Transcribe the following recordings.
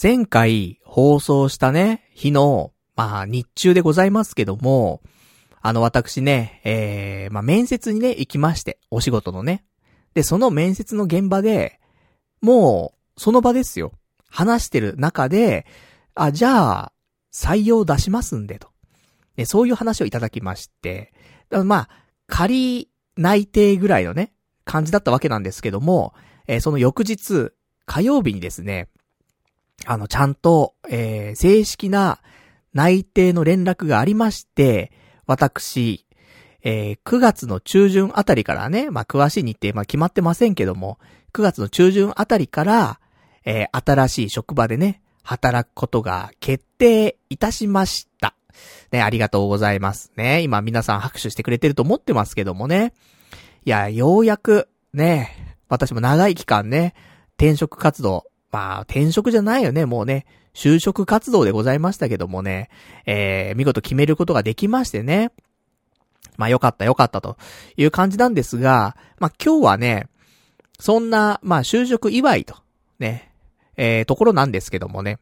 前回放送したね、日の、まあ日中でございますけども、あの私ね、えー、まあ面接にね、行きまして、お仕事のね。で、その面接の現場で、もう、その場ですよ。話してる中で、あ、じゃあ、採用出しますんで、と。で、そういう話をいただきまして、まあ、仮内定ぐらいのね、感じだったわけなんですけども、えー、その翌日、火曜日にですね、あの、ちゃんと、えー、正式な内定の連絡がありまして、私、えー、9月の中旬あたりからね、まあ、詳しい日程、まあ、決まってませんけども、9月の中旬あたりから、えー、新しい職場でね、働くことが決定いたしました。ね、ありがとうございます。ね、今皆さん拍手してくれてると思ってますけどもね。いや、ようやく、ね、私も長い期間ね、転職活動、まあ、転職じゃないよね、もうね、就職活動でございましたけどもね、えー、見事決めることができましてね。まあよかったよかったという感じなんですが、まあ今日はね、そんな、まあ就職祝いと、ね、えー、ところなんですけどもね。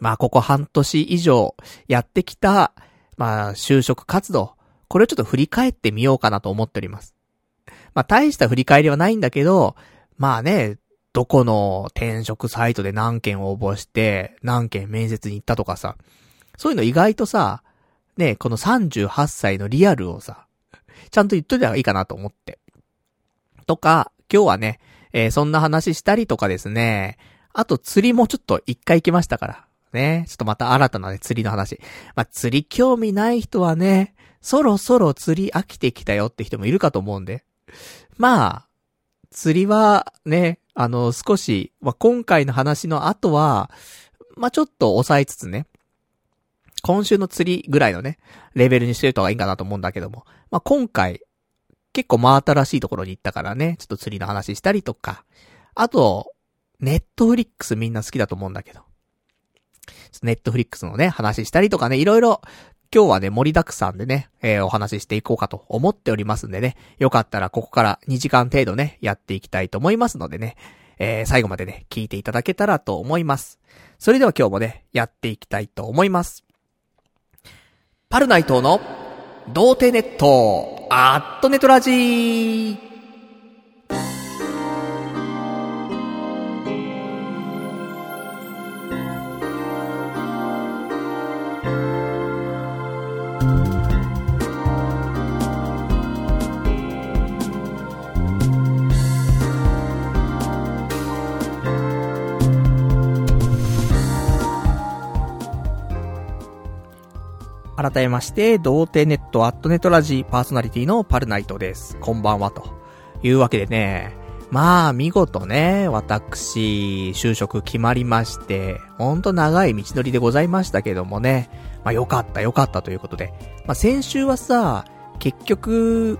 まあここ半年以上やってきた、まあ就職活動、これをちょっと振り返ってみようかなと思っております。まあ大した振り返りはないんだけど、まあね、どこの転職サイトで何件応募して、何件面接に行ったとかさ、そういうの意外とさ、ね、この38歳のリアルをさ、ちゃんと言っといた方がいいかなと思って。とか、今日はね、えー、そんな話したりとかですね、あと釣りもちょっと一回行きましたから。ね。ちょっとまた新たなね、釣りの話。まあ、釣り興味ない人はね、そろそろ釣り飽きてきたよって人もいるかと思うんで。まあ、釣りはね、あの、少し、まあ、今回の話の後は、まあ、ちょっと抑えつつね、今週の釣りぐらいのね、レベルにしてるとがいいかなと思うんだけども、まあ、今回、結構真新しいところに行ったからね、ちょっと釣りの話したりとか、あと、ネットフリックスみんな好きだと思うんだけど、ネットフリックスのね、話したりとかね、いろいろ、今日はね、盛りだくさんでね、えー、お話ししていこうかと思っておりますんでね、よかったらここから2時間程度ね、やっていきたいと思いますのでね、えー、最後までね、聞いていただけたらと思います。それでは今日もね、やっていきたいと思います。パルナイトの、童貞ネット、アットネトラジー改めまして、童貞ネットアットネットラジパーソナリティのパルナイトです。こんばんは、と。いうわけでね、まあ、見事ね、私、就職決まりまして、ほんと長い道のりでございましたけどもね、まあよかったよかったということで、まあ先週はさ、結局、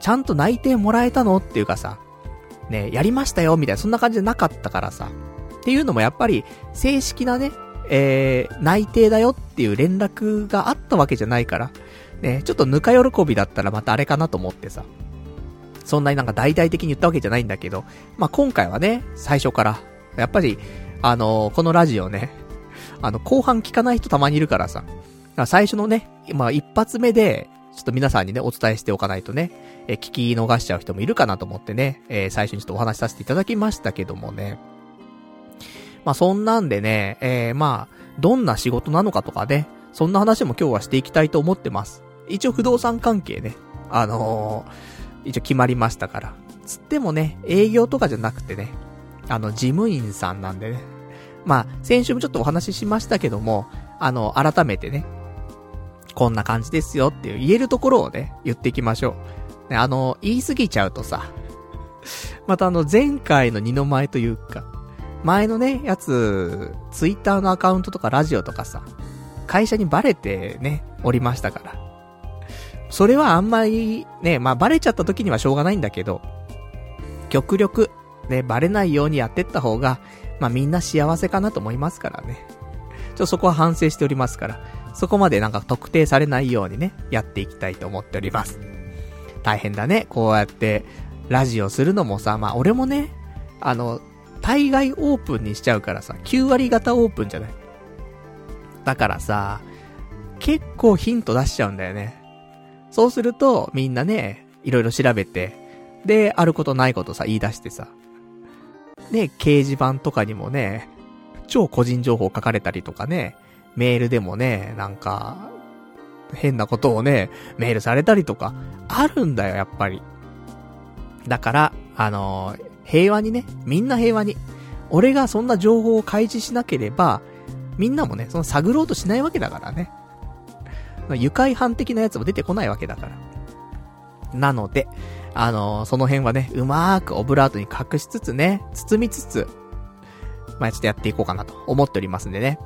ちゃんと内定もらえたのっていうかさ、ね、やりましたよ、みたいな、そんな感じじゃなかったからさ、っていうのもやっぱり、正式なね、えー、内定だよっていう連絡があったわけじゃないから、ね、ちょっとぬか喜びだったらまたあれかなと思ってさ、そんなになんか大々的に言ったわけじゃないんだけど、まあ、今回はね、最初から、やっぱり、あのー、このラジオね、あの、後半聞かない人たまにいるからさ、最初のね、まあ、一発目で、ちょっと皆さんにね、お伝えしておかないとね、え聞き逃しちゃう人もいるかなと思ってね、えー、最初にちょっとお話しさせていただきましたけどもね、まあそんなんでね、えー、まあ、どんな仕事なのかとかね、そんな話も今日はしていきたいと思ってます。一応不動産関係ね、あのー、一応決まりましたから。つってもね、営業とかじゃなくてね、あの、事務員さんなんでね。まあ、先週もちょっとお話ししましたけども、あの、改めてね、こんな感じですよっていう言えるところをね、言っていきましょう。ね、あの、言い過ぎちゃうとさ、またあの、前回の二の前というか、前のね、やつ、ツイッターのアカウントとかラジオとかさ、会社にバレてね、おりましたから。それはあんまり、ね、まあバレちゃった時にはしょうがないんだけど、極力、ね、バレないようにやってった方が、まあみんな幸せかなと思いますからね。ちょそこは反省しておりますから、そこまでなんか特定されないようにね、やっていきたいと思っております。大変だね、こうやって、ラジオするのもさ、まあ俺もね、あの、大概オープンにしちゃうからさ、9割型オープンじゃない？だからさ、結構ヒント出しちゃうんだよね。そうすると、みんなね、いろいろ調べて、で、あることないことさ、言い出してさ。ね、掲示板とかにもね、超個人情報書かれたりとかね、メールでもね、なんか、変なことをね、メールされたりとか、あるんだよ、やっぱり。だから、あのー、平和にね、みんな平和に。俺がそんな情報を開示しなければ、みんなもね、その探ろうとしないわけだからね。愉快犯的なやつも出てこないわけだから。なので、あのー、その辺はね、うまーくオブラートに隠しつつね、包みつつ、まあ、ちょっとやっていこうかなと思っておりますんでね。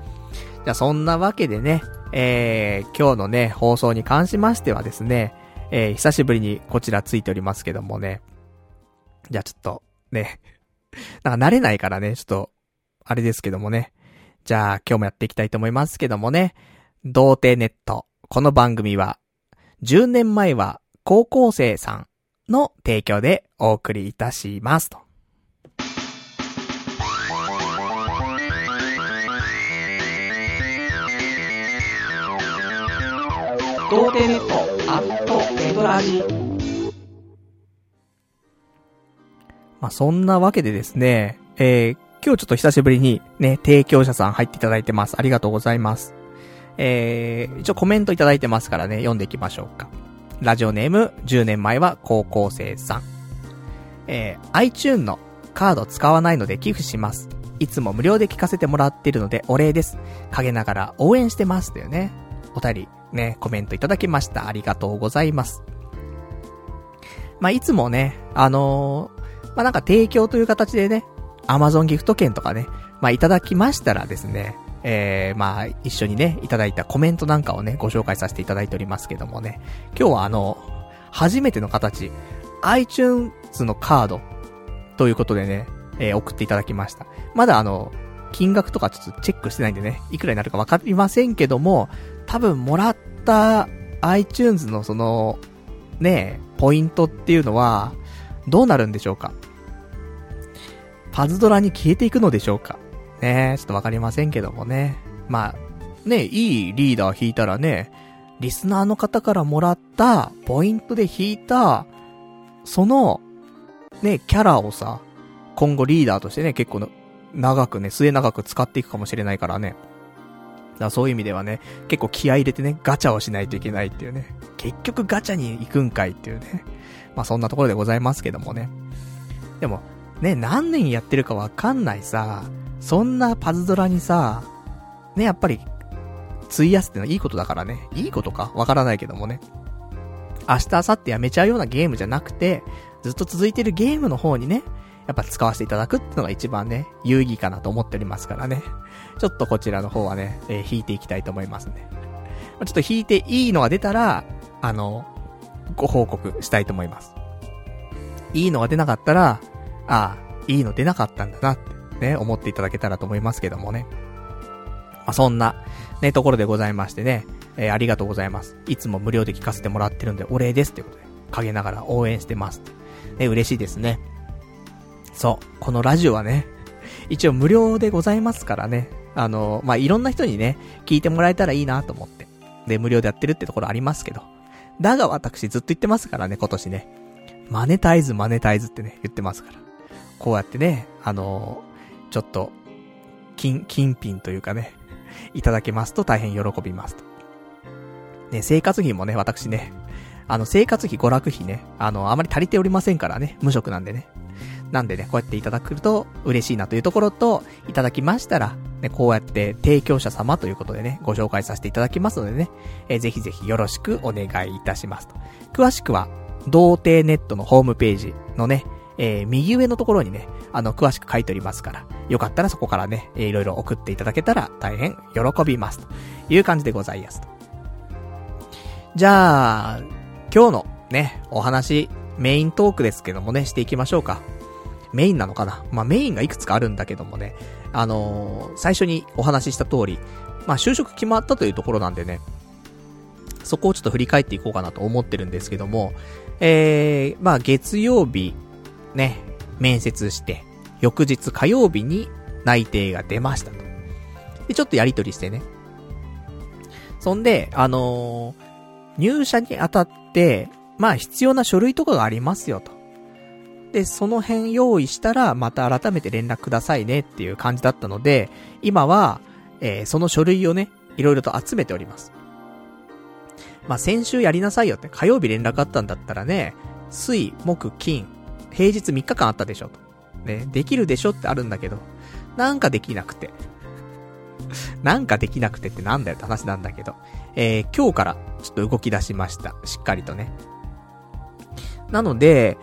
じゃあそんなわけでね、えー、今日のね、放送に関しましてはですね、えー、久しぶりにこちらついておりますけどもね。じゃあちょっと、ね。なんか慣れないからね、ちょっと、あれですけどもね。じゃあ今日もやっていきたいと思いますけどもね。童貞ネット。この番組は、10年前は高校生さんの提供でお送りいたしますと。童貞ネットアットエドラジまあ、そんなわけでですね、えー、今日ちょっと久しぶりにね、提供者さん入っていただいてます。ありがとうございます。えー、一応コメントいただいてますからね、読んでいきましょうか。ラジオネーム、10年前は高校生さん。えー、iTune のカード使わないので寄付します。いつも無料で聞かせてもらってるのでお礼です。陰ながら応援してますというね。お便り、ね、コメントいただきました。ありがとうございます。まあ、いつもね、あの、まあ、なんか提供という形でね、Amazon ギフト券とかね、まあ、いただきましたらですね、えー、まあ、一緒にね、いただいたコメントなんかをね、ご紹介させていただいておりますけどもね、今日はあの、初めての形、iTunes のカード、ということでね、えー、送っていただきました。まだあの、金額とかちょっとチェックしてないんでね、いくらになるかわかりませんけども、多分もらった iTunes のその、ね、ポイントっていうのは、どうなるんでしょうか？パズドラに消えていくのでしょうか？ねちょっとわかりませんけどもね。まあ、ね、いいリーダー引いたらね、リスナーの方からもらった、ポイントで引いた、その、ね、キャラをさ、今後リーダーとしてね、結構の長くね、末長く使っていくかもしれないからね。だそういう意味ではね、結構気合入れてね、ガチャをしないといけないっていうね。結局ガチャに行くんかいっていうね。まあそんなところでございますけどもね。でも、ね、何年やってるかわかんないさ、そんなパズドラにさ、ね、やっぱり、費やすってのはいいことだからね。いいことか？わからないけどもね。明日、明後日やめちゃうようなゲームじゃなくて、ずっと続いてるゲームの方にね、やっぱ使わせていただくってのが一番ね、有意義かなと思っておりますからね。ちょっとこちらの方はね、えー、引いていきたいと思いますね。ちょっと引いていいのが出たら、あの、ご報告したいと思います。いいのが出なかったら、ああ、いいの出なかったんだなってね、思っていただけたらと思いますけどもね。まあ、そんな、ね、ところでございましてね、えー、ありがとうございます。いつも無料で聞かせてもらってるんで、お礼ですってことで、陰ながら応援してます。ね、嬉しいですね。そう、このラジオはね、一応無料でございますからね。あの、まあ、いろんな人にね、聞いてもらえたらいいなと思って。で、無料でやってるってところありますけど。だが私ずっと言ってますからね、今年ね。マネタイズ、マネタイズってね、言ってますから。こうやってね、あのちょっと、金、金品というかね、いただけますと大変喜びますと。ね、生活費もね、私ね、あの、生活費、娯楽費ね、あの、あまり足りておりませんからね、無職なんでね。なんでね、こうやっていただくと嬉しいなというところと、いただきましたら、ね、こうやって提供者様ということでね、ご紹介させていただきますのでね、えー、ぜひぜひよろしくお願いいたしますと。詳しくは、童貞ネットのホームページのね、えー、右上のところにね、あの、詳しく書いておりますから、よかったらそこからね、えー、いろいろ送っていただけたら大変喜びますという感じでございますと。じゃあ、今日のね、お話、メイントークですけどもね、していきましょうか。メインなのかな？まあ、メインがいくつかあるんだけどもね、あのー、最初にお話しした通り、まあ、就職決まったというところなんでね、そこをちょっと振り返っていこうかなと思ってるんですけども、えー、まあ、月曜日、ね、面接して、翌日火曜日に内定が出ましたと。で、ちょっとやりとりしてね。そんで、あのー、入社にあたって、まあ必要な書類とかがありますよと。で、その辺用意したら、また改めて連絡くださいねっていう感じだったので、今は、えー、その書類をね、いろいろと集めております。まあ、先週やりなさいよって、火曜日連絡あったんだったらね、水、木、金、平日3日間あったでしょと。ね、できるでしょってあるんだけど、なんかできなくて。なんかできなくてってなんだよって話なんだけど。えー、今日からちょっと動き出しました。しっかりとね。なので、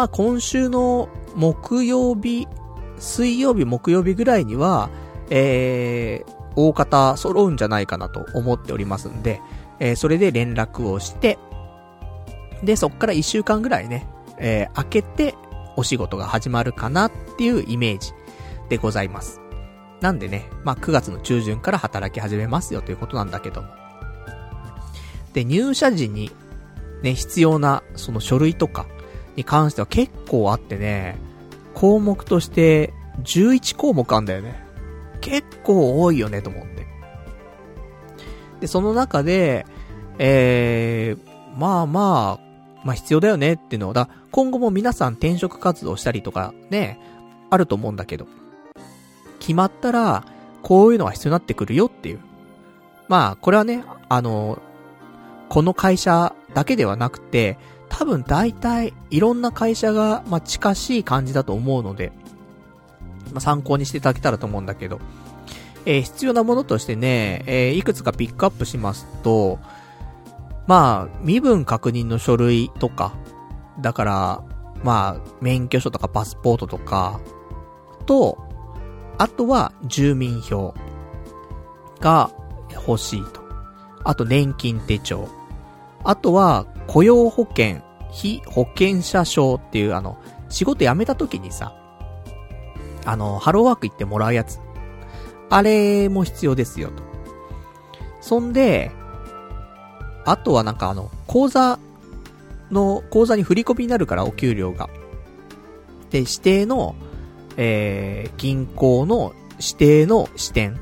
まあ今週の木曜日、水曜日、木曜日ぐらいには、えー、大方揃うんじゃないかなと思っておりますんで、えー、それで連絡をして、で、そっから一週間ぐらいね、えー、開けて、お仕事が始まるかなっていうイメージでございます。なんでね、まあ、9月の中旬から働き始めますよということなんだけども。で、入社時に、ね、必要な、その書類とかに関しては結構あってね、項目として11項目あんだよね。結構多いよねと思って。で、その中で、えー、まあまあ、まあ必要だよねっていうのを、だ今後も皆さん転職活動したりとかね、あると思うんだけど、決まったら、こういうのが必要になってくるよっていう。まあ、これはね、あの、この会社だけではなくて、多分大体いろんな会社が、まあ、近しい感じだと思うので、まあ、参考にしていただけたらと思うんだけど、えー、必要なものとしてね、えー、いくつかピックアップしますと、まあ、身分確認の書類とか、だから、まあ、免許証とかパスポートとか、と、あとは住民票が欲しいと。あと年金手帳。あとは雇用保険、非保険者証っていうあの、仕事辞めた時にさ、あの、ハローワーク行ってもらうやつ。あれも必要ですよと。そんで、あとはなんかあの、口座の、口座に振り込みになるからお給料が。で、指定の、えー、銀行の指定の支店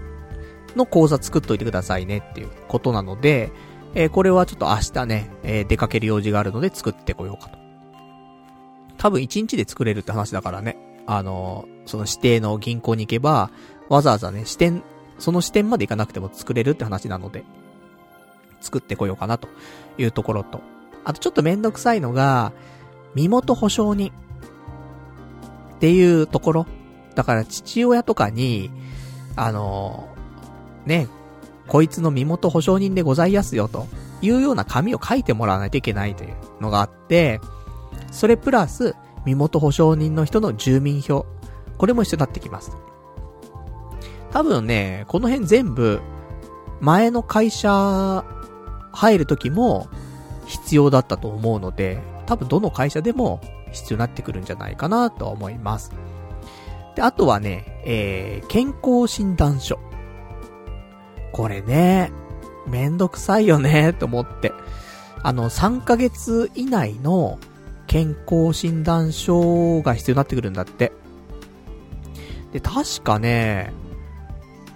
の口座作っといてくださいねっていうことなので、えー、これはちょっと明日ね、えー、出かける用事があるので作ってこようかと。多分1日で作れるって話だからね。あのー、その指定の銀行に行けば、わざわざね、支店、その支店まで行かなくても作れるって話なので、作ってこようかなというところと。あとちょっとめんどくさいのが、身元保証人。っていうところ。だから父親とかに、あのー、ね、こいつの身元保証人でございますよというような紙を書いてもらわないといけないというのがあって、それプラス身元保証人の人の住民票。これも一緒になってきます。多分ね、この辺全部、前の会社入る時も必要だったと思うので、多分どの会社でも必要になってくるんじゃないかなと思います。で、あとはね、えー、健康診断書。これね、めんどくさいよね、と思って。あの、3ヶ月以内の健康診断書が必要になってくるんだって。で、確かね、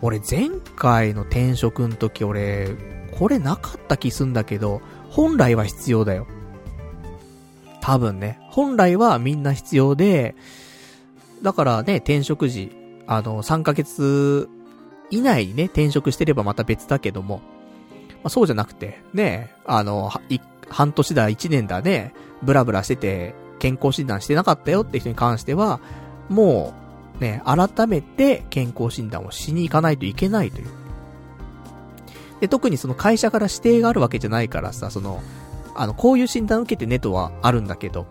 俺前回の転職の時俺、これなかった気すんだけど、本来は必要だよ。多分ね。本来はみんな必要で、だからね、転職時、あの、3ヶ月以内にね、転職してればまた別だけども、まあ、そうじゃなくて、ね、あの、半年だ、1年だね、ブラブラしてて、健康診断してなかったよって人に関しては、もう、ね、改めて健康診断をしに行かないといけないという。で、特にその会社から指定があるわけじゃないからさ、その、あの、こういう診断受けてねとはあるんだけど、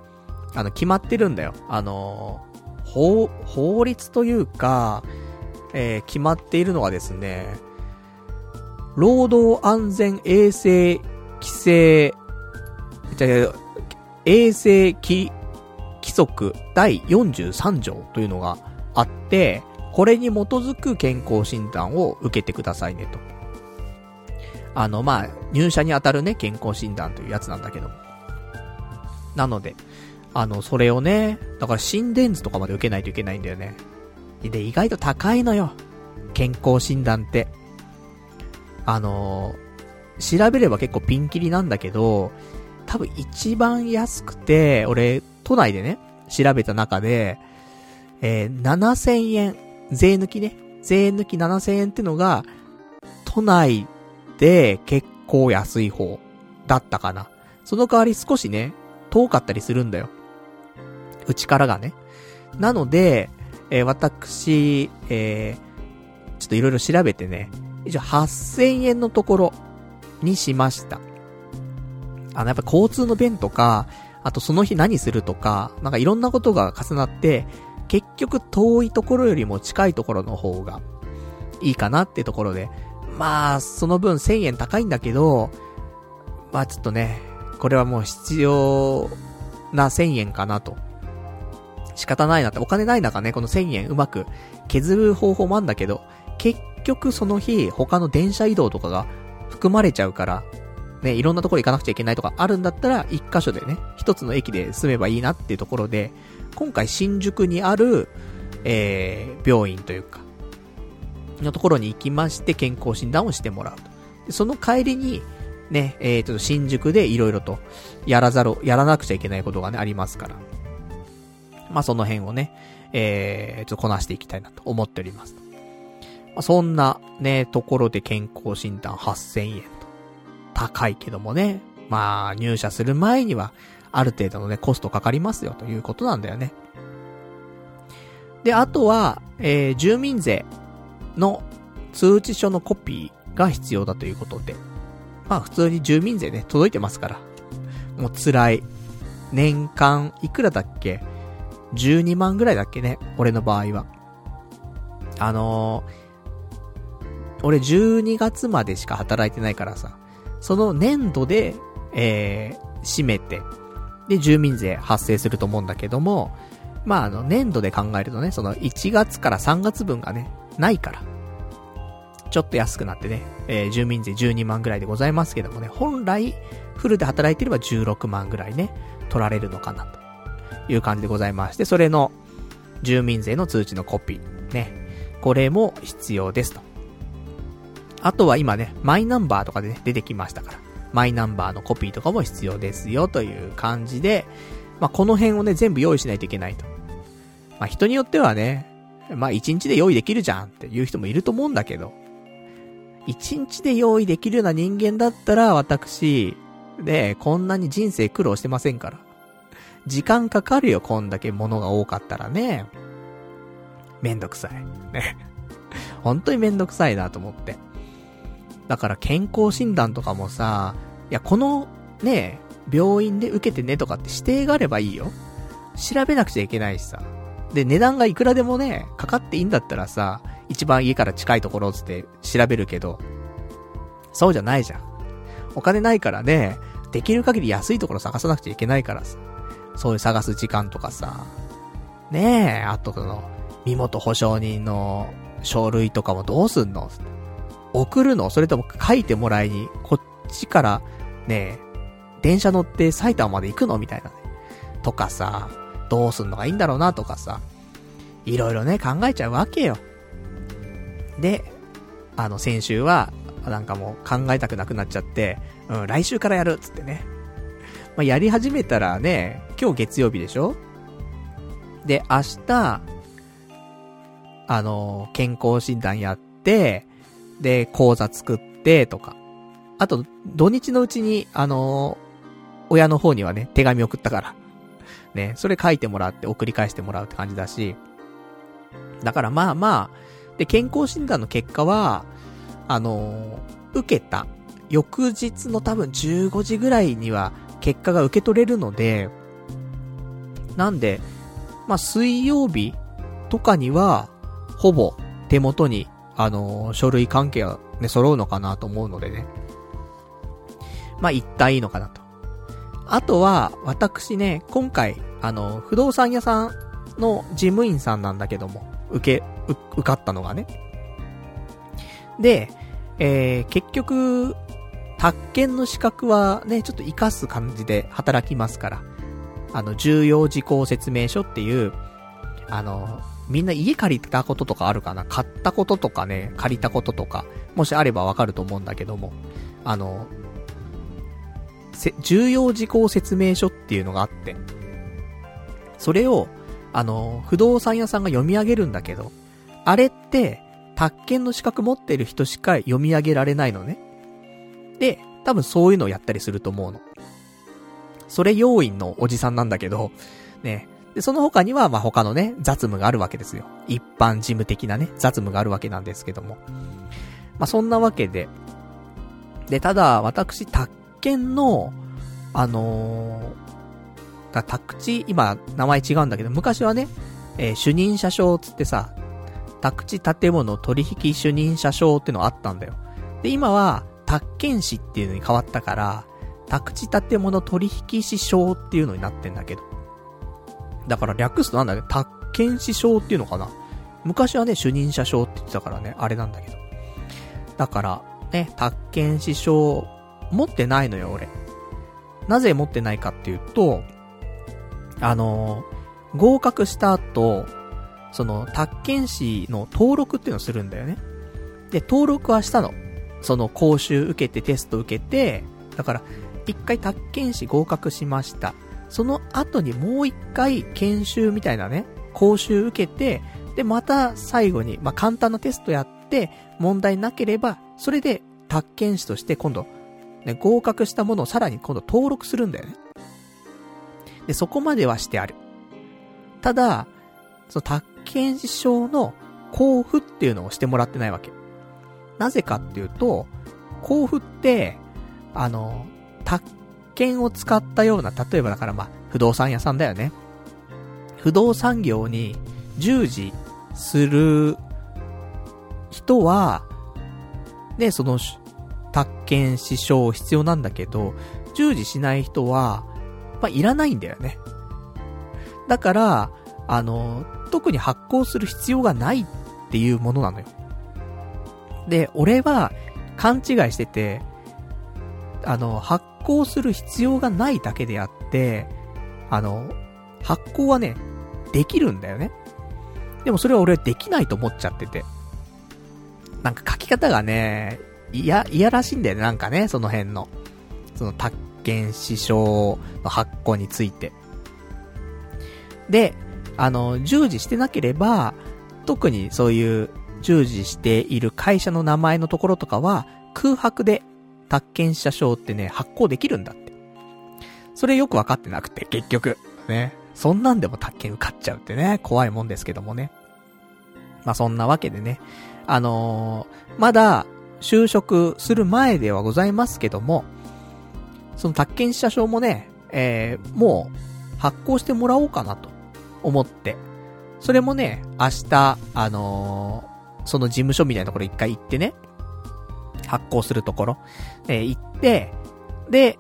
あの、決まってるんだよ。あの、法、法律というか、えー、決まっているのはですね、労働安全衛生規制、じゃ衛生規、規則第43条というのがあって、これに基づく健康診断を受けてくださいねと。あの、まあ、入社にあたるね、健康診断というやつなんだけど。なので、あの、それをね、だから心電図とかまで受けないといけないんだよね。で、意外と高いのよ。健康診断って。あのー、調べれば結構ピンキリなんだけど、多分一番安くて、俺、都内でね、調べた中で、えー、7000円、税抜きね、税抜き7000円ってのが、都内で結構安い方だったかな。その代わり少しね、遠かったりするんだよ。うちからがね。なので、えー、私、えー、ちょっといろいろ調べてね、一応8000円のところにしました。あの、やっぱ交通の便とか、あとその日何するとか、なんかいろんなことが重なって、結局遠いところよりも近いところの方がいいかなってところで、まあ、その分1000円高いんだけど、まあちょっとね、これはもう必要な1000円かなと。仕方ないなって、お金ない中ね、この1000円うまく削る方法もあんだけど、結局その日、他の電車移動とかが含まれちゃうから、ね、いろんなところ行かなくちゃいけないとかあるんだったら、一箇所でね、一つの駅で住めばいいなっていうところで、今回新宿にある、えー、病院というか、のところに行きまして健康診断をしてもらうと。でその帰りに、ね、えー、と、新宿で色々と、やらざる、やらなくちゃいけないことがね、ありますから。まあ、その辺をね、えー、ちょっとこなしていきたいなと思っております。まあ、そんな、ね、ところで健康診断8000円と。高いけどもね。まあ、入社する前には、ある程度のね、コストかかりますよということなんだよね。で、あとは、えー、住民税の通知書のコピーが必要だということで。まあ普通に住民税ね、届いてますから。もう辛い。年間、いくらだっけ？?12 万ぐらいだっけね俺の場合は。あのー、俺12月までしか働いてないからさ、その年度で、えー、締めて、で、住民税発生すると思うんだけども、まあ、あの、年度で考えるとね、その1月から3月分がね、ないから。ちょっと安くなってね、えー、住民税12万ぐらいでございますけどもね、本来、フルで働いてれば16万ぐらいね、取られるのかな、という感じでございまして、それの、住民税の通知のコピー、ね、これも必要ですと。あとは今ね、マイナンバーとかでね、出てきましたから、マイナンバーのコピーとかも必要ですよ、という感じで、まあ、この辺をね、全部用意しないといけないと。まあ、人によってはね、まあ、1日で用意できるじゃんっていう人もいると思うんだけど、一日で用意できるような人間だったら、私、で、こんなに人生苦労してませんから。時間かかるよ、こんだけ物が多かったらね。めんどくさい。ね。本当にめんどくさいなと思って。だから健康診断とかもさ、いや、この、ね、病院で受けてねとかって指定があればいいよ。調べなくちゃいけないしさ。で、値段がいくらでもね、かかっていいんだったらさ、一番家から近いところつって調べるけど、そうじゃないじゃん。お金ないからね、できる限り安いところ探さなくちゃいけないからさ。そういう探す時間とかさ。ねえ、あとその、身元保証人の書類とかもどうすんの？送るの？それとも書いてもらいに、こっちから、ねえ、電車乗って埼玉まで行くの？みたいなね。とかさ、どうすんのがいいんだろうな？とかさ。いろいろね、考えちゃうわけよ。で、あの、先週は、なんかもう考えたくなくなっちゃって、うん、来週からやるっつってね。まあ、やり始めたらね、今日月曜日でしょ？で、明日、あの、健康診断やって、で、講座作って、とか。あと、土日のうちに、あの、親の方にはね、手紙送ったから。ね、それ書いてもらって送り返してもらうって感じだし。だからまあまあ、で、健康診断の結果は、あの、受けた翌日の多分15時ぐらいには結果が受け取れるので、なんで、まあ、水曜日とかには、ほぼ手元に、あのー、書類関係はね、揃うのかなと思うのでね。まあ、一体いいのかなと。あとは、私ね、今回、あの、不動産屋さんの事務員さんなんだけども、受け、受かったのがね。で、えー、結局、宅建の資格はね、ちょっと活かす感じで働きますから、あの、重要事項説明書っていう、あの、みんな家借りたこととかあるかな？買ったこととかね、借りたこととか、もしあればわかると思うんだけども、あの、重要事項説明書っていうのがあって、それを、あの、不動産屋さんが読み上げるんだけど、あれって、宅建の資格持ってる人しか読み上げられないのね。で、多分そういうのをやったりすると思うの。それ要員のおじさんなんだけど、ね。で、その他には、まあ、他のね、雑務があるわけですよ。一般事務的なね、雑務があるわけなんですけども。まあ、そんなわけで。で、ただ、私、宅建の、あのー、だ宅地、今、名前違うんだけど、昔はね、えー、主任者証つってさ、宅地建物取引主任者証ってのあったんだよ。で、今は、宅建士っていうのに変わったから、宅地建物取引士証っていうのになってんだけど。だから略すとなんだっけ？宅建士証っていうのかな？昔はね、主任者証って言ってたからね、あれなんだけど。だから、ね、宅建士証、持ってないのよ、俺。なぜ持ってないかっていうと、あのー、合格した後、その、宅建士の登録っていうのをするんだよね。で、登録はしたの。その講習受けてテスト受けて、だから、一回宅建士合格しました。その後にもう一回研修みたいなね、講習受けて、で、また最後に、まあ、簡単なテストやって、問題なければ、それで宅建士として今度、ね、合格したものをさらに今度登録するんだよね。で、そこまではしてある。ただ、その宅建士証の交付っていうのをしてもらってないわけ。なぜかっていうと、交付って、あの、宅建を使ったような、例えばだからまあ、不動産屋さんだよね。不動産業に従事する人は、ね、その、宅建支障必要なんだけど、従事しない人は、まあ、いらないんだよね。だから、あの、特に発行する必要がないっていうものなのよ。で、俺は勘違いしてて、あの、発行する必要がないだけであって、あの、発行はね、できるんだよね。でもそれは俺はできないと思っちゃってて。なんか書き方がね、いや、いやらしいんだよね、なんかね、その辺の。その、宅建師匠の発行について。で、あの、従事してなければ、特にそういう従事している会社の名前のところとかは、空白で宅建者証ってね、発行できるんだって。それよくわかってなくて、結局。ね。そんなんでも宅建受かっちゃうってね、怖いもんですけどもね。まあ、そんなわけでね。あのー、まだ、就職する前ではございますけども、その宅建者証もね、えー、もう、発行してもらおうかなと、思って。それもね、明日、あのー、その事務所みたいなところ一回行ってね、発行するところ、えー、行って、で、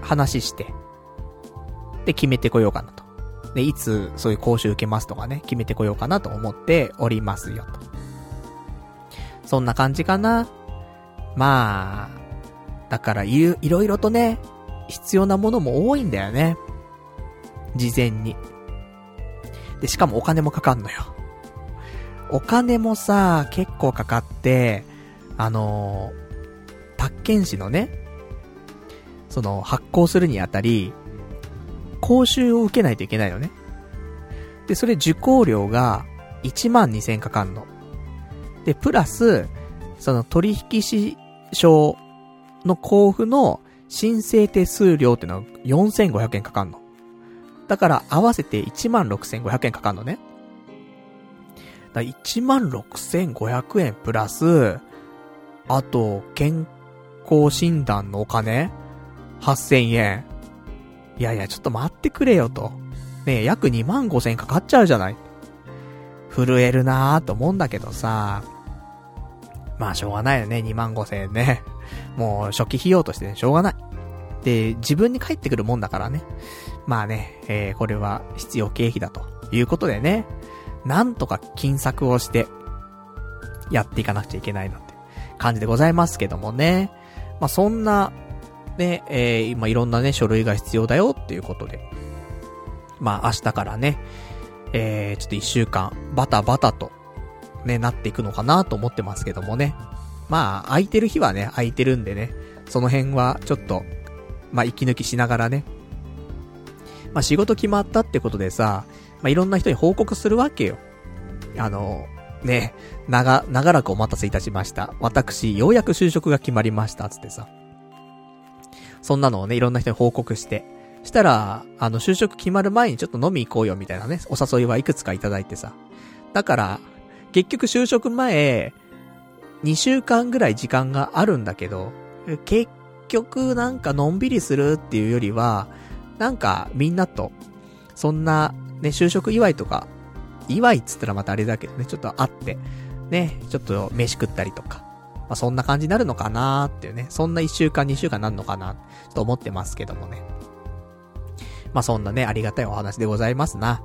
話して、で、決めてこようかなと。で、いつ、そういう講習受けますとかね、決めてこようかなと思っておりますよ、と。そんな感じかな。まあ、だからい、いろいろとね、必要なものも多いんだよね。事前に。で、しかもお金もかかんのよ。お金もさ、結構かかって、あのー、宅建士のね、その、発行するにあたり、講習を受けないといけないよね。で、それ受講料が1万2000円かかんの。で、プラス、その取引士証の交付の申請手数料ってのは4500円かかんの。だから合わせて16500円かかんのね。だ16500円プラス、あと、健康診断のお金 ?8000 円。いやいや、ちょっと待ってくれよと。ねえ、約2万5000円かかっちゃうじゃない。震えるなーと思うんだけどさ。まあ、しょうがないよね、2万5000円ね。もう、初期費用としてね、しょうがない。で、自分に返ってくるもんだからね。まあね、えー、これは必要経費だということでね、なんとか金策をして、やっていかなくちゃいけないなんて感じでございますけどもね。まあ、そんな、ね、えー、今いろんなね、書類が必要だよっていうことで。まあ、明日からね、えー、ちょっと一週間、バタバタと、ね、なっていくのかなと思ってますけどもね。まあ、空いてる日はね、空いてるんでね、その辺はちょっと、まあ、息抜きしながらね。まあ、仕事決まったってことでさ、まあ、いろんな人に報告するわけよ。あの、ね、長、長らくお待たせいたしました。私、ようやく就職が決まりました、つってさ。そんなのをね、いろんな人に報告して。したら、あの、就職決まる前にちょっと飲み行こうよ、みたいなね、お誘いはいくつかいただいてさ。だから、結局就職前、2週間ぐらい時間があるんだけど、結局なんかのんびりするっていうよりは、なんかみんなと、そんなね、就職祝いとか、祝いっつったらまたあれだけどね、ちょっと会って、ね、ちょっと飯食ったりとか、まあ、そんな感じになるのかなーっていうね、そんな1週間2週間なんのかな、と思ってますけどもね。まあ、そんなね、ありがたいお話でございますな。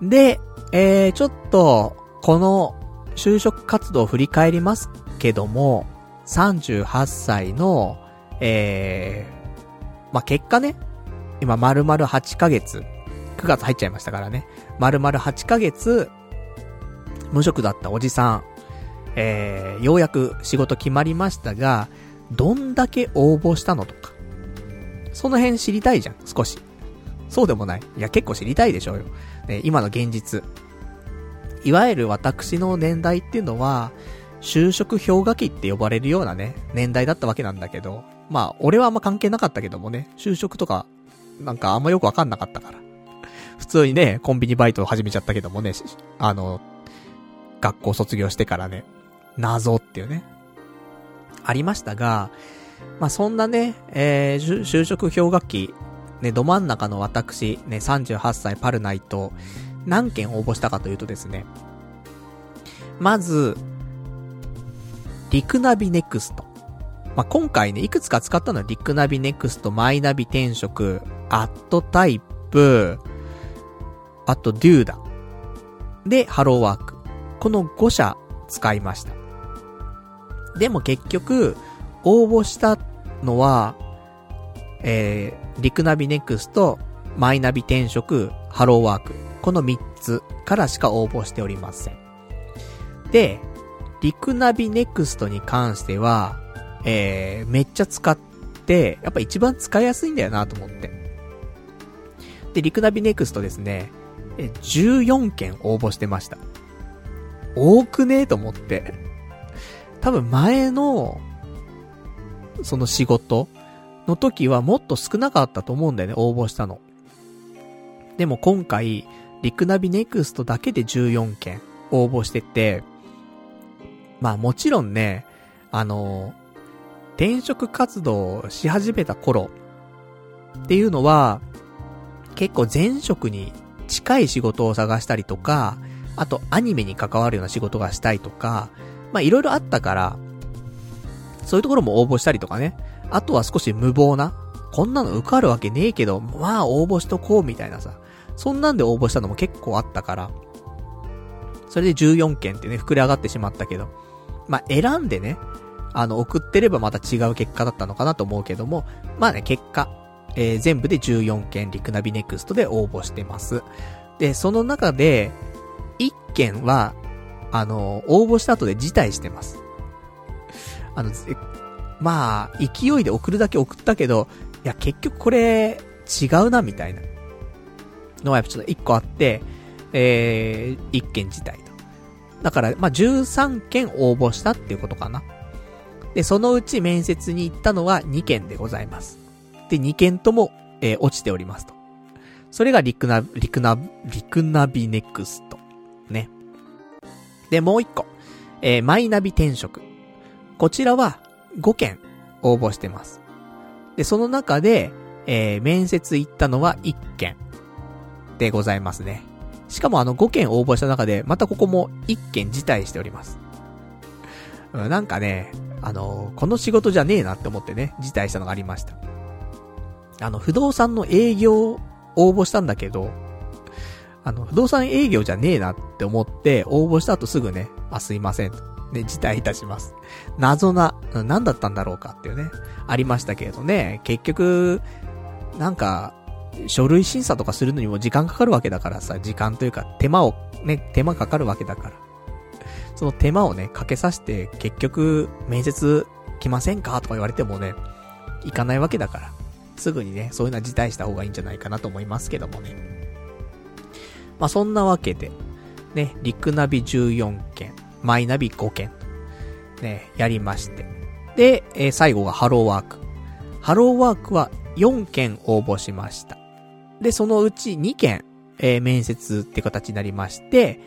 で、えー、ちょっと、この、就職活動を振り返りますけども、38歳の、えー、まあ、結果ね、今丸々8ヶ月、9月入っちゃいましたからね、丸々8ヶ月、無職だったおじさん、えー、ようやく仕事決まりましたが、どんだけ応募したのとか。その辺知りたいじゃん、少し。そうでもない。いや、結構知りたいでしょうよ。ね、今の現実。いわゆる私の年代っていうのは、就職氷河期って呼ばれるようなね、年代だったわけなんだけど、まあ、俺はあんま関係なかったけどもね、就職とか、なんかあんまよくわかんなかったから。普通にね、コンビニバイトを始めちゃったけどもね、あの、学校卒業してからね、謎っていうね、ありましたが、まあ、そんなね、えー、就職氷河期、ね、ど真ん中の私、ね、38歳パルナイト、何件応募したかというとですね、まず、リクナビネクスト。まあ、今回ね、いくつか使ったのはリクナビネクスト、マイナビ転職、アットタイプ、あと doda。で、ハローワーク。この5社使いました。でも結局、応募したのは、えー、リクナビネクスト、マイナビ転職、ハローワーク。この3つからしか応募しておりません。で、リクナビネクストに関しては、えー、めっちゃ使って、やっぱ一番使いやすいんだよなと思って。で、リクナビネクストですね、え、14件応募してました。多くね？えと思って。多分前の、その仕事の時はもっと少なかったと思うんだよね、応募したの。でも今回、リクナビネクストだけで14件応募してて、まあもちろんね、あの、転職活動し始めた頃っていうのは、結構前職に近い仕事を探したりとか、あとアニメに関わるような仕事がしたいとか、まあいろいろあったから、そういうところも応募したりとかね。あとは少し無謀な、こんなの受かるわけねえけど、まあ応募しとこうみたいなさ。そんなんで応募したのも結構あったから、それで14件ってね、膨れ上がってしまったけど、まあ、選んでね、あの、送ってればまた違う結果だったのかなと思うけども、まあね、結果、えー、全部で14件リクナビネクストで応募してます。で、その中で、1件は、あの、応募した後で辞退してます。あの、まあ、勢いで送るだけ送ったけど、いや、結局これ、違うな、みたいな。のはやっぱちょっと1個あって、えー、1件辞退と。だから、まあ、13件応募したっていうことかな。で、そのうち面接に行ったのは2件でございます。で、2件とも、えー、落ちておりますと。それがリクナ、リクナ、リクナビネクスト。ね。で、もう1個。えー、マイナビ転職。こちらは5件応募してます。で、その中で、えー、面接行ったのは1件でございますね。しかもあの5件応募した中で、またここも1件辞退しております。うん、なんかね、あの、この仕事じゃねえなって思ってね、辞退したのがありました。あの、不動産の営業応募したんだけど、あの、不動産営業じゃねえなって思って、応募した後すぐね、あ、すいません。ね、辞退いたします。謎な、何だったんだろうかっていうね、ありましたけれどね、結局、なんか、書類審査とかするのにも時間かかるわけだからさ、時間というか手間を、ね、手間かかるわけだから。その手間をね、かけさせて、結局、面接来ませんか？とか言われてもね、行かないわけだから。すぐにね、そういうのは辞退した方がいいんじゃないかなと思いますけどもね。まあ、そんなわけで、ね、リクナビ14件、マイナビ5件、ね、やりまして。で、えー、最後がハローワーク。ハローワークは4件応募しました。で、そのうち2件、えー、面接って形になりまして、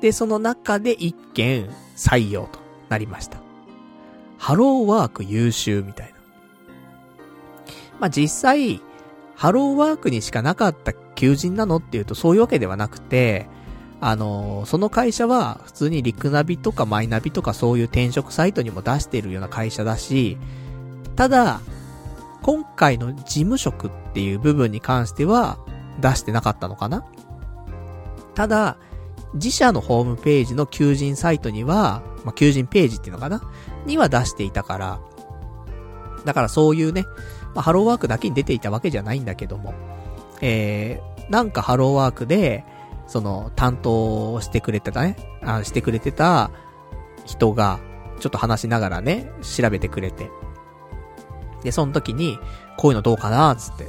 で、その中で1件採用となりました。ハローワーク優秀みたいな。まあ、実際、ハローワークにしかなかった求人なのっていうとそういうわけではなくて、あの、その会社は普通にリクナビとかマイナビとかそういう転職サイトにも出しているような会社だし、ただ、今回の事務職っていう部分に関しては出してなかったのかな。ただ、自社のホームページの求人サイトには、まあ、求人ページっていうのかな？には出していたから、だからそういうね、まあ、ハローワークだけに出ていたわけじゃないんだけども、えー、なんかハローワークで、その、担当してくれてたね、あしてくれてた人が、ちょっと話しながらね、調べてくれて。で、その時に、こういうのどうかなつって、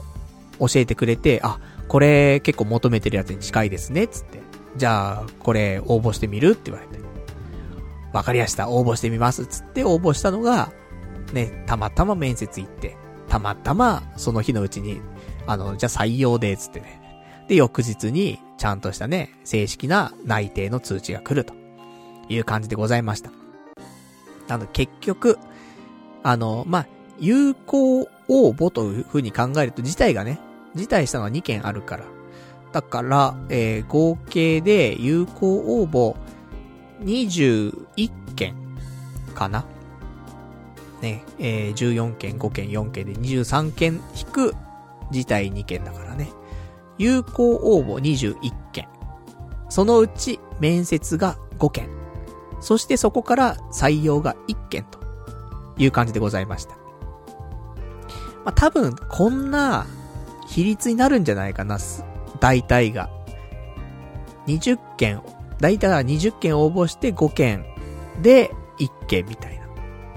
教えてくれて、あ、これ結構求めてるやつに近いですね、つって。じゃあ、これ応募してみるって言われて。わかりやした、応募してみます。つって応募したのが、ね、たまたま面接行って、たまたまその日のうちに、あの、じゃあ採用で、つってね。で、翌日に、ちゃんとしたね、正式な内定の通知が来るという感じでございました。なので、結局、あの、まあ、有効応募という風に考えると、自体がね、辞退したのは2件あるから、だから、えー、合計で有効応募21件かな。ね、えー、14件、5件、4件で23件引く辞退2件だからね。有効応募21件。そのうち面接が5件。そしてそこから採用が1件という感じでございました。まあ、多分こんな比率になるんじゃないかな。大体が。20件、大体は20件応募して5件で1件みたいな。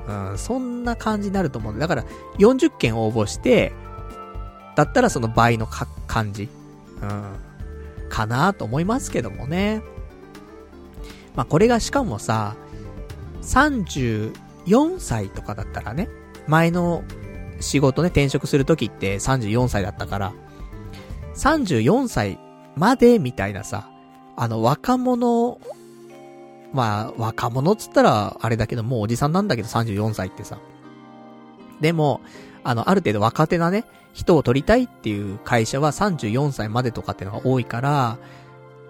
うん、そんな感じになると思うんだ。から40件応募して、だったらその倍のか、感じ。うん。かなと思いますけどもね。まあ、これがしかもさ、34歳とかだったらね、前の仕事ね、転職するときって34歳だったから、34歳までみたいなさ、あの若者、まあ若者っつったらあれだけどもうおじさんなんだけど34歳ってさ。でも、あのある程度若手なね、人を取りたいっていう会社は34歳までとかっていうのが多いから、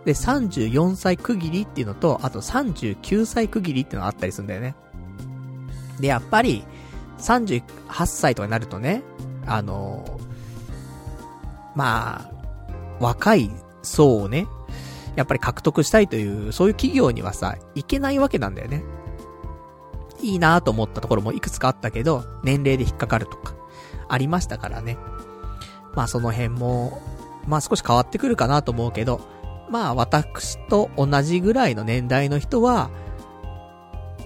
で、34歳区切りっていうのと、あと39歳区切りっていうのがあったりするんだよね。で、やっぱり、38歳とかになるとね、あのまあ、若い層をね、やっぱり獲得したいという、そういう企業にはさ、いけないわけなんだよね。いいなと思ったところもいくつかあったけど、年齢で引っかかるとか、ありましたからね。まあその辺も、まあ少し変わってくるかなと思うけど、まあ私と同じぐらいの年代の人は、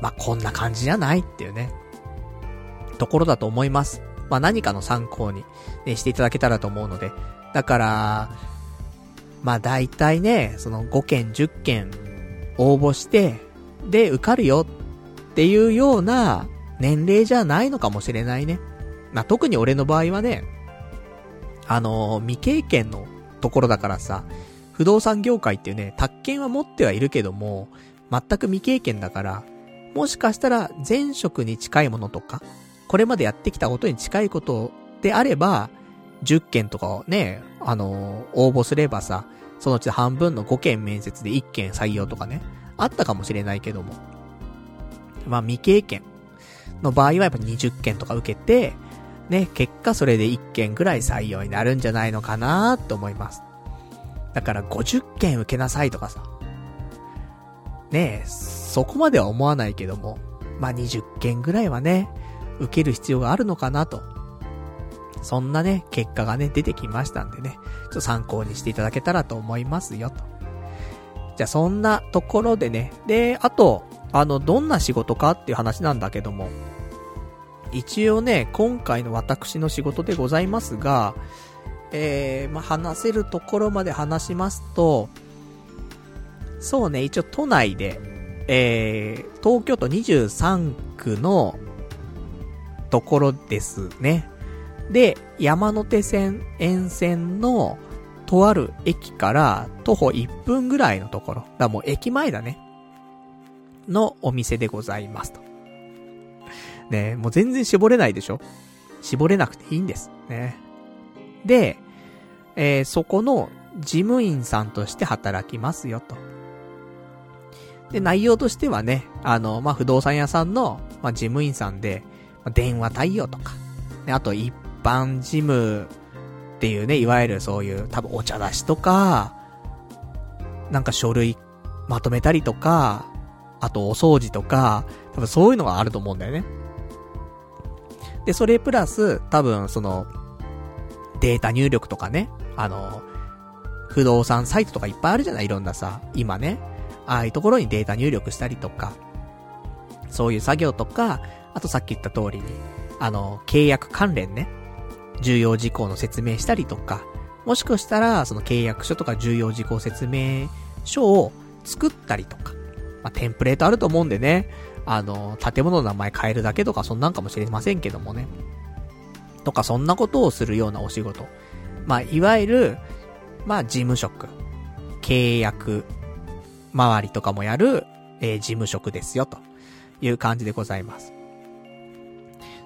まあこんな感じじゃないっていうね、ところだと思います。まあ何かの参考に、ね、していただけたらと思うので、だから、まあ大体ね、その5件、10件応募して、で、受かるよっていうような年齢じゃないのかもしれないね。まあ特に俺の場合はね、あのー、未経験のところだからさ、不動産業界っていうね、宅建は持ってはいるけども、全く未経験だから、もしかしたら前職に近いものとか、これまでやってきたことに近いことであれば、10件とかね、あの、応募すればさ、そのうち半分の5件面接で1件採用とかね、あったかもしれないけども。まあ未経験の場合はやっぱ20件とか受けて、ね、結果それで1件ぐらい採用になるんじゃないのかなと思います。だから50件受けなさいとかさ。ねえ、そこまでは思わないけども、まあ20件ぐらいはね、受ける必要があるのかなとそんなね、結果がね、出てきましたんでね、ちょっと参考にしていただけたらと思いますよ、と。じゃあそんなところでね、で、あと、あの、どんな仕事かっていう話なんだけども、一応ね、今回の私の仕事でございますが、えー、まあ、話せるところまで話しますと、そうね、一応都内で、えー、東京都23区のところですね。で、山手線沿線のとある駅から徒歩1分ぐらいのところ。だもう駅前だね。のお店でございますと。ねもう全然絞れないでしょ？絞れなくていいんです。ね。で、えー、そこの事務員さんとして働きますよと。で、内容としてはね、あの、まあ、不動産屋さんの、まあ、事務員さんで、まあ、電話対応とか、ね、あと一般事務っていうね、いわゆるそういう、多分お茶出しとか、なんか書類まとめたりとか、あとお掃除とか、多分そういうのがあると思うんだよね。で、それプラス、多分その、データ入力とかね、あの、不動産サイトとかいっぱいあるじゃない？いろんなさ、今ね。ああいうところにデータ入力したりとか、そういう作業とか、あとさっき言った通りに、あの、契約関連ね、重要事項の説明したりとか、もしかしたら、その契約書とか重要事項説明書を作ったりとか、まあ、テンプレートあると思うんでね、あの、建物の名前変えるだけとかそんなんかもしれませんけどもね。とかそんなことをするようなお仕事。まあ、いわゆる、まあ、事務職、契約、周りとかもやる、えー、事務職ですよ、という感じでございます。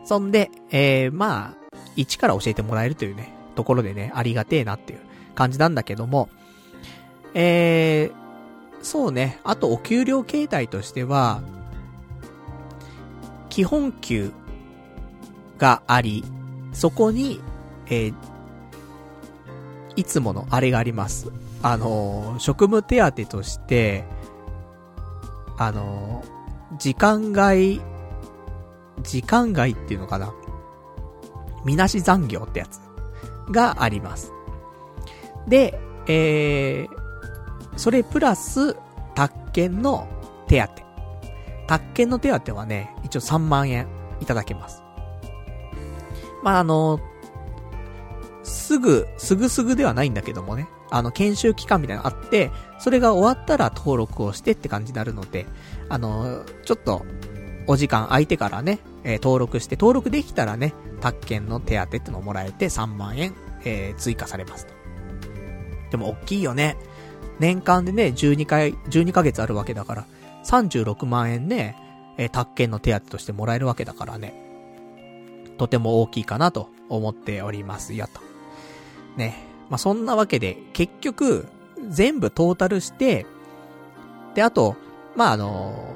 そんで、えー、まあ、一から教えてもらえるというね、ところでね、ありがてえなっていう感じなんだけども、えー、そうね、あとお給料形態としては、基本給があり、そこに、えー、いつものあれがあります。あのー、職務手当として、あのー、時間外、時間外っていうのかなみなし残業ってやつがあります。で、えー、それプラス、宅建の手当。宅建の手当はね、一応3万円いただけます。まあ、あの、すぐ、すぐすぐではないんだけどもね、あの、研修期間みたいなのあって、それが終わったら登録をしてって感じになるので、あの、ちょっと、お時間空いてからね、えー、登録して、登録できたらね、宅建の手当ってのをもらえて3万円、えー、追加されますと。でも、大きいよね。年間でね、12回、12ヶ月あるわけだから、36万円ね、えー、宅建の手当としてもらえるわけだからね。とても大きいかなと思っておりますよと。ね。まあ、そんなわけで、結局、全部トータルして、で、あと、まあ、あの、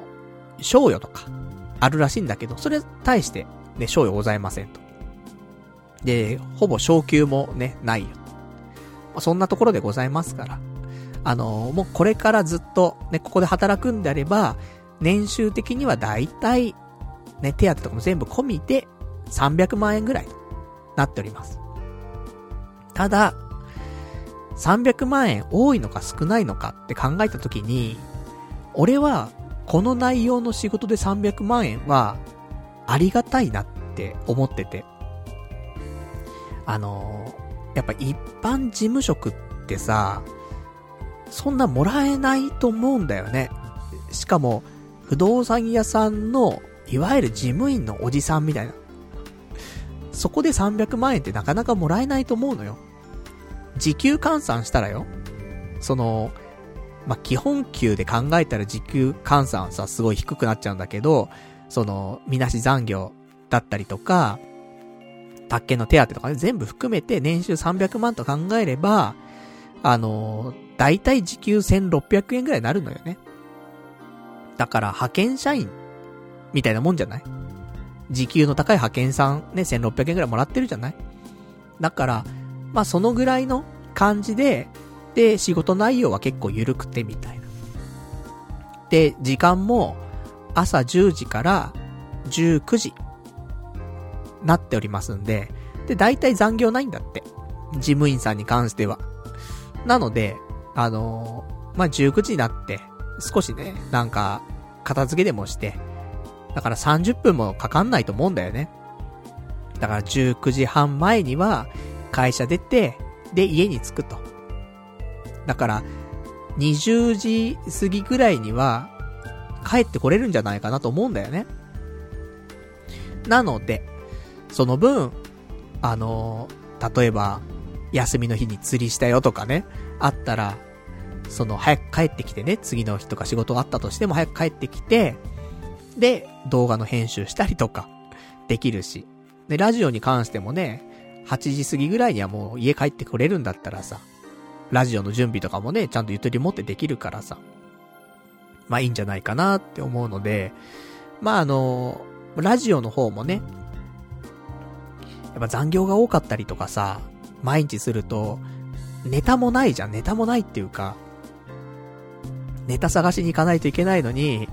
賞与とか、あるらしいんだけど、それ対して、ね、賞与ございませんと。で、ほぼ昇給もね、ないよ。ま、そんなところでございますから。あの、もうこれからずっと、ね、ここで働くんであれば、年収的にはだいたい、ね、手当とかも全部込みで、300万円ぐらいなっております。ただ、300万円多いのか少ないのかって考えたときに、俺はこの内容の仕事で300万円はありがたいなって思ってて。あのー、やっぱ一般事務職ってさ、そんなもらえないと思うんだよね。しかも、不動産屋さんの、いわゆる事務員のおじさんみたいな。そこで300万円ってなかなかもらえないと思うのよ。時給換算したらよ。その、まあ、基本給で考えたら時給換算さ、すごい低くなっちゃうんだけど、その、みなし残業だったりとか、宅建の手当とかね、全部含めて年収300万と考えれば、あのー、だいたい時給1600円ぐらいになるのよね。だから派遣社員みたいなもんじゃない？時給の高い派遣さんね、1600円ぐらいもらってるじゃない？だから、まあそのぐらいの感じで、で、仕事内容は結構緩くてみたいな。で、時間も朝10時から19時なっておりますんで、で、大体残業ないんだって。事務員さんに関しては。なので、あのー、まあ、19時になって、少しね、なんか、片付けでもして、だから30分もかかんないと思うんだよね。だから19時半前には、会社出て、で、家に着くと。だから、20時過ぎぐらいには、帰ってこれるんじゃないかなと思うんだよね。なので、その分、あの、例えば、休みの日に釣りしたよとかね、あったら、その、早く帰ってきてね、次の日とか仕事があったとしても早く帰ってきて、で、動画の編集したりとか、できるし。で、ラジオに関してもね、8時過ぎぐらいにはもう家帰ってこれるんだったらさ、ラジオの準備とかもね、ちゃんとゆとり持ってできるからさ、まあいいんじゃないかなって思うので、まああの、ラジオの方もね、やっぱ残業が多かったりとかさ、毎日すると、ネタもないじゃん、ネタもないっていうか、ネタ探しに行かないといけないのに、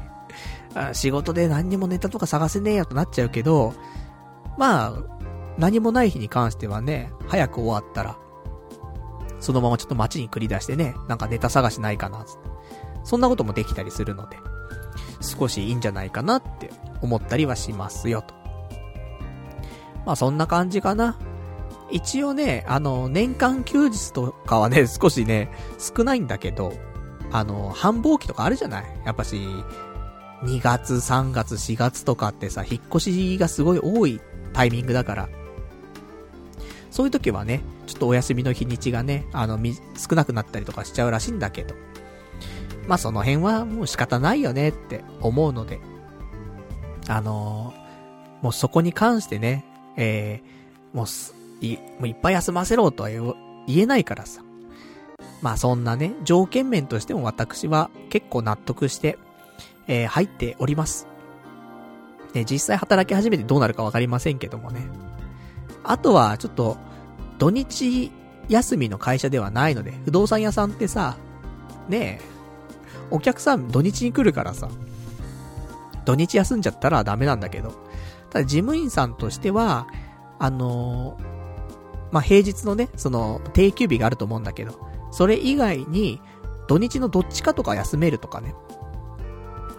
仕事で何にもネタとか探せねえよとなっちゃうけど、まあ、何もない日に関してはね、早く終わったら、そのままちょっと街に繰り出してね、なんかネタ探しないかな、つって。そんなこともできたりするので、少しいいんじゃないかなって思ったりはしますよ、と。まあそんな感じかな。一応ね、あの、年間休日とかはね、少しね、少ないんだけど、あの、繁忙期とかあるじゃない？やっぱし、2月、3月、4月とかってさ、引っ越しがすごい多いタイミングだから、そういう時はね、ちょっとお休みの日にちがね、あの、少なくなったりとかしちゃうらしいんだけど、まあその辺はもう仕方ないよねって思うので、あのー、もうそこに関してね、えー、もうす、い、もういっぱい休ませろとは言えないからさ。まあそんなね、条件面としても私は結構納得して、えー、入っております。ね、実際働き始めてどうなるかわかりませんけどもね。あとは、ちょっと、土日休みの会社ではないので、不動産屋さんってさ、ねえ、お客さん土日に来るからさ、土日休んじゃったらダメなんだけど、ただ事務員さんとしては、あのー、まあ、平日のね、その、定休日があると思うんだけど、それ以外に、土日のどっちかとか休めるとかね、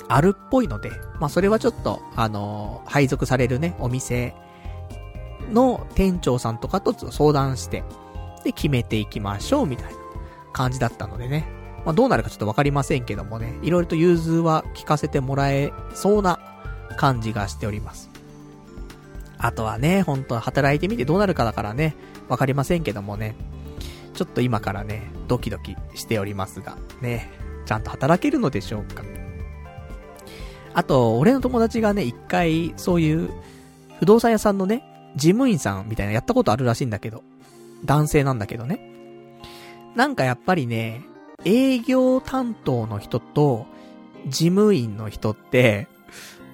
あるっぽいので、まあ、それはちょっと、あのー、配属されるね、お店の店長さんとかと相談して、で、決めていきましょう、みたいな感じだったのでね。まあ、どうなるかちょっとわかりませんけどもね、いろいろと融通は聞かせてもらえそうな感じがしております。あとはね、本当は働いてみてどうなるかだからね、わかりませんけどもね、ちょっと今からね、ドキドキしておりますが、ね、ちゃんと働けるのでしょうか。あと、俺の友達がね、一回、そういう、不動産屋さんのね、事務員さんみたいなやったことあるらしいんだけど、男性なんだけどね。なんかやっぱりね、営業担当の人と、事務員の人って、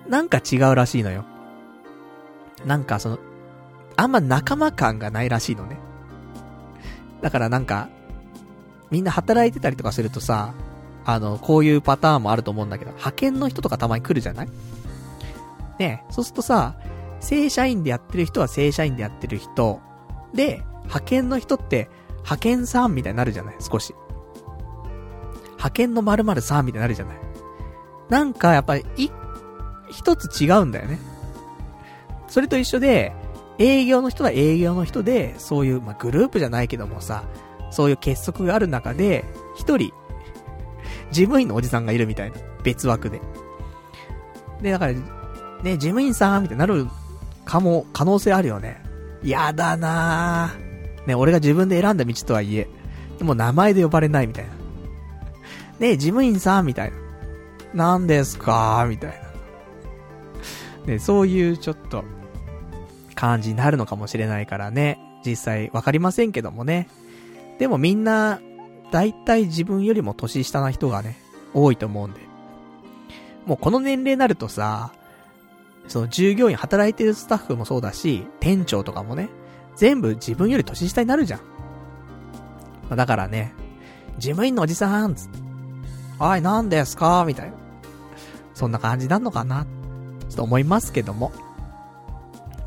なんか違うらしいのよ。なんかその、あんま仲間感がないらしいのね。だからなんか、みんな働いてたりとかするとさ、あの、こういうパターンもあると思うんだけど、派遣の人とかたまに来るじゃない？ねそうするとさ、正社員でやってる人は正社員でやってる人、で、派遣の人って、派遣さんみたいになるじゃない？少し。派遣の〇〇さんみたいになるじゃない？なんかやっぱり、い、一つ違うんだよね。それと一緒で、営業の人は営業の人で、そういう、まあ、グループじゃないけどもさ、そういう結束がある中で、一人、事務員のおじさんがいるみたいな。別枠で。で、だから、ね、事務員さんみたいになるかも、可能性あるよね。やだなぁ。ね、俺が自分で選んだ道とはいえ、でも名前で呼ばれないみたいな。ねえ、事務員さんみたいな。何ですか？みたいな。ね、そういうちょっと、感じになるのかもしれないからね。実際わかりませんけどもね。でもみんな、だいたい自分よりも年下な人がね、多いと思うんで。もうこの年齢になるとさ、その従業員働いてるスタッフもそうだし、店長とかもね、全部自分より年下になるじゃん。まあ、だからね、事務員のおじさんつって、はい、何ですか？みたいな。そんな感じなのかな？ちょっと思いますけども。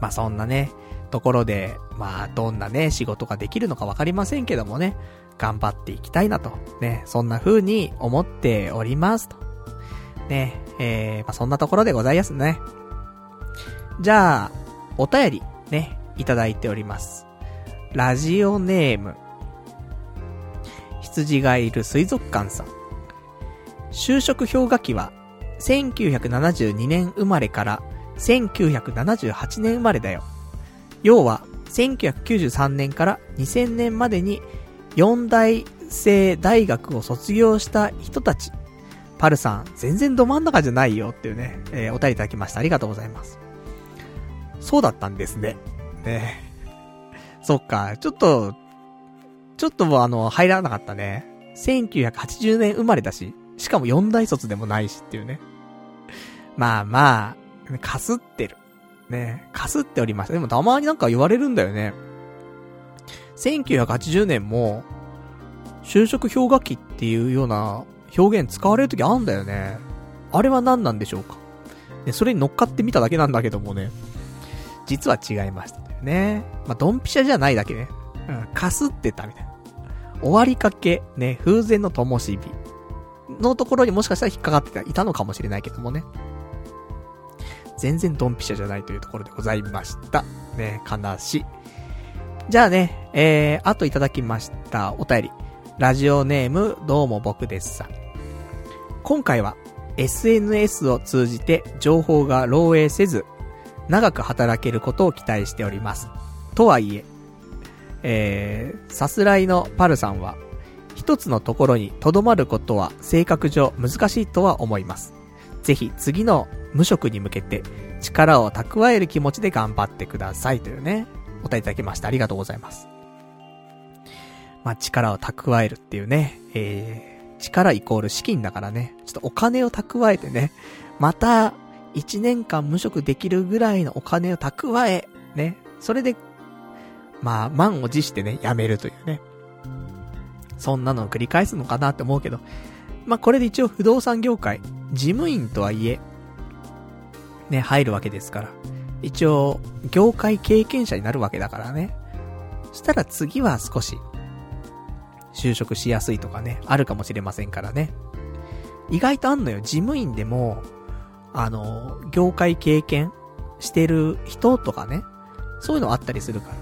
まあそんなね、ところで、まあ、どんなね、仕事ができるのかわかりませんけどもね、頑張っていきたいなと、ね、そんな風に思っておりますと。ね、えー、まあ、そんなところでございますね。じゃあ、お便り、ね、いただいております。ラジオネーム、羊がいる水族館さん。就職氷河期は、1972年生まれから1978年生まれだよ。要は、1993年から2000年までに4大生大学を卒業した人たち。パルさん、全然ど真ん中じゃないよっていうね、えー、お便りいただきました。ありがとうございます。そうだったんですね。ねそっか、ちょっと、ちょっともうあの、入らなかったね。1980年生まれだし、しかも4大卒でもないしっていうね。まあまあ、かすってる。ね、かすっておりました。でもたまになんか言われるんだよね。1980年も、就職氷河期っていうような表現使われるときあんだよね。あれは何なんでしょうか。ね、それに乗っかってみただけなんだけどもね。実は違いましたね。まあ、ドンピシャじゃないだけね。うん、かすってたみたいな。終わりかけ、ね、風前の灯火のところにもしかしたら引っかかってた、いたのかもしれないけどもね。全然ドンピシャじゃないというところでございました。ね、悲しい。じゃあね、えー、あといただきましたお便り。ラジオネーム、どうも僕ですさ。今回は、SNS を通じて情報が漏洩せず、長く働けることを期待しております。とはいえ、えー、さすらいのパルさんは、一つのところに留まることは性格上難しいとは思います。ぜひ次の無職に向けて力を蓄える気持ちで頑張ってくださいというね、お答えいただきました。ありがとうございます。まあ、力を蓄えるっていうね、えー、力イコール資金だからね、ちょっとお金を蓄えてね、また1年間無職できるぐらいのお金を蓄え、ね、それで、まあ、満を持してね、辞めるというね。そんなのを繰り返すのかなって思うけど、まあ、これで一応不動産業界、事務員とはいえ、ね、入るわけですから。一応、業界経験者になるわけだからね。そしたら次は少し、就職しやすいとかね、あるかもしれませんからね。意外とあんのよ、事務員でも、あの、業界経験してる人とかね、そういうのあったりするから。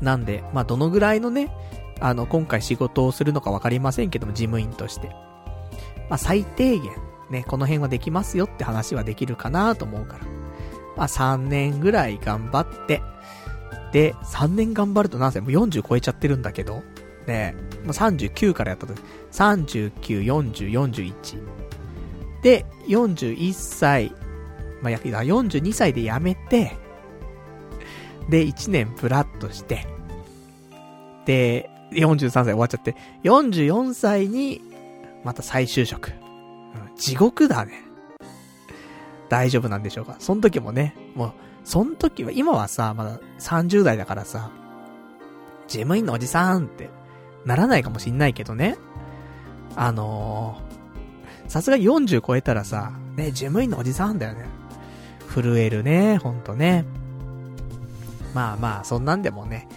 なんで、まあ、どのぐらいのね、あの、今回仕事をするのかわかりませんけども、事務員として。まあ、最低限、ね、この辺はできますよって話はできるかなと思うから。まあ、3年ぐらい頑張って、で、3年頑張ると何歳もう40超えちゃってるんだけど、ね、まあ、39からやったと39、40、41。で、41歳、まあ、や、42歳で辞めて、で、1年プラッとして、で、43歳終わっちゃって、44歳に、また再就職。地獄だね。大丈夫なんでしょうか。その時もね、もう、その時は、今はさ、まだ30代だからさ、事務員のおじさんって、ならないかもしんないけどね。あのさすがに40超えたらさ、ね、事務員のおじさんだよね。震えるね、ほんとね。まあまあ、そんなんでもね、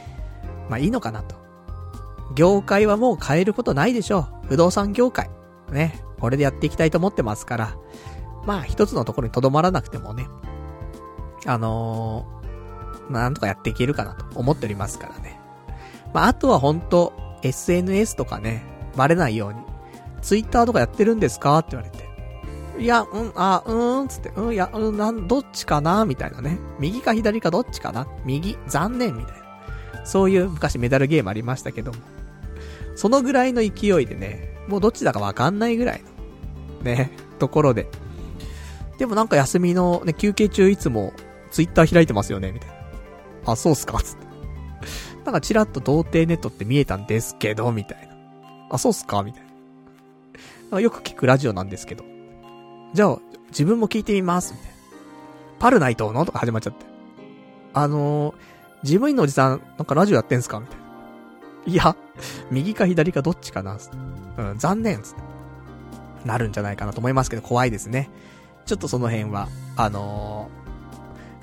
まあいいのかなと。業界はもう変えることないでしょう。不動産業界。ね、これでやっていきたいと思ってますから。まあ一つのところに留まらなくてもね、あのー、なんとかやっていけるかなと思っておりますからね。まああとはほんと、SNS とかね、バレないように。ツイッターとかやってるんですか？って言われて。いや、うん、あ、うーん、つって、うん、いや、うん、なん、どっちかな？みたいなね。右か左かどっちかな？右、残念みたいな。そういう昔メダルゲームありましたけども。そのぐらいの勢いでね、もうどっちだかわかんないぐらいの、ね、ところで。でもなんか休みのね、休憩中いつもツイッター開いてますよね、みたいな。あ、そうっすか？つって。なんかチラッと童貞ネットって見えたんですけど、みたいな。あ、そうっすか？みたいな。よく聞くラジオなんですけど。じゃあ、自分も聞いてみます、みたいな。パルナイトの？とか始まっちゃって。あのー、事務員のおじさん、なんかラジオやってんすか？みたいな。いや、右か左かどっちかなうん、残念つって。なるんじゃないかなと思いますけど、怖いですね。ちょっとその辺は、あのー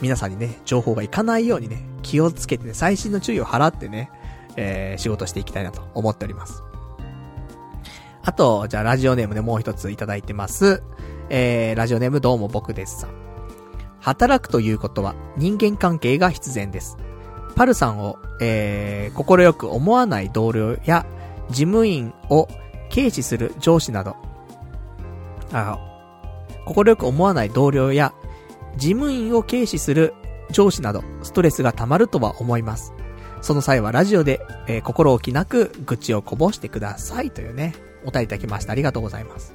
皆さんにね、情報がいかないようにね、気をつけてね、最新の注意を払ってね、えー、仕事していきたいなと思っております。あと、じゃあラジオネームでもう一ついただいてます。えー、ラジオネームどうも僕ですさん。働くということは人間関係が必然です。パルさんを、えー、心よく思わない同僚や事務員を軽視する上司など、あ、心よく思わない同僚や事務員を軽視する上司など、ストレスが溜まるとは思います。その際はラジオで、えー、心置きなく愚痴をこぼしてくださいというね、お便りいただきました。ありがとうございます。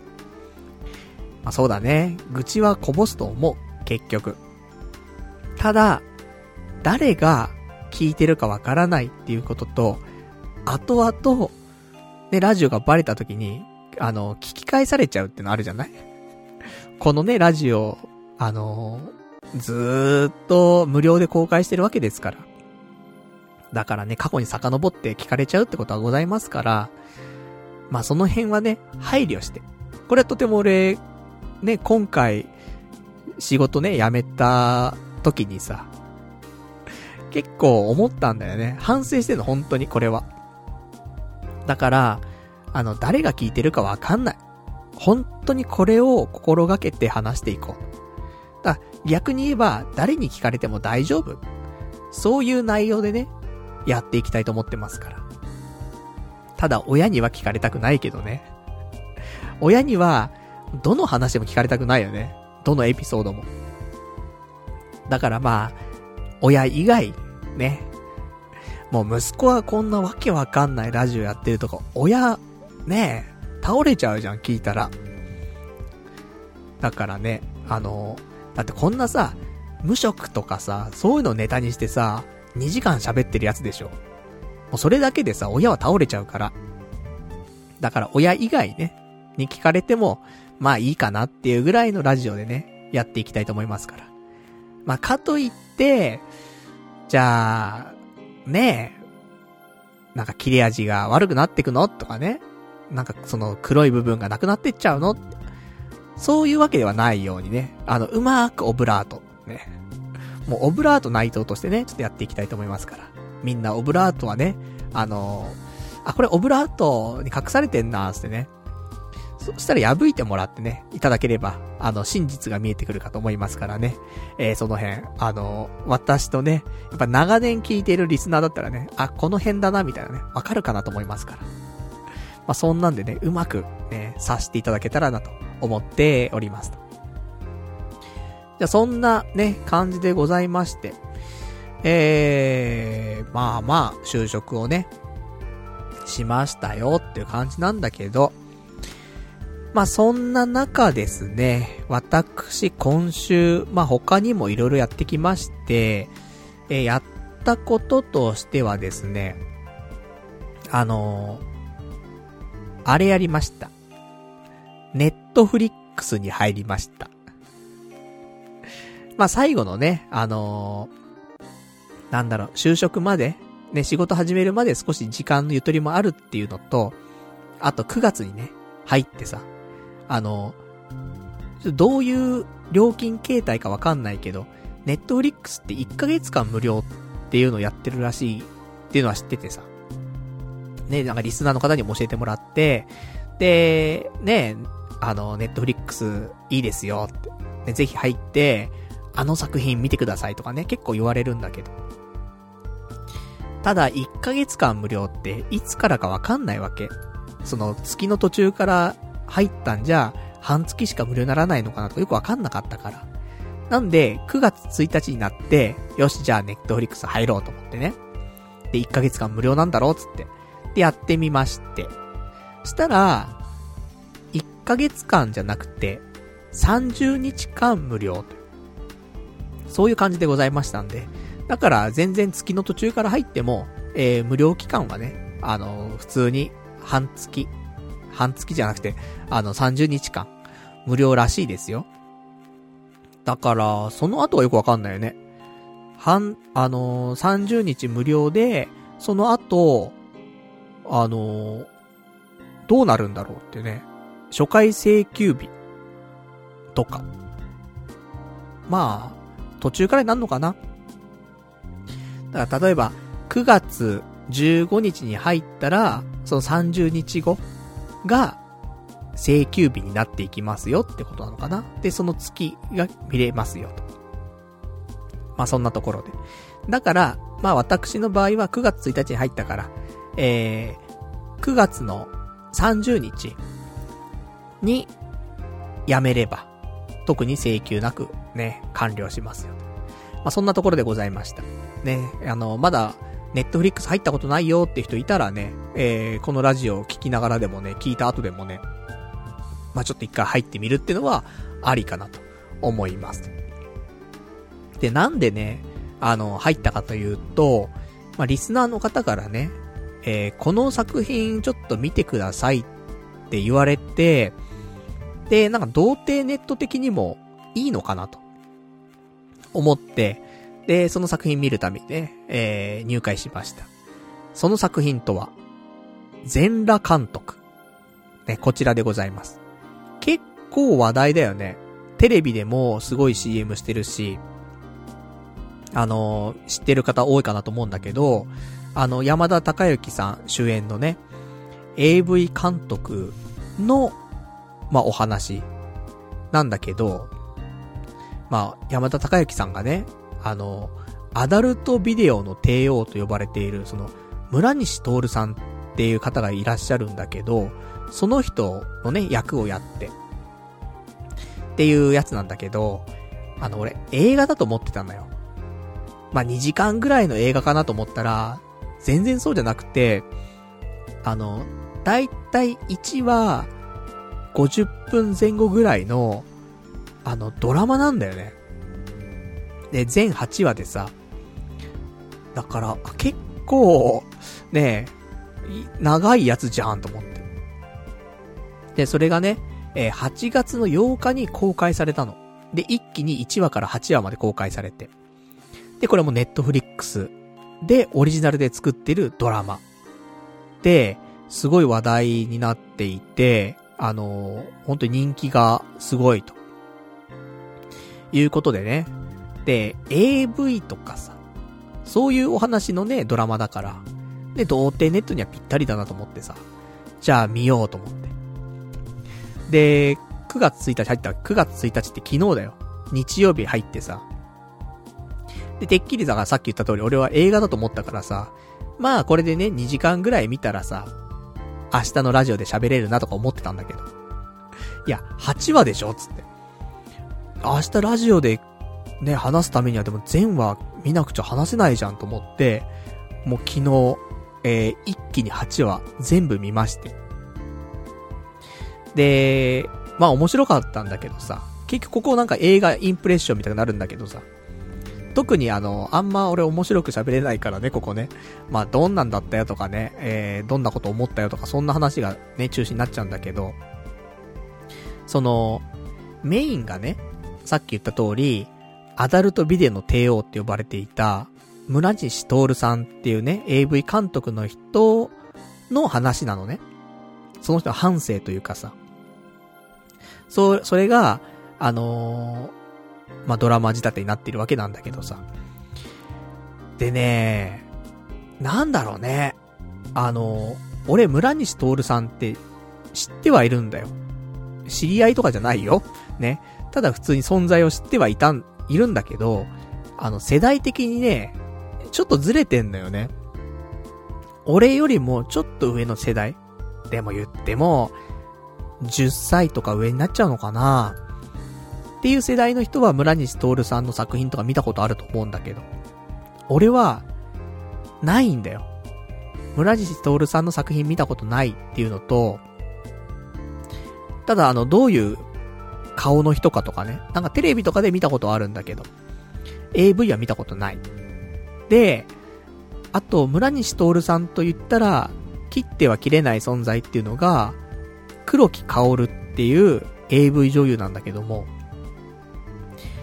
まあそうだね。愚痴はこぼすと思う。結局。ただ、誰が聞いてるかわからないっていうことと、後々、ね、ラジオがバレた時に、あの、聞き返されちゃうってのあるじゃない？このね、ラジオ、あの、ずーっと無料で公開してるわけですから。だからね、過去に遡って聞かれちゃうってことはございますから、まあその辺はね、配慮して。これはとても俺、ね、今回、仕事ね、辞めた時にさ、結構思ったんだよね。反省してんの、本当に、これは。だから、あの、誰が聞いてるかわかんない。本当にこれを心がけて話していこう。だ逆に言えば、誰に聞かれても大丈夫。そういう内容でね、やっていきたいと思ってますから。ただ、親には聞かれたくないけどね。親には、どの話も聞かれたくないよね。どのエピソードも。だからまあ、親以外、ね。もう息子はこんなわけわかんないラジオやってるとか、親、ねえ倒れちゃうじゃん、聞いたら。だからね、あの、だってこんなさ、無職とかさ、そういうのをネタにしてさ、2時間喋ってるやつでしょ。もうそれだけでさ、親は倒れちゃうから。だから親以外ね、に聞かれても、まあいいかなっていうぐらいのラジオでね、やっていきたいと思いますから。まあかといって、じゃあ、ねえ、なんか切れ味が悪くなってくのとかね。なんかその黒い部分がなくなってっちゃうのそういうわけではないようにね。あの、うまーくオブラート。ね。もうオブラート内藤としてね、ちょっとやっていきたいと思いますから。みんなオブラートはね、あのー、あ、これオブラートに隠されてんなーってね。そしたら破いてもらってね、いただければ、あの、真実が見えてくるかと思いますからね。えー、その辺、あのー、私とね、やっぱ長年聞いているリスナーだったらね、あ、この辺だな、みたいなね、わかるかなと思いますから。まあ、そんなんでね、うまくね、さしていただけたらなと思っております。じゃ、そんなね、感じでございまして、えー、まあまあ、就職をね、しましたよっていう感じなんだけど、まあそんな中ですね、私今週、まあ他にも色々やってきまして、えー、やったこととしてはですね、あのー、あれやりました。ネットフリックスに入りました。まあ最後のね、あの、なんだろう、就職まで、ね、仕事始めるまで少し時間のゆとりもあるっていうのと、あと9月にね、入ってさ、あの、どういう料金形態かわかんないけど、ネットフリックスって1ヶ月間無料っていうのをやってるらしいっていうのは知っててさ。ね、なんかリスナーの方にも教えてもらって、で、ね、あの、ネットフリックスいいですよって、ね、ぜひ入って、あの作品見てくださいとかね、結構言われるんだけど。ただ、1ヶ月間無料って、いつからかわかんないわけ。その、月の途中から入ったんじゃ、半月しか無料にならないのかなとかよくわかんなかったから。なんで、9月1日になって、よし、じゃあネットフリックス入ろうと思ってね。で、1ヶ月間無料なんだろうつって。で、やってみまして。したら、1ヶ月間じゃなくて、30日間無料。そういう感じでございましたんで。だから全然月の途中から入っても、えー、無料期間はね、あのー、普通に半月半月じゃなくて、あの、30日間、無料らしいですよ。だから、その後はよくわかんないよね。半、あのー、30日無料で、その後、あのー、どうなるんだろうってね。初回請求日とか。まあ、途中からになるのかなだから例えば、9月15日に入ったら、その30日後が、請求日になっていきますよってことなのかなで、その月が見れますよと。まあそんなところで。だから、まあ私の場合は9月1日に入ったから、えー、9月の30日に辞めれば、特に請求なくね、完了しますよ。まあそんなところでございました。ね、あの、まだ、ネットフリックス入ったことないよって人いたらね、えー、このラジオを聞きながらでもね、聞いた後でもね、まあ、ちょっと一回入ってみるっていうのは、ありかなと思います。で、なんでね、あの、入ったかというと、まあ、リスナーの方からね、えー、この作品ちょっと見てくださいって言われて、で、なんか童貞ネット的にもいいのかなと思って、で、その作品見るためにね、えー、入会しました。その作品とは、全裸監督。ね、こちらでございます。結構話題だよね。テレビでもすごい CM してるし、あの、知ってる方多いかなと思うんだけど、あの、山田孝之さん主演のね、AV 監督の、まあ、お話なんだけど、まあ、山田孝之さんがね、あの、アダルトビデオの帝王と呼ばれている、その、村西徹さんっていう方がいらっしゃるんだけど、その人のね、役をやって、っていうやつなんだけど、あの、俺、映画だと思ってたのよ。まあ、2時間ぐらいの映画かなと思ったら、全然そうじゃなくて、あの、だいたい1話、50分前後ぐらいの、あの、ドラマなんだよね。で、全8話でさ、だから、結構、ね長いやつじゃんと思って。で、それがね、えー、8月の8日に公開されたの。で、一気に1話から8話まで公開されて。で、これもネットフリックスでオリジナルで作ってるドラマ。で、すごい話題になっていて、あのー、本当に人気がすごいと。いうことでね、AV とかさ、そういうお話のね、ドラマだから、で、童貞ネットにはぴったりだなと思ってさ、じゃあ見ようと思って。で、9月1日入った、9月1日って昨日だよ。日曜日入ってさ。で、てっきりだからさっき言った通り、俺は映画だと思ったからさ、まあこれでね、2時間ぐらい見たらさ、明日のラジオで喋れるなとか思ってたんだけど。いや、8話でしょつって。明日ラジオでね、話すためにはでも全話見なくちゃ話せないじゃんと思って、もう昨日、えー、一気に8話全部見まして。で、まあ面白かったんだけどさ、結局ここなんか映画インプレッションみたいになるんだけどさ、特にあの、あんま俺面白く喋れないからね、ここね。まあどんなんだったよとかね、えー、どんなこと思ったよとか、そんな話がね、中心になっちゃうんだけど、その、メインがね、さっき言った通り、アダルトビデオの帝王って呼ばれていた、村西徹さんっていうね、AV 監督の人の話なのね。その人の反省というかさ。そう、それが、あのー、まあ、ドラマ仕立てになっているわけなんだけどさ。でね、なんだろうね。あのー、俺村西徹さんって知ってはいるんだよ。知り合いとかじゃないよ。ね。ただ普通に存在を知ってはいたんいるんだけど、あの、世代的にね、ちょっとずれてんのよね。俺よりもちょっと上の世代。でも言っても、10歳とか上になっちゃうのかなっていう世代の人は村西徹さんの作品とか見たことあると思うんだけど。俺は、ないんだよ。村西徹さんの作品見たことないっていうのと、ただあの、どういう顔の人かとかね。なんかテレビとかで見たことあるんだけど、AV は見たことない。で、あと、村西徹さんと言ったら、切っては切れない存在っていうのが、黒木薫っていう AV 女優なんだけども、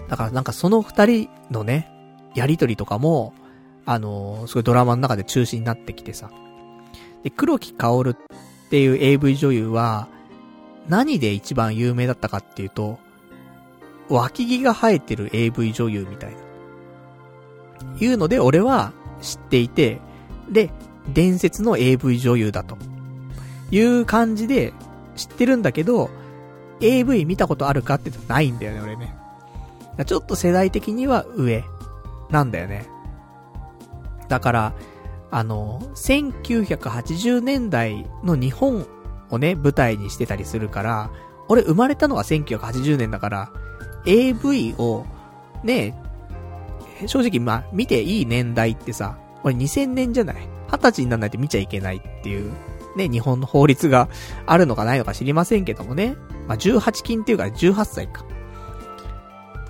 だからなんかその二人のね、やりとりとかも、あのー、すごいドラマの中で中心になってきてさ。で、黒木薫っていう AV 女優は、何で一番有名だったかっていうと、脇毛が生えてる AV 女優みたいな。いうので俺は知っていて、で、伝説の AV 女優だと。いう感じで知ってるんだけど、AV 見たことあるかってないんだよね、俺ね。ちょっと世代的には上なんだよね。だから、あの、1980年代の日本をね、舞台にしてたりするから、俺生まれたのは1980年だから、AV を、ね、正直まあ、見ていい年代ってさ、俺2000年じゃない二十歳にならないと見ちゃいけないっていう、ね、日本の法律があるのかないのか知りませんけどもね。まあ、18金っていうか18歳か。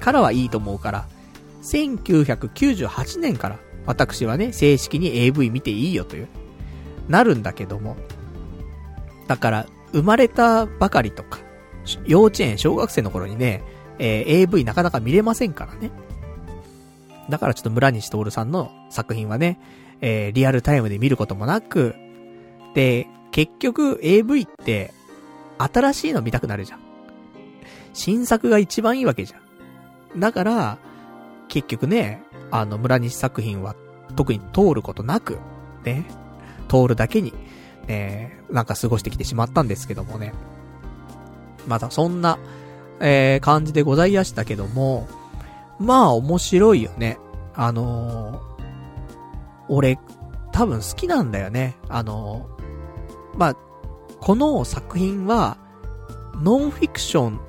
からはいいと思うから、1998年から私はね、正式に AV 見ていいよという、なるんだけども。だから、生まれたばかりとか、幼稚園、小学生の頃にね、えー、AV なかなか見れませんからね。だからちょっと村西徹さんの作品はね、えー、リアルタイムで見ることもなく、で、結局 AV って、新しいの見たくなるじゃん。新作が一番いいわけじゃん。だから、結局ね、あの、村西作品は特に通ることなく、ね、通るだけに、ね、なんか過ごしてきてしまったんですけどもね。まだそんな、えー、感じでございやしたけども、まあ面白いよね。あのー、俺、多分好きなんだよね。あのー、まあ、この作品は、ノンフィクション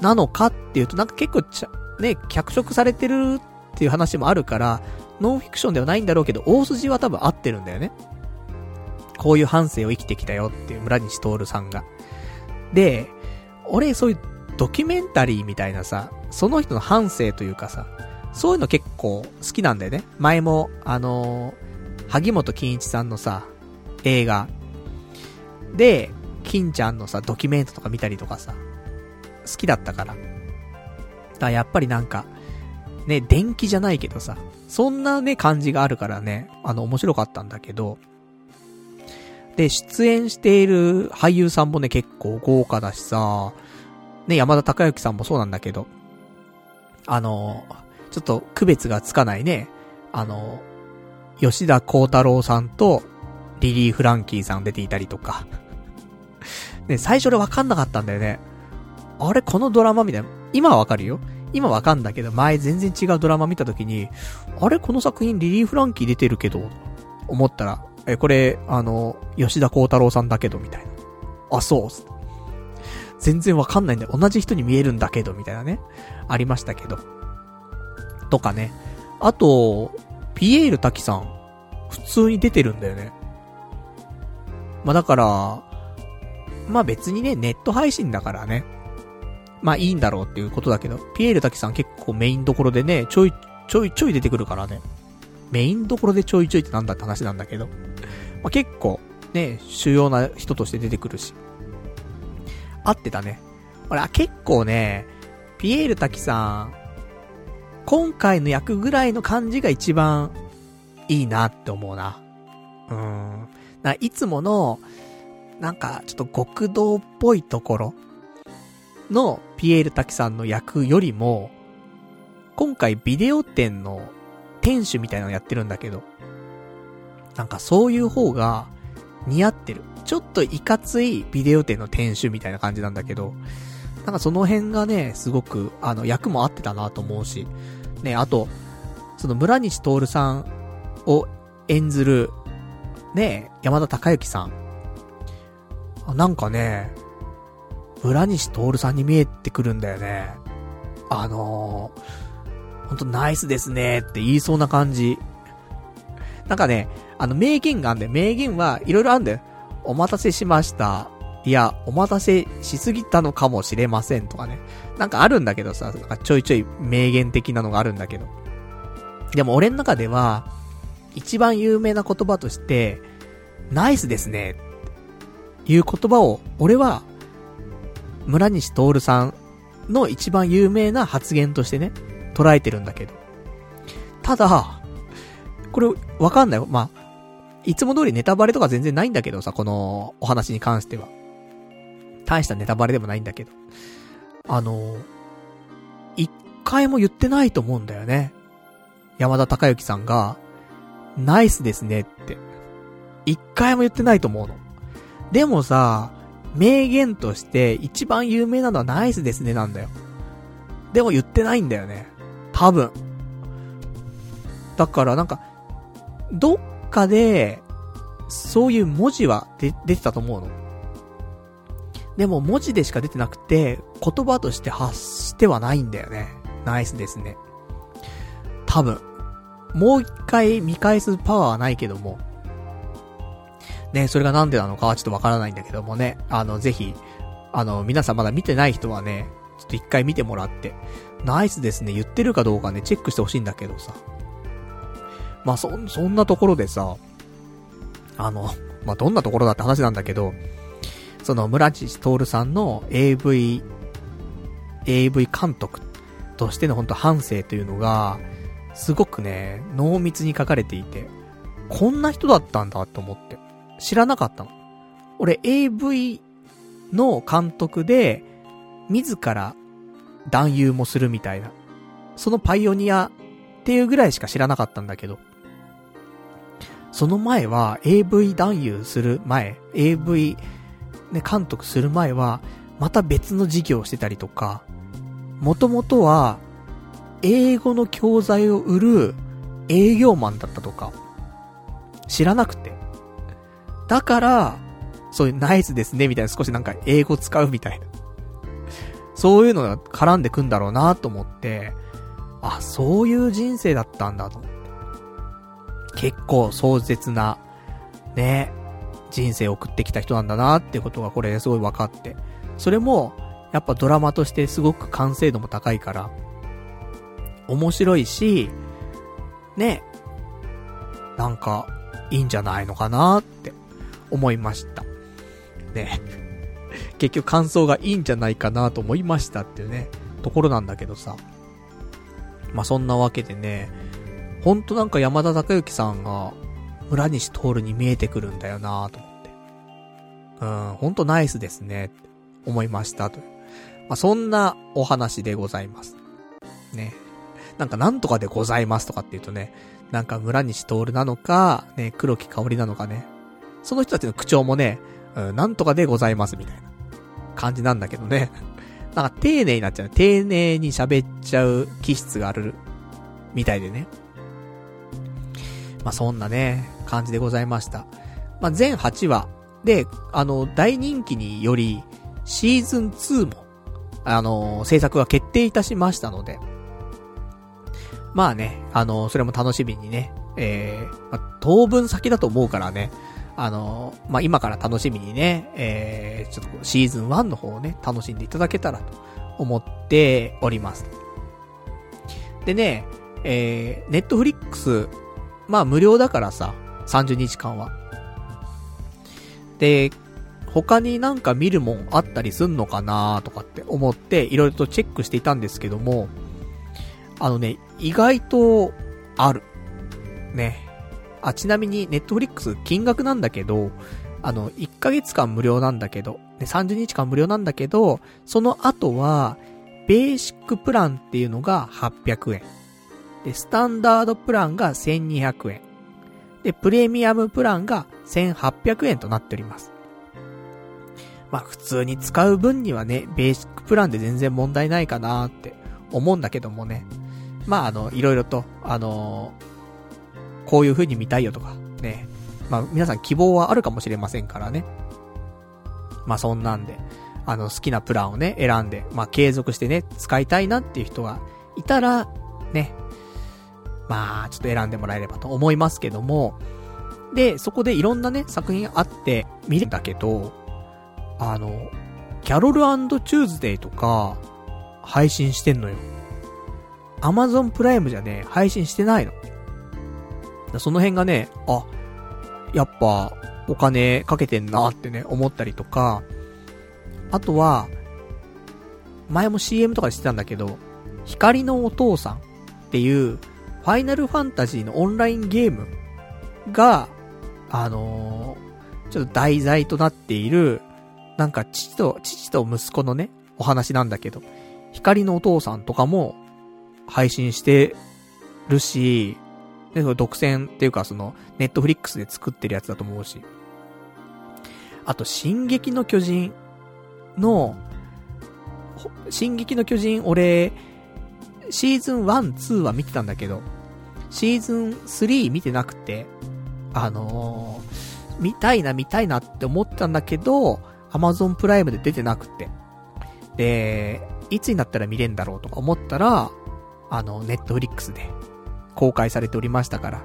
なのかっていうと、なんか結構ちゃ、ね、脚色されてるっていう話もあるから、ノンフィクションではないんだろうけど、大筋は多分合ってるんだよね。こういう反省を生きてきたよっていう村西徹さんが。で、俺そういうドキュメンタリーみたいなさ、その人の反省というかさ、そういうの結構好きなんだよね。前も、あのー、萩本欽一さんのさ、映画、で、金ちゃんのさ、ドキュメントとか見たりとかさ、好きだったから。だからやっぱりなんか、ね、電気じゃないけどさ、そんなね、感じがあるからね、あの、面白かったんだけど、で、出演している俳優さんもね、結構豪華だしさ、ね、山田孝之さんもそうなんだけど、あの、ちょっと区別がつかないね、あの、吉田幸太郎さんとリリー・フランキーさん出ていたりとか。ね、最初でわかんなかったんだよね。あれ、このドラマみたいな。今はわかるよ。今わかんだけど、前全然違うドラマ見た時に、あれ、この作品リリー・フランキー出てるけど、思ったら、え、これ、あの、吉田幸太郎さんだけど、みたいな。あ、そう。全然わかんないんだよ。同じ人に見えるんだけど、みたいなね。ありましたけど。とかね。あと、ピエール滝さん、普通に出てるんだよね。まあ、だから、まあ別にね、ネット配信だからね。まあいいんだろうっていうことだけど、ピエール滝さん結構メインどころでね、ちょい、ちょいちょい出てくるからね。メインどころでちょいちょいってなんだって話なんだけど。まあ結構、ね、主要な人として出てくるし。合ってたね。俺、あ、結構ね、ピエール滝さん、今回の役ぐらいの感じが一番いいなって思うな。うん。ないつもの、なんか、ちょっと極道っぽいところのピエール滝さんの役よりも、今回ビデオ店の店主みたいなのやってるんだけど、なんかそういう方が似合ってる。ちょっといかついビデオ店の店主みたいな感じなんだけど、なんかその辺がね、すごく、あの、役も合ってたなと思うし、ね、あと、その村西徹さんを演ずる、ね、山田孝之さん。なんかね、村西徹さんに見えてくるんだよね。あのー、ほんとナイスですねって言いそうな感じ。なんかね、あの名言があんだよ。名言はいろいろあんだよ。お待たせしました。いや、お待たせしすぎたのかもしれませんとかね。なんかあるんだけどさ、ちょいちょい名言的なのがあるんだけど。でも俺の中では、一番有名な言葉として、ナイスですね。いう言葉を、俺は、村西徹さんの一番有名な発言としてね、捉えてるんだけど。ただ、これ、わかんない。まあ、いつも通りネタバレとか全然ないんだけどさ、このお話に関しては。大したネタバレでもないんだけど。あの、一回も言ってないと思うんだよね。山田孝之さんが、ナイスですねって、一回も言ってないと思うの。でもさ、名言として一番有名なのはナイスですねなんだよ。でも言ってないんだよね。多分。だからなんか、どっかで、そういう文字は出てたと思うの。でも文字でしか出てなくて、言葉として発してはないんだよね。ナイスですね。多分。もう一回見返すパワーはないけども。ね、それがなんでなのかはちょっとわからないんだけどもね。あの、ぜひ、あの、皆さんまだ見てない人はね、ちょっと一回見てもらって、ナイスですね、言ってるかどうかね、チェックしてほしいんだけどさ。まあ、そ、そんなところでさ、あの、まあ、どんなところだって話なんだけど、その村地徹さんの AV、AV 監督としての本当反省というのが、すごくね、濃密に書かれていて、こんな人だったんだと思って。知らなかったの。俺 AV の監督で、自ら男優もするみたいな。そのパイオニアっていうぐらいしか知らなかったんだけど。その前は AV 男優する前、AV ね、監督する前は、また別の事業をしてたりとか、もともとは、英語の教材を売る営業マンだったとか、知らなくて。だから、そういうナイスですね、みたいな少しなんか英語使うみたいな。そういうのが絡んでくんだろうなと思って、あ、そういう人生だったんだと思って。結構壮絶な、ね、人生を送ってきた人なんだなってことがこれすごい分かって。それも、やっぱドラマとしてすごく完成度も高いから、面白いし、ね、なんか、いいんじゃないのかなって思いました。ね。結局感想がいいんじゃないかなと思いましたっていうね、ところなんだけどさ。まあ、そんなわけでね、ほんとなんか山田孝之さんが、村西徹に見えてくるんだよなと思って。うん、ほんとナイスですね、思いましたと。まあ、そんなお話でございます。ね。なんかなんとかでございますとかって言うとね、なんか村西徹なのか、ね、黒木香織なのかね。その人たちの口調もね、うん、なんとかでございますみたいな感じなんだけどね。なんか丁寧になっちゃう。丁寧に喋っちゃう気質がある、みたいでね。まあ、そんなね、感じでございました。まあ、全8話。で、あの、大人気により、シーズン2も、あの、制作が決定いたしましたので、まあね、あの、それも楽しみにね、えー、まあ、当分先だと思うからね、あの、まあ、今から楽しみにね、えー、ちょっとシーズン1の方をね、楽しんでいただけたらと思っております。でね、えー、ネットフリックスまあ無料だからさ、30日間は。で、他になんか見るもんあったりすんのかなとかって思って、いろいろとチェックしていたんですけども、あのね、意外と、ある。ね。あ、ちなみに、ネットフリックス金額なんだけど、あの、1ヶ月間無料なんだけど、ね、30日間無料なんだけど、その後は、ベーシックプランっていうのが800円。で、スタンダードプランが1200円。で、プレミアムプランが1800円となっております。まあ普通に使う分にはね、ベーシックプランで全然問題ないかなって思うんだけどもね。まああの、いろいろと、あのー、こういう風に見たいよとか、ね。まあ皆さん希望はあるかもしれませんからね。まあそんなんで、あの好きなプランをね、選んで、まあ継続してね、使いたいなっていう人がいたら、ね、まあ、ちょっと選んでもらえればと思いますけども、で、そこでいろんなね、作品あって見るんだけど、あの、キャロルチューズデイとか、配信してんのよ。アマゾンプライムじゃね、配信してないの。その辺がね、あ、やっぱ、お金かけてんなってね、思ったりとか、あとは、前も CM とかしてたんだけど、光のお父さんっていう、ファイナルファンタジーのオンラインゲームが、あのー、ちょっと題材となっている、なんか父と、父と息子のね、お話なんだけど、光のお父さんとかも配信してるし、で、独占っていうかその、ネットフリックスで作ってるやつだと思うし。あと、進撃の巨人の、進撃の巨人、俺、シーズン1、2は見てたんだけど、シーズン3見てなくて、あのー、見たいな見たいなって思ったんだけど、アマゾンプライムで出てなくて。で、いつになったら見れんだろうとか思ったら、あの、ネットフリックスで公開されておりましたから、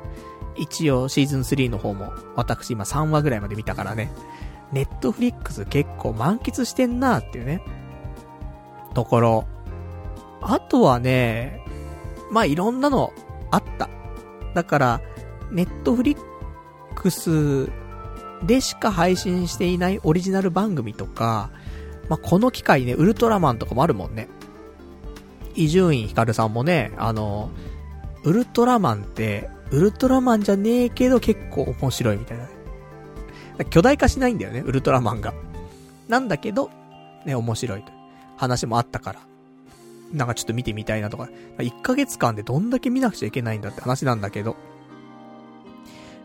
一応シーズン3の方も、私今3話ぐらいまで見たからね、ネットフリックス結構満喫してんなーっていうね、ところ。あとはね、まあ、いろんなのあった。だから、ネットフリックスでしか配信していないオリジナル番組とか、まあ、この機会ね、ウルトラマンとかもあるもんね。伊集院光さんもね、あの、ウルトラマンって、ウルトラマンじゃねえけど結構面白いみたいな。巨大化しないんだよね、ウルトラマンが。なんだけど、ね、面白いと。話もあったから。なんかちょっと見てみたいなとか。1ヶ月間でどんだけ見なくちゃいけないんだって話なんだけど。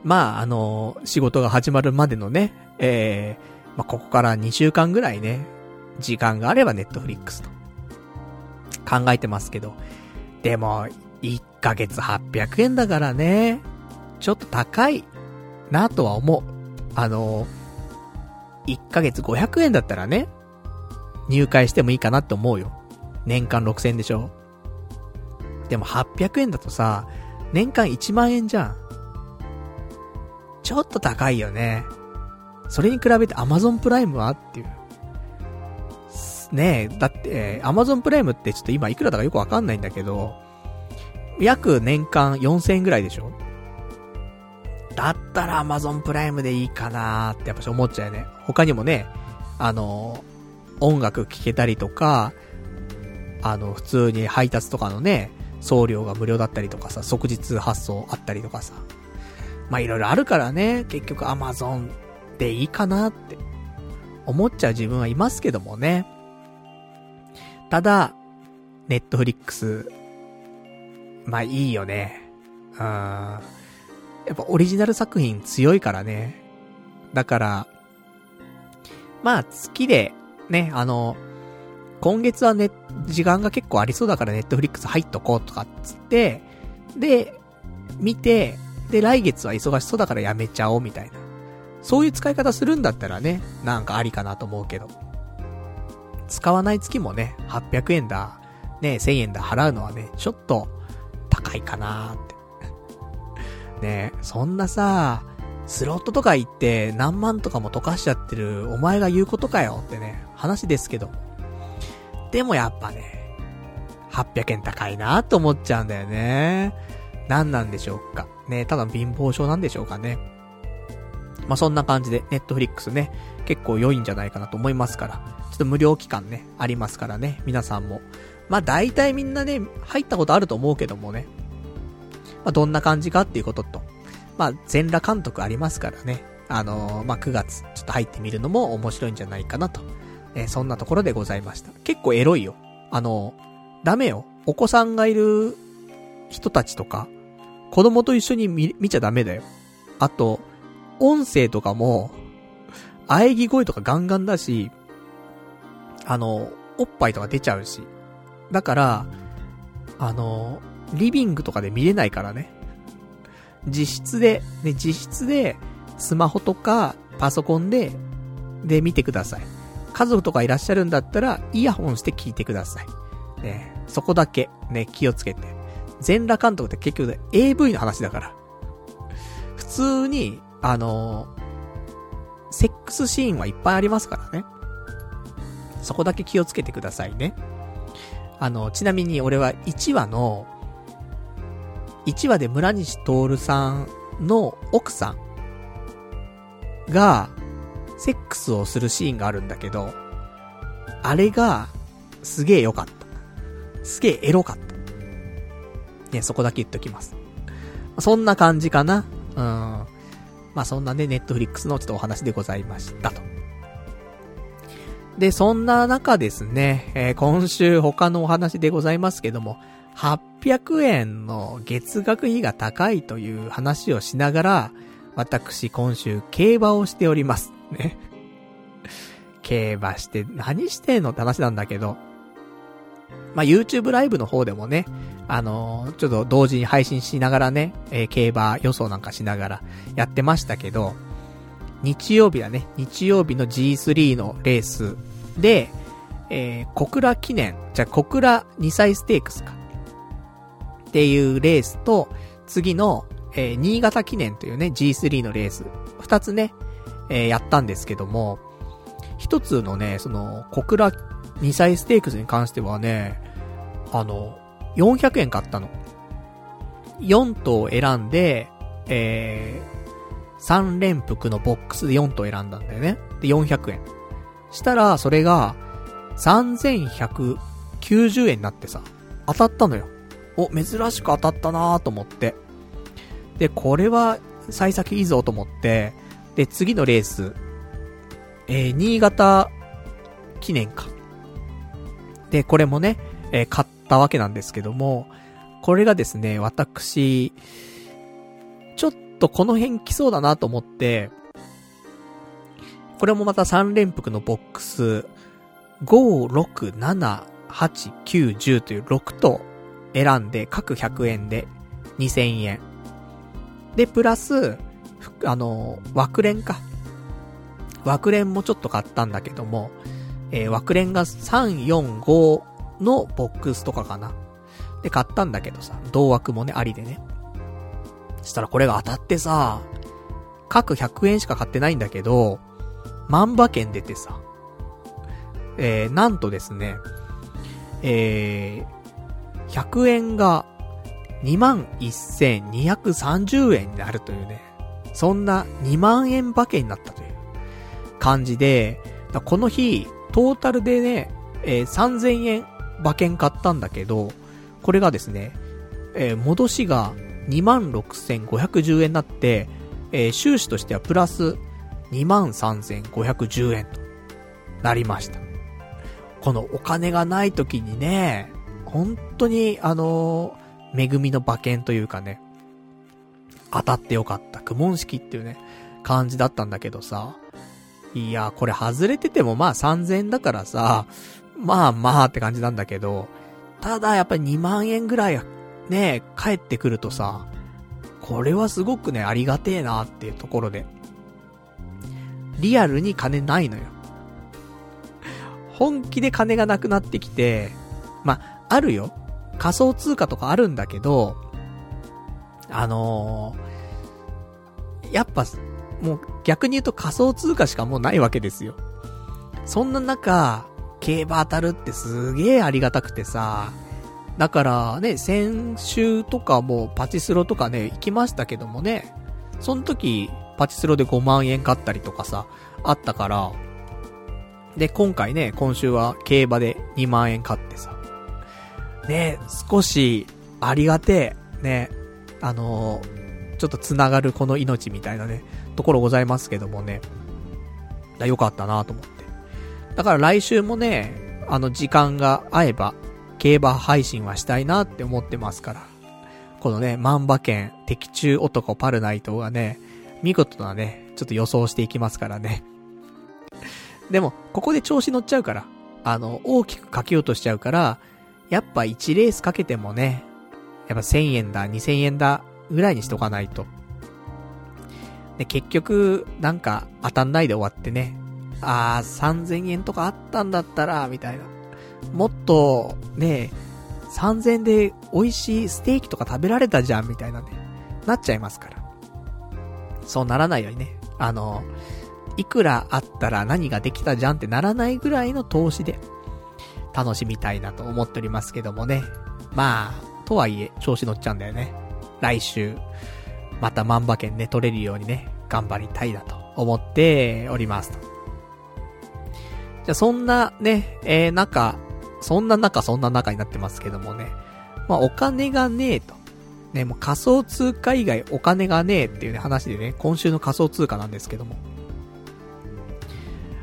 まあ、あのー、仕事が始まるまでのね、えー、まあ、ここから2週間ぐらいね、時間があればネットフリックスと。考えてますけど。でも、1ヶ月800円だからね、ちょっと高いなとは思う。あの、1ヶ月500円だったらね、入会してもいいかなって思うよ。年間6000円でしょでも800円だとさ、年間1万円じゃん。ちょっと高いよね。それに比べて Amazon プライムはっていう。ねえ、だって、Amazon プライムってちょっと今いくらだかよくわかんないんだけど、約年間4000円ぐらいでしょ？だったら Amazon プライムでいいかなーってやっぱし思っちゃうよね。他にもね、あの、音楽聴けたりとか、あの、普通に配達とかのね、送料が無料だったりとかさ、即日発送あったりとかさ。まあ、いろいろあるからね、結局 Amazon でいいかなって思っちゃう自分はいますけどもね。ただ、ネットフリックス、まあいいよね。うん。やっぱオリジナル作品強いからね。だから、まあ月で、ね、あの、今月はね、時間が結構ありそうだからネットフリックス入っとこうとかっつって、で、見て、で、来月は忙しそうだからやめちゃおうみたいな。そういう使い方するんだったらね、なんかありかなと思うけど。使わない月もね、800円だ、ね、1000円だ払うのはね、ちょっと高いかなーって。ねえそんなさ、スロットとか行って何万とかも溶かしちゃってるお前が言うことかよってね、話ですけど。でもやっぱね、800円高いなと思っちゃうんだよね。何なんでしょうか。ねただ貧乏症なんでしょうかね。まあ、そんな感じで、ネットフリックスね、結構良いんじゃないかなと思いますから、ちょっと無料期間ね、ありますからね、皆さんも。まあ、大体みんなね、入ったことあると思うけどもね、まあ、どんな感じかっていうことと、まあ、全裸監督ありますからね、あのー、まあ、9月、ちょっと入ってみるのも面白いんじゃないかなと、えー、そんなところでございました。結構エロいよ。あのー、ダメよ。お子さんがいる人たちとか、子供と一緒に見、見ちゃダメだよ。あと、音声とかも、喘ぎ声とかガンガンだし、あの、おっぱいとか出ちゃうし。だから、あの、リビングとかで見れないからね。実質で、ね、実質で、スマホとかパソコンで、で見てください。家族とかいらっしゃるんだったら、イヤホンして聞いてください。ね、そこだけ、ね、気をつけて。全裸監督って結局 AV の話だから。普通に、あのセックスシーンはいっぱいありますからね。そこだけ気をつけてくださいね。あの、ちなみに俺は1話の、1話で村西徹さんの奥さんが、セックスをするシーンがあるんだけど、あれが、すげえ良かった。すげえエロかった。ね、そこだけ言っときます。そんな感じかな。うん。まあそんなね、ネットフリックスのちょっとお話でございましたと。で、そんな中ですね、えー、今週他のお話でございますけども、発600円の月額費が高いという話をしながら、私今週競馬をしております。ね。競馬して何してんのって話なんだけど、まあ、YouTube ライブの方でもね、あのー、ちょっと同時に配信しながらね、えー、競馬予想なんかしながらやってましたけど、日曜日だね、日曜日の G3 のレースで、えー、小倉記念、じゃ小倉2歳ステークスか。っていうレースと、次の、えー、新潟記念というね、G3 のレース、二つね、えー、やったんですけども、一つのね、その、小倉2歳ステークスに関してはね、あの、400円買ったの。4頭選んで、えー、3連複のボックスで4頭選んだんだよね。で、400円。したら、それが、3190円になってさ、当たったのよ。お、珍しく当たったなーと思って。で、これは、幸先いいぞと思って、で、次のレース、えー、新潟記念か。で、これもね、えー、買ったわけなんですけども、これがですね、私、ちょっとこの辺来そうだなと思って、これもまた3連複のボックス、5、6、7、8、9、10という6と選んで、各100円で2000円。で、プラス、あの、枠連か。枠連もちょっと買ったんだけども、えー、枠連が3、4、5のボックスとかかな。で、買ったんだけどさ、同枠もね、ありでね。したらこれが当たってさ、各100円しか買ってないんだけど、万馬券出てさ、えー、なんとですね、えー、100円が21,230円になるというね、そんな2万円馬券になったという感じで、この日、トータルでね、えー、3000円馬券買ったんだけど、これがですね、えー、戻しが26,510円になって、えー、収支としてはプラス23,510円となりました。このお金がない時にね、本当にあのー、恵みの馬券というかね、当たってよかった。苦問式っていうね、感じだったんだけどさ、いや、これ外れててもまあ3000円だからさ、まあまあって感じなんだけど、ただやっぱり2万円ぐらいはね、帰ってくるとさ、これはすごくね、ありがてえなっていうところで。リアルに金ないのよ。本気で金がなくなってきて、まあ、るよ。仮想通貨とかあるんだけど、あのー、やっぱ、もう逆に言うと仮想通貨しかもうないわけですよ。そんな中、競馬当たるってすげえありがたくてさ、だからね、先週とかもパチスロとかね、行きましたけどもね、その時、パチスロで5万円買ったりとかさ、あったから、で、今回ね、今週は競馬で2万円買ってさ、ね、少し、ありがてえ、ね、あのー、ちょっと繋がるこの命みたいなね、ところございますけどもね。だ、よかったなと思って。だから来週もね、あの時間が合えば、競馬配信はしたいなって思ってますから。このね、万馬券、的中男パルナイトがね、見事なね、ちょっと予想していきますからね。でも、ここで調子乗っちゃうから、あの、大きくかけようとしちゃうから、やっぱ1レースかけてもね、やっぱ1000円だ、2000円だ、ぐらいにしとかないと。で、結局、なんか、当たんないで終わってね。あー、3000円とかあったんだったら、みたいな。もっと、ね、3000で美味しいステーキとか食べられたじゃん、みたいなね。なっちゃいますから。そうならないようにね。あの、いくらあったら何ができたじゃんってならないぐらいの投資で、楽しみたいなと思っておりますけどもね。まあ、とはいえ、調子乗っちゃうんだよね。来週、また万馬券ね、取れるようにね、頑張りたいなと思っておりますと。じゃそんなね、えー、中、そんな中そんな中になってますけどもね。まあお金がねえと。ね、もう仮想通貨以外お金がねえっていうね話でね、今週の仮想通貨なんですけども。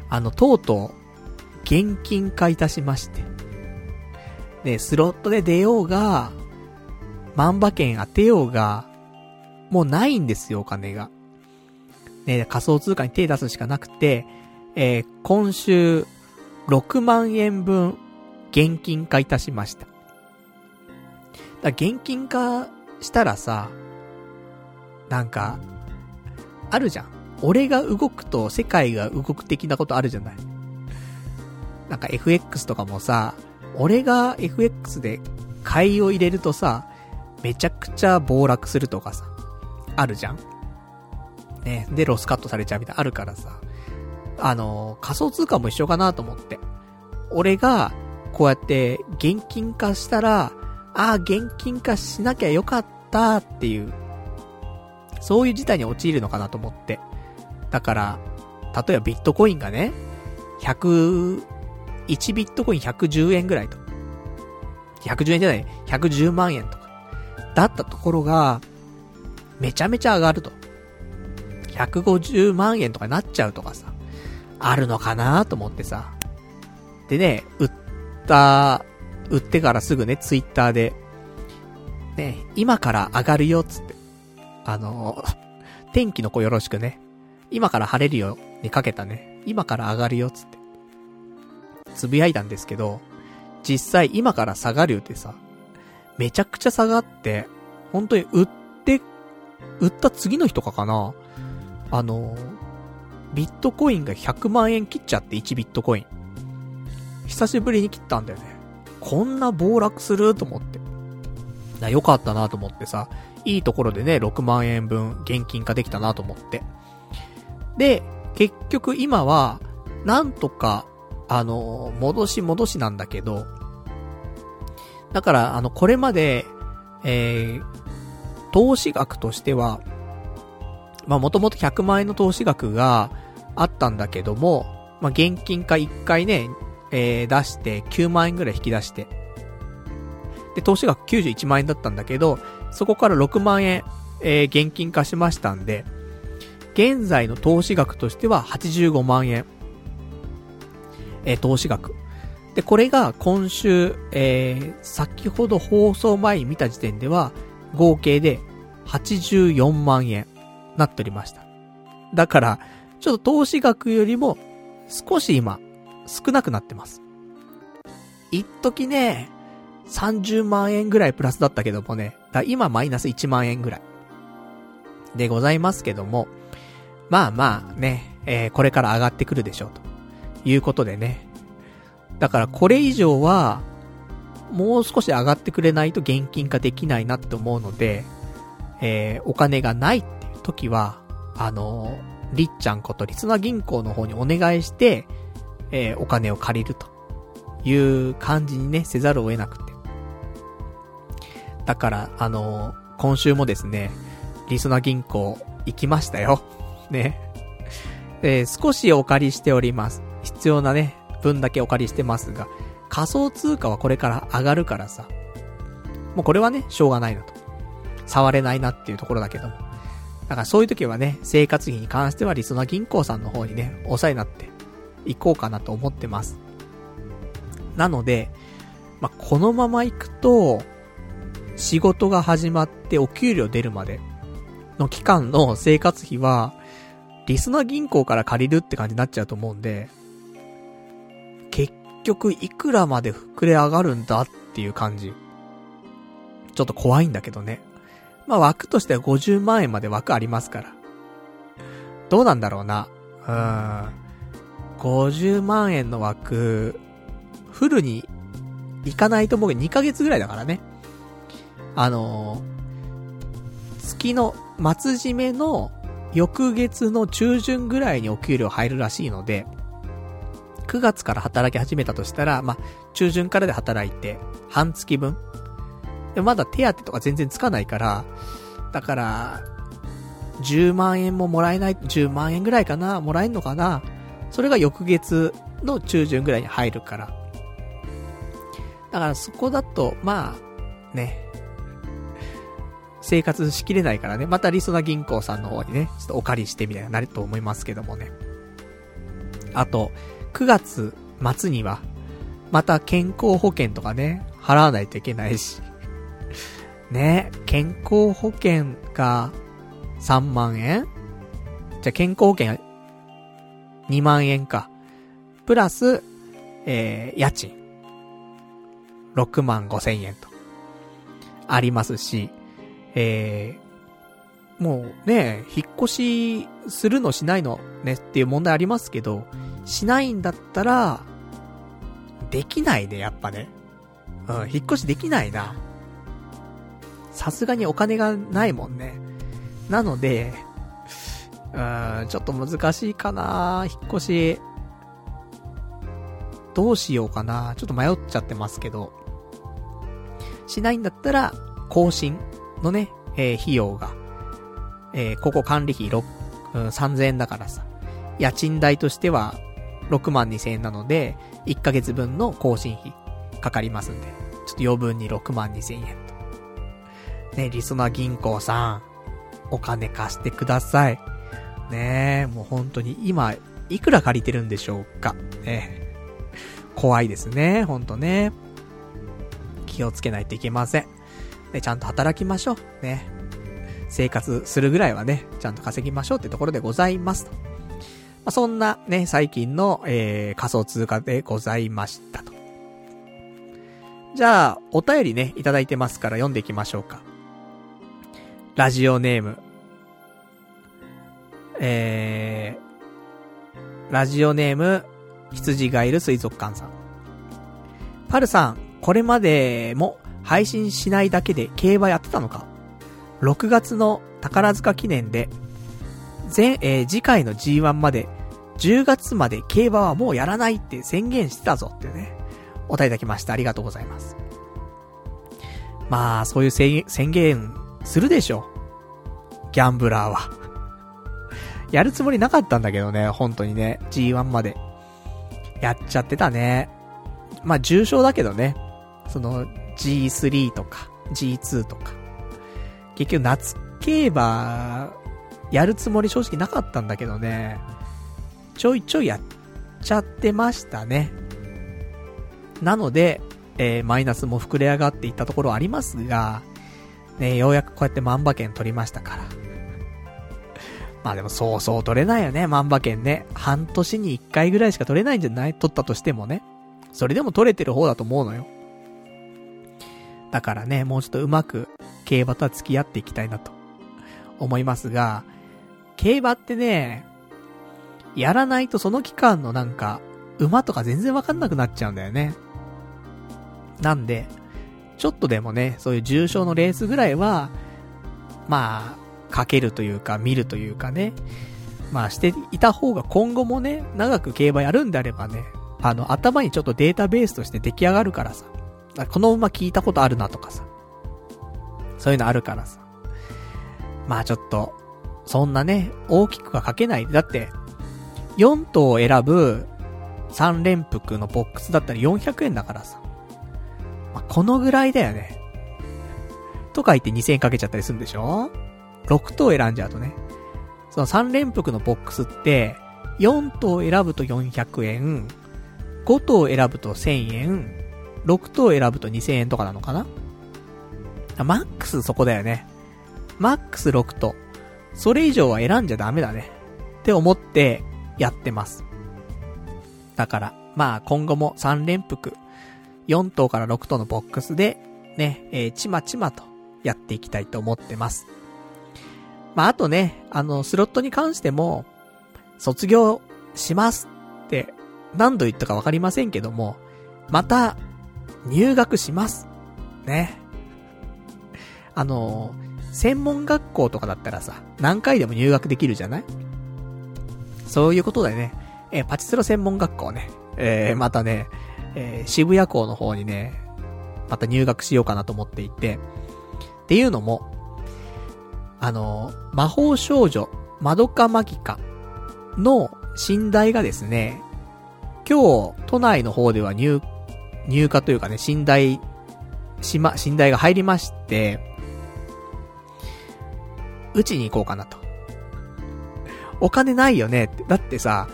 あの、とうとう、現金化いたしまして。ね、スロットで出ようが、万馬券当てようが、もうないんですよ、お金が。ね、仮想通貨に手出すしかなくて、えー、今週、6万円分、現金化いたしました。だ現金化したらさ、なんか、あるじゃん。俺が動くと世界が動く的なことあるじゃない。なんか FX とかもさ、俺が FX で買いを入れるとさ、めちゃくちゃ暴落するとかさ、あるじゃん。ね。で、ロスカットされちゃうみたいなあるからさ。あの、仮想通貨も一緒かなと思って。俺が、こうやって現金化したら、ああ、現金化しなきゃよかったっていう、そういう事態に陥るのかなと思って。だから、例えばビットコインがね、100、1ビットコイン110円ぐらいと。110円じゃない、110万円とか。だったところが、めちゃめちゃ上がると。150万円とかになっちゃうとかさ、あるのかなと思ってさ。でね、売った、売ってからすぐね、ツイッターで、ね、今から上がるよ、つって。あの、天気の子よろしくね。今から晴れるよ、にかけたね。今から上がるよ、つって。つぶやいたんですけど、実際今から下がるってさ、めちゃくちゃ下がって、本当に売って、売った次の日とかかなあの、ビットコインが100万円切っちゃって、1ビットコイン。久しぶりに切ったんだよね。こんな暴落する？と思って。な、よかったなと思ってさ、いいところでね、6万円分現金化できたなと思って。で、結局今は、なんとか、あの、戻し戻しなんだけど、だから、あの、これまで、えー、投資額としては、まあもともと100万円の投資額があったんだけども、まあ現金化1回ね、えー、出して9万円ぐらい引き出して、で、投資額91万円だったんだけど、そこから6万円、えー、現金化しましたんで、現在の投資額としては85万円、えー、投資額。で、これが今週、えー、先ほど放送前に見た時点では、合計で84万円。なっておりました。だから、ちょっと投資額よりも少し今、少なくなってます。一時ね、30万円ぐらいプラスだったけどもね、だ今マイナス1万円ぐらい。でございますけども、まあまあね、えー、これから上がってくるでしょうと。いうことでね。だからこれ以上は、もう少し上がってくれないと現金化できないなって思うので、えー、お金がないっていう時は、あの、りっちゃんことリスナ銀行の方にお願いして、えー、お金を借りるという感じにね、せざるを得なくて。だから、あの、今週もですね、リスナ銀行行きましたよ。ね。えー、少しお借りしております。必要なね、分だけお借りしてますが、仮想通貨はこれから上がるからさ。もうこれはね、しょうがないなと。触れないなっていうところだけども。だからそういう時はね、生活費に関してはリソナ銀行さんの方にね、お世話になっていこうかなと思ってます。なので、まあ、このまま行くと、仕事が始まってお給料出るまでの期間の生活費は、リスナ銀行から借りるって感じになっちゃうと思うんで、結局いくらまで膨れ上がるんだっていう感じ。ちょっと怖いんだけどね。まあ枠としては50万円まで枠ありますから。どうなんだろうな。うーん。50万円の枠、フルに行かないと思う2ヶ月ぐらいだからね。あのー、月の末締めの翌月の中旬ぐらいにお給料入るらしいので、9月から働き始めたとしたら、まあ、中旬からで働いて、半月分でまだ手当とか全然つかないから、だから、10万円ももらえない、10万円ぐらいかなもらえんのかなそれが翌月の中旬ぐらいに入るから。だからそこだと、まあ、ね、生活しきれないからね、またリソナ銀行さんの方にね、ちょっとお借りしてみたいになると思いますけどもね。あと、9月末には、また健康保険とかね、払わないといけないし、ね、健康保険が3万円？じゃあ健康保険2万円か。プラス、えー、家賃。6万5千円と。ありますし、えー、もうね、引っ越しするのしないのねっていう問題ありますけど、しないんだったら、できないね、やっぱね。うん、引っ越しできないな。さすがにお金がないもんね。なので、うん、ちょっと難しいかな引っ越し。どうしようかなちょっと迷っちゃってますけど。しないんだったら、更新のね、えー、費用が、えー、ここ管理費6、うん、3000円だからさ。家賃代としては、6万2000円なので、1ヶ月分の更新費、かかりますんで。ちょっと余分に6万2000円と。ね、リソナ銀行さん、お金貸してください。ねえ、もう本当に今、いくら借りてるんでしょうか。ね怖いですね、ほんとね。気をつけないといけません。ね、ちゃんと働きましょう。ね。生活するぐらいはね、ちゃんと稼ぎましょうってところでございますと。まあ、そんなね、最近の、えー、仮想通貨でございましたと。じゃあ、お便りね、いただいてますから読んでいきましょうか。ラジオネーム。えー、ラジオネーム、羊がいる水族館さん。パルさん、これまでも配信しないだけで競馬やってたのか ?6 月の宝塚記念で、前、えー、次回の G1 まで、10月まで競馬はもうやらないって宣言してたぞってね、お答えいただきました。ありがとうございます。まあ、そういう宣言するでしょ。ギャンブラーは。やるつもりなかったんだけどね、本当にね、G1 まで。やっちゃってたね。まあ、重症だけどね。その、G3 とか、G2 とか。結局、夏競馬、やるつもり正直なかったんだけどね。ちょいちょいやっちゃってましたね。なので、えー、マイナスも膨れ上がっていったところありますが、ね、ようやくこうやって万馬券取りましたから。まあでもそうそう取れないよね、万馬券ね。半年に一回ぐらいしか取れないんじゃない？取ったとしてもね。それでも取れてる方だと思うのよ。だからね、もうちょっとうまく競馬とは付き合っていきたいなと思いますが、競馬ってね、やらないとその期間のなんか、馬とか全然わかんなくなっちゃうんだよね。なんで、ちょっとでもね、そういう重症のレースぐらいは、まあ、かけるというか、見るというかね。まあしていた方が今後もね、長く競馬やるんであればね、あの、頭にちょっとデータベースとして出来上がるからさ。この馬聞いたことあるなとかさ。そういうのあるからさ。まあちょっと、そんなね、大きくはかけない。だって、4頭を選ぶ3連複のボックスだったら400円だからさ。まあ、このぐらいだよね。とか言って2000円かけちゃったりするんでしょ？6頭選んじゃうとね。その3連複のボックスって、4頭選ぶと400円、5頭選ぶと1000円、6頭選ぶと2000円とかなのかな？マックスそこだよね。マックス6頭。それ以上は選んじゃダメだね。って思ってやってます。だから、まあ今後も3連複、4頭から6頭のボックスで、ね、えー、ちまちまとやっていきたいと思ってます。まあ、あとね、あの、スロットに関しても、卒業しますって、何度言ったかわかりませんけども、また、入学します。ね。あの、専門学校とかだったらさ、何回でも入学できるじゃない？そういうことだよね。えパチスロ専門学校ね。えー、またね、えー、渋谷校の方にね、また入学しようかなと思っていて、っていうのも、あの、魔法少女、マドカマギカの寝台がですね、今日、都内の方では入、入荷というかね、寝台、しま、寝台が入りまして、うちに行こうかなと。お金ないよねって。だってさ、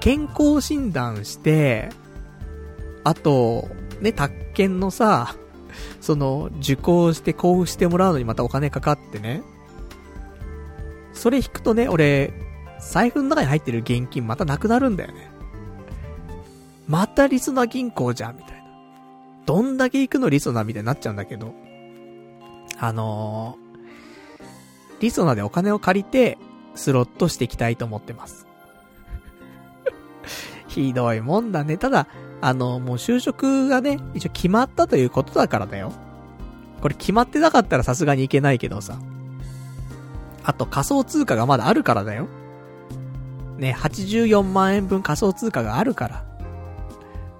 健康診断して、あと、ね、宅建のさ、その、受講して交付してもらうのにまたお金かかってね。それ引くとね、俺、財布の中に入ってる現金またなくなるんだよね。またリスナー銀行じゃん、みたいな。どんだけ行くのリソナみたいになっちゃうんだけど。あのー、リソナでお金を借りて、スロットしていきたいと思ってます。ひどいもんだね。ただ、あの、もう就職がね、一応決まったということだからだよ。これ決まってなかったらさすがにいけないけどさ。あと仮想通貨がまだあるからだよ。ね、84万円分仮想通貨があるから。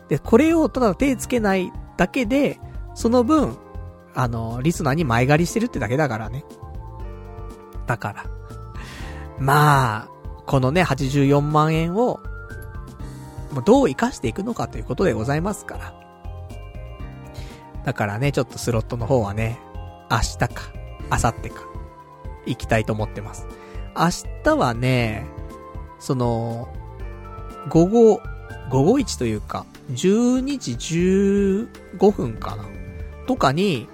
で、これをただ手つけないだけで、その分、あの、リスナーに前借りしてるってだけだからね。だから。まあ、このね、84万円を、もうどう活かしていくのかということでございますから。だからね、ちょっとスロットの方はね、明日か、明後日か、行きたいと思ってます。明日はね、その、午後、午後1というか、12時15分かなとかに、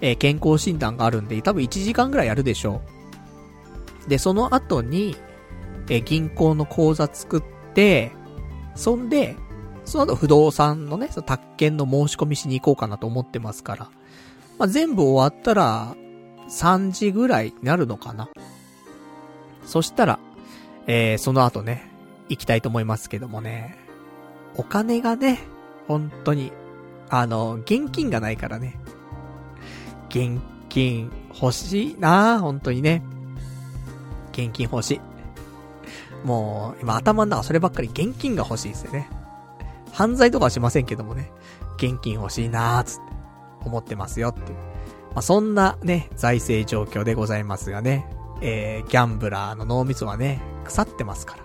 えー、健康診断があるんで、多分1時間ぐらいやるでしょう。で、その後に、えー、銀行の口座作って、そんで、その後不動産のね、その宅建の申し込みしに行こうかなと思ってますから。まあ、全部終わったら、3時ぐらいになるのかな。そしたら、えー、その後ね、行きたいと思いますけどもね。お金がね、本当に、あの、現金がないからね。現金欲しいな本当にね。現金欲しい。もう、今頭の中そればっかり現金が欲しいですよね。犯罪とかはしませんけどもね。現金欲しいなーつって思ってますよっていう。まあ、そんなね、財政状況でございますがね。えー、ギャンブラーの脳みそはね、腐ってますから。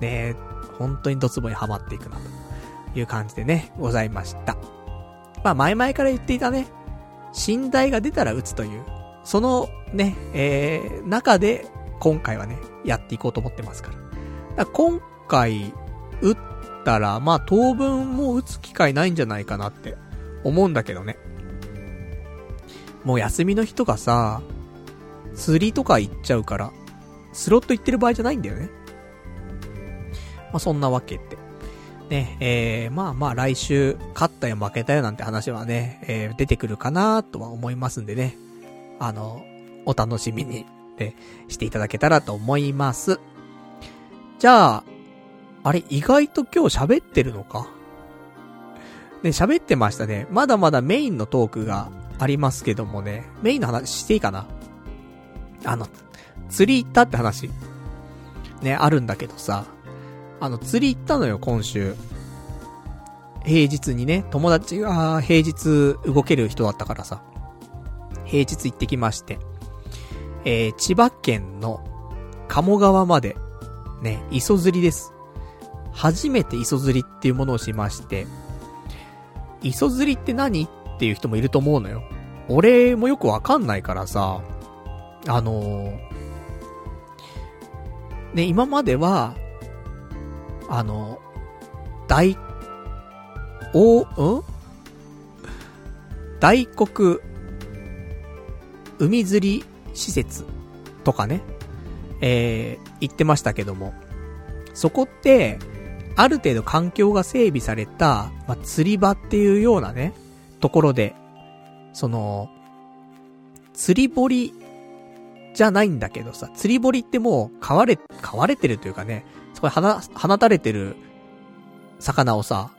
ね本当にドツボにはまっていくな、という感じでね、ございました。まあ、前々から言っていたね、寝台が出たら打つという、そのね、えー、中で、今回はね、やっていこうと思ってますから。だから今回、打ったら、まあ、当分もう打つ機会ないんじゃないかなって思うんだけどね。もう休みの日とかさ、釣りとか行っちゃうから、スロット行ってる場合じゃないんだよね。まあ、そんなわけで。ね、えー、まあまあ来週、勝ったよ負けたよなんて話はね、えー、出てくるかなとは思いますんでね。あの、お楽しみに、していただけたらと思います。じゃあ、あれ、意外と今日喋ってるのか？ね、喋ってましたね。まだまだメインのトークがありますけどもね、メインの話していいかな？あの、釣り行ったって話、ね、あるんだけどさ、あの、釣り行ったのよ、今週。平日にね、友達が平日動ける人だったからさ、平日行ってきまして、えー、千葉県の鴨川まで、ね、磯釣りです。初めて磯釣りっていうものをしまして、磯釣りって何っていう人もいると思うのよ。俺もよくわかんないからさ、あのー、ね、今までは、あの、大、お、ん？大黒、海釣り施設とかね、えー、言ってましたけども、そこって、ある程度環境が整備された、まあ、釣り場っていうようなね、ところで、その、釣り堀じゃないんだけどさ、釣り堀ってもう、飼われ、飼われてるというかね、そこで放、放たれてる魚をさ、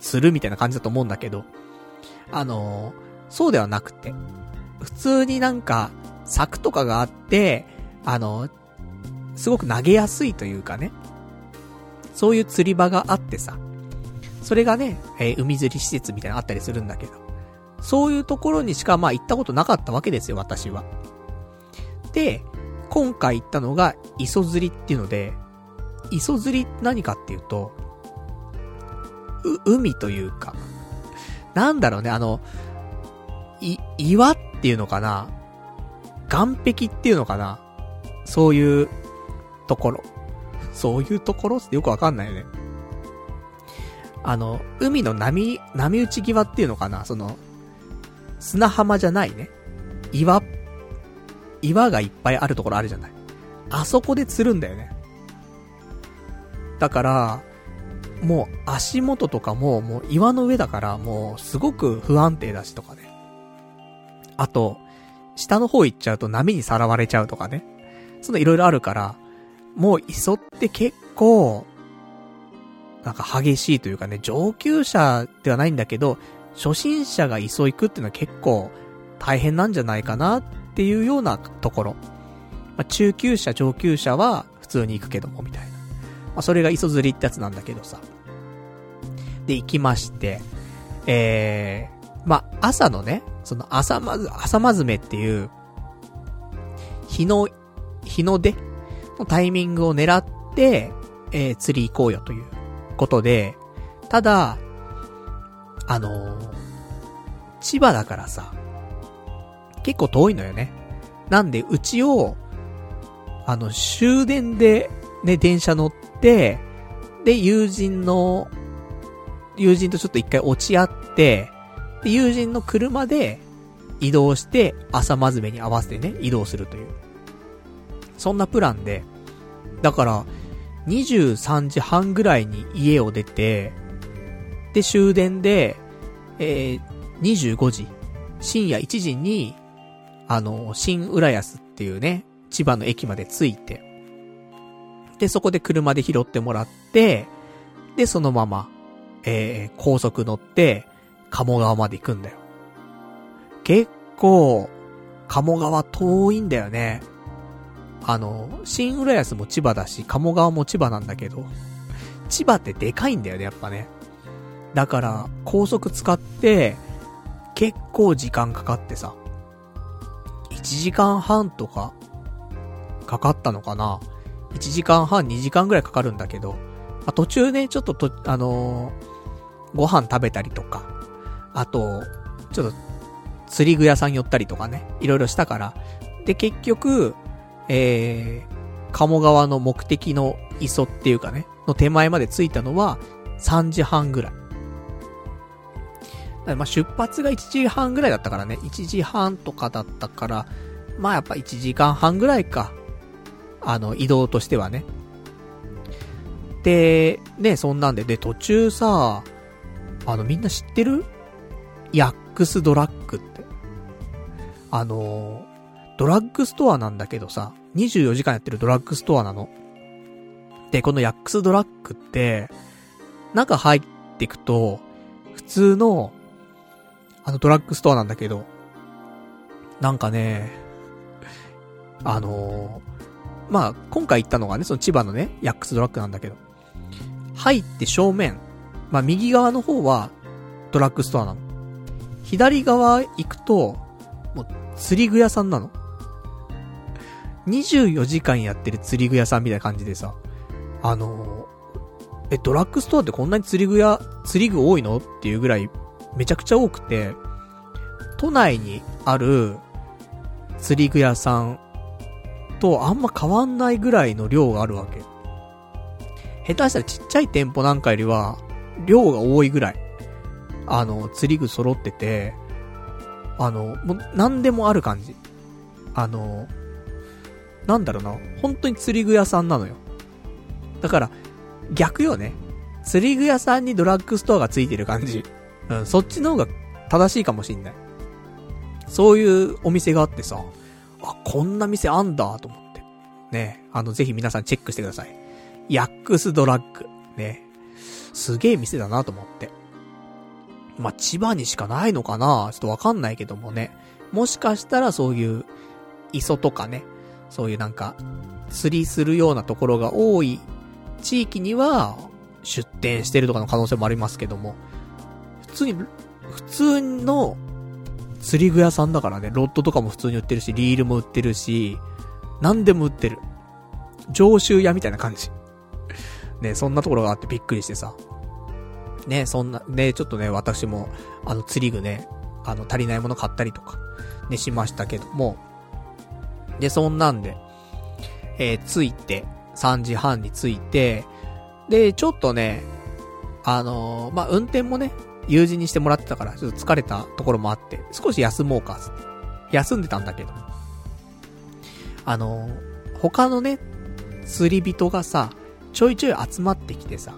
釣るみたいな感じだと思うんだけど、あの、そうではなくて、普通になんか、柵とかがあって、あの、すごく投げやすいというかね、そういう釣り場があってさ、それがね、えー、海釣り施設みたいなのあったりするんだけど、そういうところにしかまあ行ったことなかったわけですよ、私は。で、今回行ったのが、磯釣りっていうので、磯釣り何かっていうと、う、海というか、なんだろうね、あの、い、岩っていうのかな。岸壁っていうのかな？そういうところ。そういうところってよくわかんないよね。あの、海の波、波打ち際っていうのかな？その、砂浜じゃないね。岩、岩がいっぱいあるところあるじゃない。あそこで釣るんだよね。だから、もう足元とかももう岩の上だからもうすごく不安定だしとかね。あと、下の方行っちゃうと波にさらわれちゃうとかね。そんないろいろあるから、もう磯って結構、なんか激しいというかね、上級者ではないんだけど、初心者が磯行くっていうのは結構大変なんじゃないかなっていうようなところ。まあ、中級者、上級者は普通に行くけども、みたいな。まあ、それが磯釣りってやつなんだけどさ。で、行きまして、えー、まあ、朝のね、その朝まず、朝まずめっていう、日の、日の出のタイミングを狙って、えー、釣り行こうよということで、ただ、あのー、千葉だからさ、結構遠いのよね。なんで、うちを、あの、終電で、ね、電車乗って、で、友人の、友人とちょっと一回落ち合って、で、友人の車で移動して、朝まずめに合わせてね、移動するという。そんなプランで、だから、23時半ぐらいに家を出て、で、終電で、えー、25時、深夜1時に、あの、新浦安っていうね、千葉の駅まで着いて、で、そこで車で拾ってもらって、で、そのまま、えー、高速乗って、鴨川まで行くんだよ。結構、鴨川遠いんだよね。あの、新浦安も千葉だし、鴨川も千葉なんだけど、千葉ってでかいんだよね、やっぱね。だから、高速使って、結構時間かかってさ、1時間半とか、かかったのかな ?1 時間半、2時間ぐらいかかるんだけど、ま、途中ね、ちょっとと、あのー、ご飯食べたりとか、あと、ちょっと、釣り具屋さん寄ったりとかね、いろいろしたから。で、結局、えー、鴨川の目的の磯っていうかね、の手前まで着いたのは、3時半ぐらい。まあ出発が1時半ぐらいだったからね、1時半とかだったから、まあやっぱ1時間半ぐらいか。あの、移動としてはね。で、ね、そんなんで、で、途中さ、あの、みんな知ってる？ヤックスドラッグって。あのドラッグストアなんだけどさ、24時間やってるドラッグストアなの。で、このヤックスドラッグって、中入っていくと、普通の、あのドラッグストアなんだけど、なんかね、あのー、まあ、今回行ったのがね、その千葉のね、ヤックスドラッグなんだけど、入って正面、まあ、右側の方は、ドラッグストアなの。左側行くと、もう、釣り具屋さんなの？24時間やってる釣り具屋さんみたいな感じでさ、あのー、え、ドラッグストアってこんなに釣り具屋、釣り具多いの？っていうぐらい、めちゃくちゃ多くて、都内にある釣り具屋さんとあんま変わんないぐらいの量があるわけ。下手したらちっちゃい店舗なんかよりは、量が多いぐらい。あの、釣り具揃ってて、あの、もう何でもある感じ。あの、なんだろうな、本当に釣り具屋さんなのよ。だから、逆よね。釣り具屋さんにドラッグストアがついてる感じ。うん、そっちの方が正しいかもしんない。そういうお店があってさ、あ、こんな店あんだと思って。ね、あの、ぜひ皆さんチェックしてください。ヤックスドラッグ。ね。すげえ店だなと思って。まあ、千葉にしかないのかな？ちょっとわかんないけどもね。もしかしたらそういう、磯とかね、そういうなんか、釣りするようなところが多い地域には、出店してるとかの可能性もありますけども、普通に、普通の釣り具屋さんだからね、ロッドとかも普通に売ってるし、リールも売ってるし、何でも売ってる。常習屋みたいな感じ。ね、そんなところがあってびっくりしてさ。ね、そんな、ね、ちょっとね、私も、あの、釣り具ね、あの、足りないもの買ったりとか、ね、しましたけども、で、そんなんで、えー、着いて、3時半に着いて、で、ちょっとね、あのー、まあ、運転もね、友人にしてもらってたから、ちょっと疲れたところもあって、少し休もうか、つって。休んでたんだけど。あの、他のね、釣り人がさ、ちょいちょい集まってきてさ、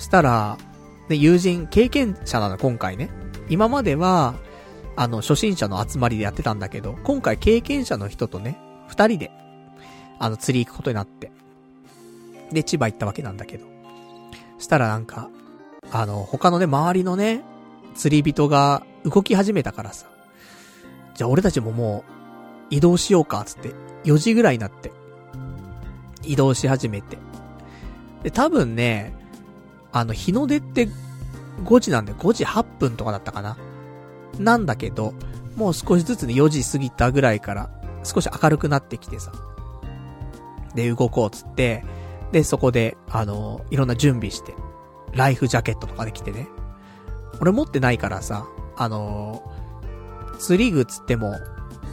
したら、ね、友人、経験者なの、今回ね。今までは、あの、初心者の集まりでやってたんだけど、今回経験者の人とね、二人で、あの、釣り行くことになって。で、千葉行ったわけなんだけど。したらなんか、あの、他のね、周りのね、釣り人が動き始めたからさ。じゃあ俺たちももう、移動しようか、つって、4時ぐらいになって、移動し始めて。で、多分ね、あの、日の出って5時なんで、5時8分とかだったかな。なんだけど、もう少しずつね、4時過ぎたぐらいから、少し明るくなってきてさ。で、動こうつって、で、そこで、あの、いろんな準備して、ライフジャケットとかで着てね。俺持ってないからさ、あの釣り具つっても、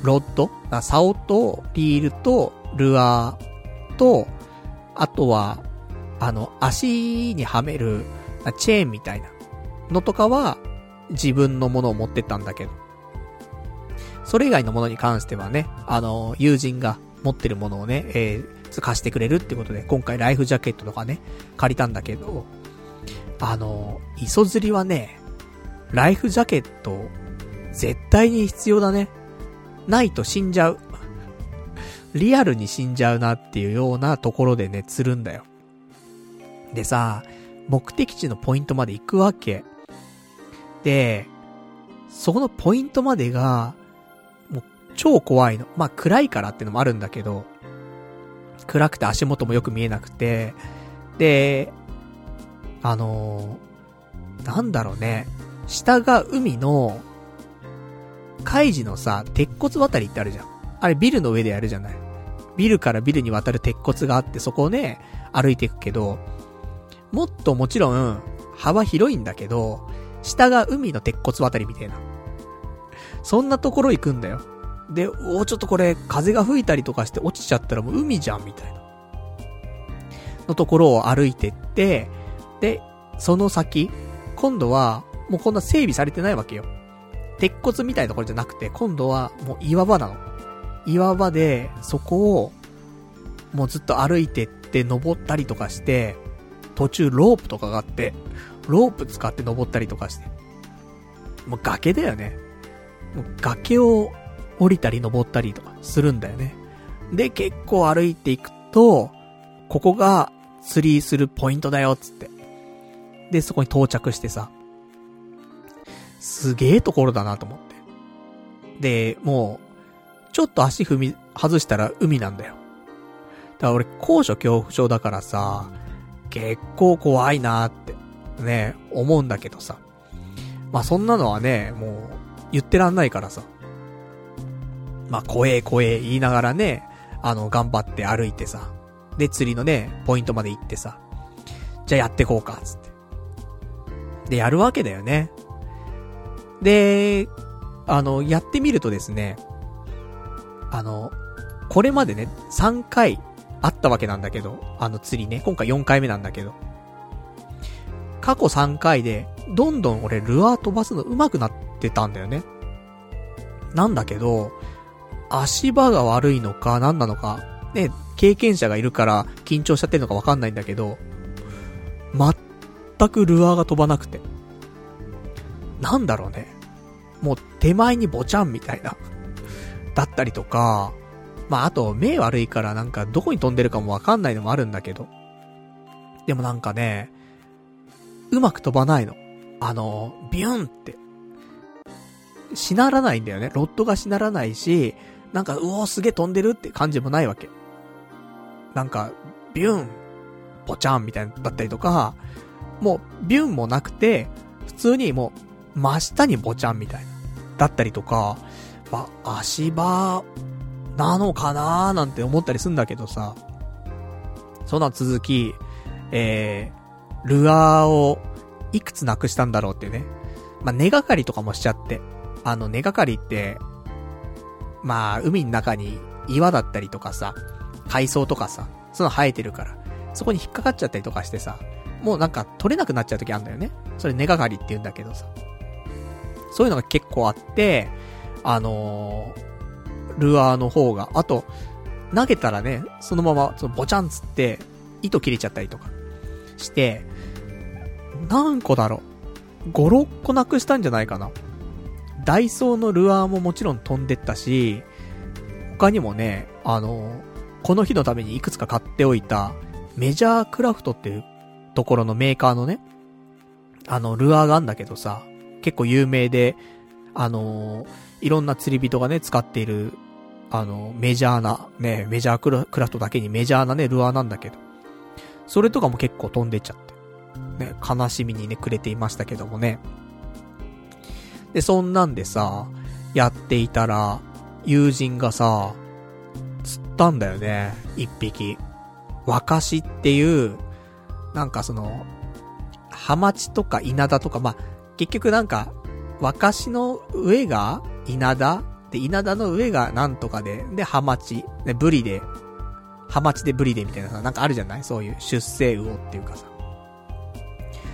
ロッド？竿と、リールと、ルアーと、あとは、あの、足にはめる、チェーンみたいなのとかは、自分のものを持ってったんだけど。それ以外のものに関してはね、あの、友人が持ってるものをね、えー、貸してくれるってことで、今回ライフジャケットとかね、借りたんだけど、あの、磯釣りはね、ライフジャケット、絶対に必要だね。ないと死んじゃう。リアルに死んじゃうなっていうようなところでね、釣るんだよ。でさ、目的地のポイントまで行くわけ。で、そこのポイントまでが、もう超怖いの。まあ暗いからってのもあるんだけど、暗くて足元もよく見えなくて、で、あのー、なんだろうね、下が海の、海事のさ、鉄骨渡りってあるじゃん。あれビルの上でやるじゃない。ビルからビルに渡る鉄骨があって、そこをね、歩いていくけど、もっともちろん、幅広いんだけど、下が海の鉄骨渡りみたいな。そんなところ行くんだよ。で、おちょっとこれ、風が吹いたりとかして落ちちゃったらもう海じゃん、みたいな。のところを歩いてって、で、その先、今度は、もうこんな整備されてないわけよ。鉄骨みたいなところじゃなくて、今度はもう岩場なの。岩場で、そこを、もうずっと歩いてって登ったりとかして、途中ロープとかがあって、ロープ使って登ったりとかして。もう崖だよね。もう崖を降りたり登ったりとかするんだよね。で、結構歩いていくと、ここが釣りするポイントだよ、つって。で、そこに到着してさ。すげえところだなと思って。で、もう、ちょっと足踏み、外したら海なんだよ。だから俺、高所恐怖症だからさ、結構怖いなーって、ね、思うんだけどさ。まあそんなのはね、もう、言ってらんないからさ。まあ怖え怖え言いながらね、あの、頑張って歩いてさ。で、釣りのね、ポイントまで行ってさ。じゃあやってこうか、つって。で、やるわけだよね。で、あの、やってみるとですね、あの、これまでね、3回あったわけなんだけど、あの釣りね、今回4回目なんだけど、過去3回で、どんどん俺ルアー飛ばすの上手くなってたんだよね。なんだけど、足場が悪いのか何なのか、ね、経験者がいるから緊張しちゃってるのかわかんないんだけど、全くルアーが飛ばなくて。なんだろうね。もう手前にボチャンみたいな。だったりとか、まあ、あと、目悪いからなんかどこに飛んでるかもわかんないのもあるんだけど。でもなんかね、うまく飛ばないの。あの、ビュンって。しならないんだよね。ロッドがしならないし、なんか、うおーすげえ飛んでるって感じもないわけ。なんか、ビュン、ポチャンみたいなだったりとか、もう、ビュンもなくて、普通にもう、真下にボチャンみたいな。だったりとか、ま、足場、なのかなーなんて思ったりすんだけどさ。そんな続き、えー、ルアーをいくつなくしたんだろうってね。まあ、根がかりとかもしちゃって。あの、根がかりって、まあ、海の中に岩だったりとかさ、海藻とかさ、その生えてるから、そこに引っかかっちゃったりとかしてさ、もうなんか取れなくなっちゃう時あるんだよね。それ根がかりって言うんだけどさ。そういうのが結構あって、あのー、ルアーの方が、あと、投げたらね、そのまま、そのボチャンつって、糸切れちゃったりとかして、何個だろう ?5、6個なくしたんじゃないかな。ダイソーのルアーももちろん飛んでったし、他にもね、あの、この日のためにいくつか買っておいた、メジャークラフトっていうところのメーカーのね、あの、ルアーがあんだけどさ、結構有名で、あのいろんな釣り人がね、使っている、あの、メジャーな、ね、メジャークラクラフトだけにメジャーなね、ルアーなんだけど、それとかも結構飛んでっちゃって、ね、悲しみにね、くれていましたけどもね。で、そんなんでさ、やっていたら、友人がさ、釣ったんだよね、一匹。ワカシっていう、なんかその、ハマチとか稲田とか、まあ、結局なんか、ワカシの上が稲田で、稲田の上がなんとかで、で、ハマチ、で、ブリで、ハマチでブリでみたいなさ、なんかあるじゃない？そういう出生魚っていうかさ。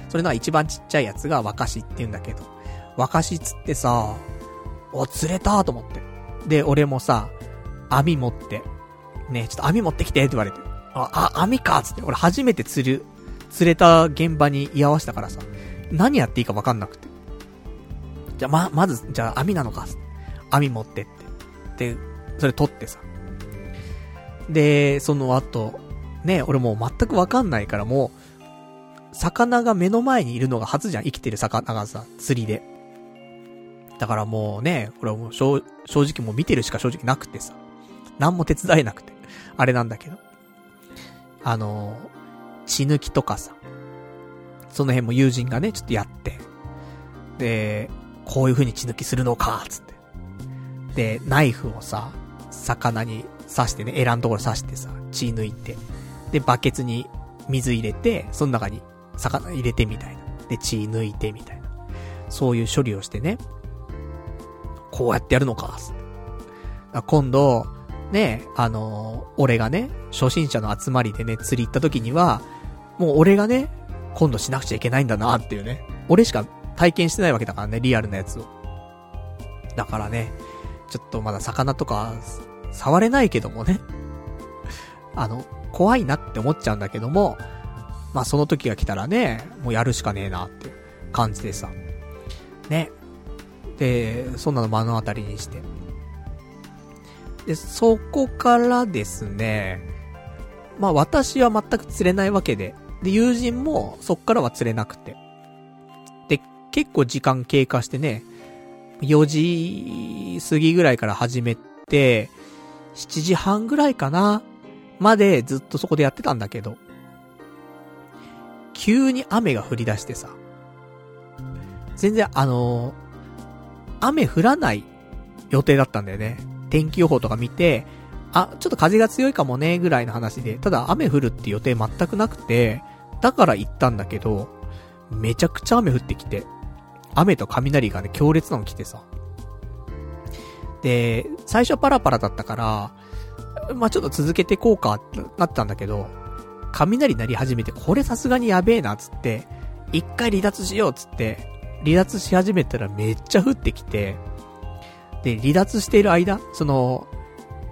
それのは一番ちっちゃいやつがワカシって言うんだけど、ワカシ釣ってさ、お、釣れたと思って。で、俺もさ、網持って、ね、ちょっと網持ってきてって言われて。あ、あ、網かつって。俺初めて釣る、釣れた現場に居合わせたからさ、何やっていいかわかんなくて。じゃ、ま、まず、じゃあ網なのかつって網持ってって。で、それ取ってさ。で、その後、ね、俺もう全くわかんないからもう、魚が目の前にいるのが初じゃん。生きてる魚がさ、釣りで。だからもうね、これはもう正直もう見てるしか正直なくてさ。何も手伝えなくて。あれなんだけど。あの、血抜きとかさ。その辺も友人がね、ちょっとやって。で、こういう風に血抜きするのか、つって。で、ナイフをさ、魚に刺してね、エラのところ刺してさ、血抜いて。で、バケツに水入れて、その中に魚入れてみたいな。で、血抜いてみたいな。そういう処理をしてね。こうやってやるのか、今度、ね、あのー、俺がね、初心者の集まりでね、釣り行った時には、もう俺がね、今度しなくちゃいけないんだなっていうね。俺しか体験してないわけだからね、リアルなやつを。だからね、ちょっとまだ魚とか、触れないけどもね。あの、怖いなって思っちゃうんだけども、まあその時が来たらね、もうやるしかねえなって感じでさ。ね。で、そんなの目の当たりにして。で、そこからですね、まあ私は全く釣れないわけで、で、友人もそっからは釣れなくて。で、結構時間経過してね、4時過ぎぐらいから始めて、7時半ぐらいかなまでずっとそこでやってたんだけど、急に雨が降り出してさ、全然あの、雨降らない予定だったんだよね。天気予報とか見て、あ、ちょっと風が強いかもね、ぐらいの話で、ただ雨降るって予定全くなくて、だから行ったんだけど、めちゃくちゃ雨降ってきて、雨と雷がね、強烈なの来てさ。で、最初パラパラだったから、まあ、ちょっと続けてこうかなったんだけど、雷鳴り始めて、これさすがにやべえな、つって、一回離脱しよう、つって、離脱し始めたらめっちゃ降ってきて、で、離脱している間、その、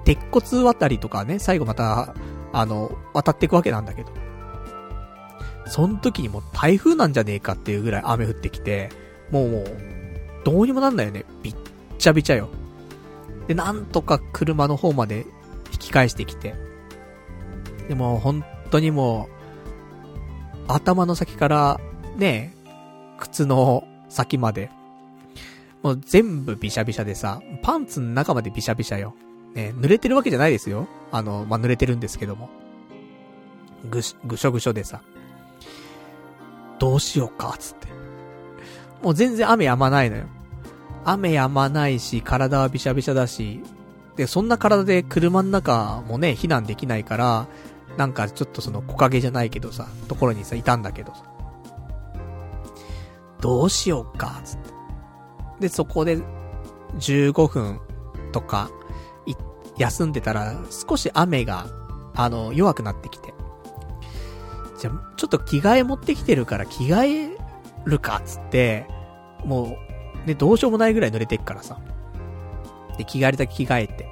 鉄骨渡りとかね、最後また、あの、渡っていくわけなんだけど。その時にもう台風なんじゃねえかっていうぐらい雨降ってきて、もう、どうにもなんないよね。びっちゃびちゃよ。で、なんとか車の方まで引き返してきて。でも本当にもう、頭の先から、ね、靴の先まで、もう全部びしゃびしゃでさ、パンツの中までびしゃびしゃよ。ね、濡れてるわけじゃないですよ。あの、まあ、濡れてるんですけども。ぐし、ぐしょぐしょでさ。どうしようか、つって。もう全然雨止まないのよ。雨止まないし、体はびしゃびしゃだし、で、そんな体で車の中もね、避難できないから、なんかちょっとその木陰じゃないけどさ、ところにさ、いたんだけどさ。どうしようか、つって。で、そこで15分とか、休んでたら少し雨が、あの、弱くなってきて。じゃ、ちょっと着替え持ってきてるから着替えるか、つって、もう、ね、どうしようもないぐらい濡れてっからさ。で、着替えるだけ着替えて。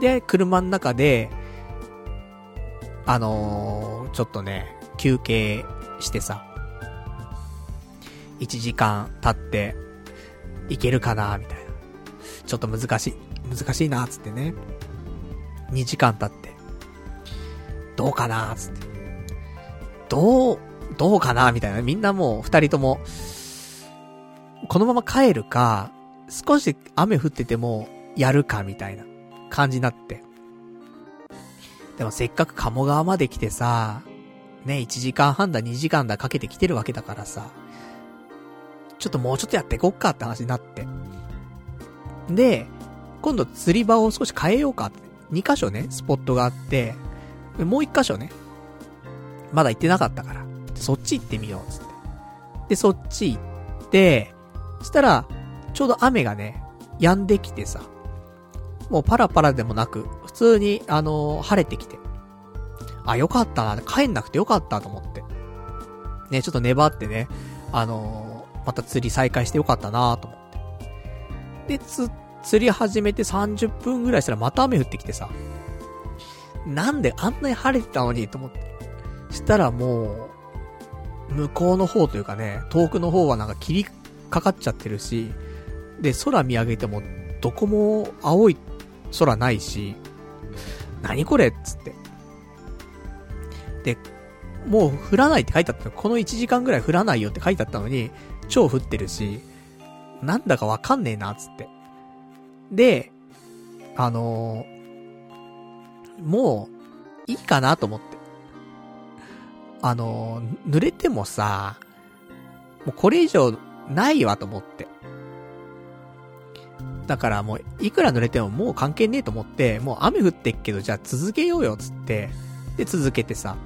で、車の中で、あのー、ちょっとね、休憩してさ、1時間経って、いけるかなみたいな。ちょっと難しい。難しいなつってね。2時間経って、どうかなつって。どう、どうかな？みたいな。みんなもう二人とも、このまま帰るか、少し雨降ってても、やるかみたいな感じになって。でもせっかく鴨川まで来てさ、ね、1時間半だ2時間だかけて来てるわけだからさ、ちょっともうちょっとやってこっかって話になって。で、今度釣り場を少し変えようかって。2箇所ね、スポットがあって、もう1箇所ね、まだ行ってなかったから、そっち行ってみよう、つって。で、そっち行って、そしたら、ちょうど雨がね、止んできてさ、もうパラパラでもなく、普通に、あのー、晴れてきて。あ、よかったな、帰んなくてよかったと思って。ね、ちょっと粘ってね、あのー、また釣り再開してよかったなと思って。で、つ、釣り始めて30分ぐらいしたらまた雨降ってきてさ。なんであんなに晴れてたのにと思って。したらもう、向こうの方というかね、遠くの方はなんか霧かかっちゃってるし、で、空見上げても、どこも青い空ないし、何これっつって。で、もう降らないって書いてあったの。この1時間ぐらい降らないよって書いてあったのに、超降ってるし、なんだかわかんねえな、つって。で、あのー、もう、いいかなと思って。あの、濡れてもさ、もうこれ以上ないわと思って。だからもう、いくら濡れてももう関係ねえと思って、もう雨降ってっけど、じゃあ続けようよ、つって。で、続けてさ。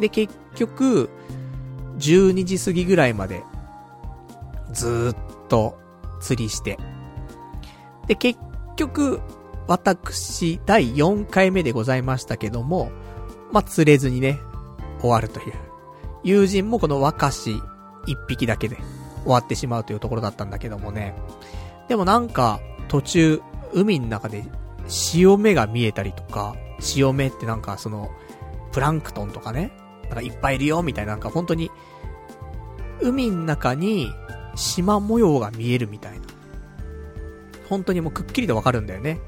で、結局、12時過ぎぐらいまで、ずーっと釣りして。で、結局、私、第4回目でございましたけども、まあ、釣れずにね、終わるという。友人もこの若し一匹だけで終わってしまうというところだったんだけどもね。でもなんか、途中、海の中で潮目が見えたりとか、潮目ってなんかその、プランクトンとかね、なんかいっぱいいるよみたいな、なんか本当に、海の中に島模様が見えるみたいな。本当にもうくっきりとわかるんだよね。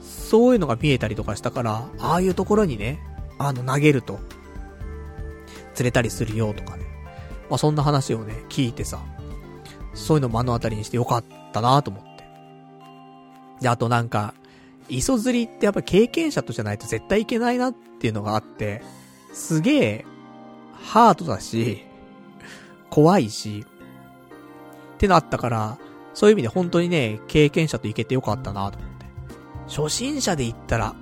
そういうのが見えたりとかしたから、ああいうところにね、あの投げると、釣れたりするよとかね。まあそんな話をね、聞いてさ、そういうのを目の当たりにしてよかったなと思って。で、あとなんか、磯釣りってやっぱ経験者とじゃないと絶対いけないなっていうのがあって、すげえ、ハードだし、怖いし、ってのあったから、そういう意味で本当にね、経験者と行けてよかったなと思って。初心者で行ったら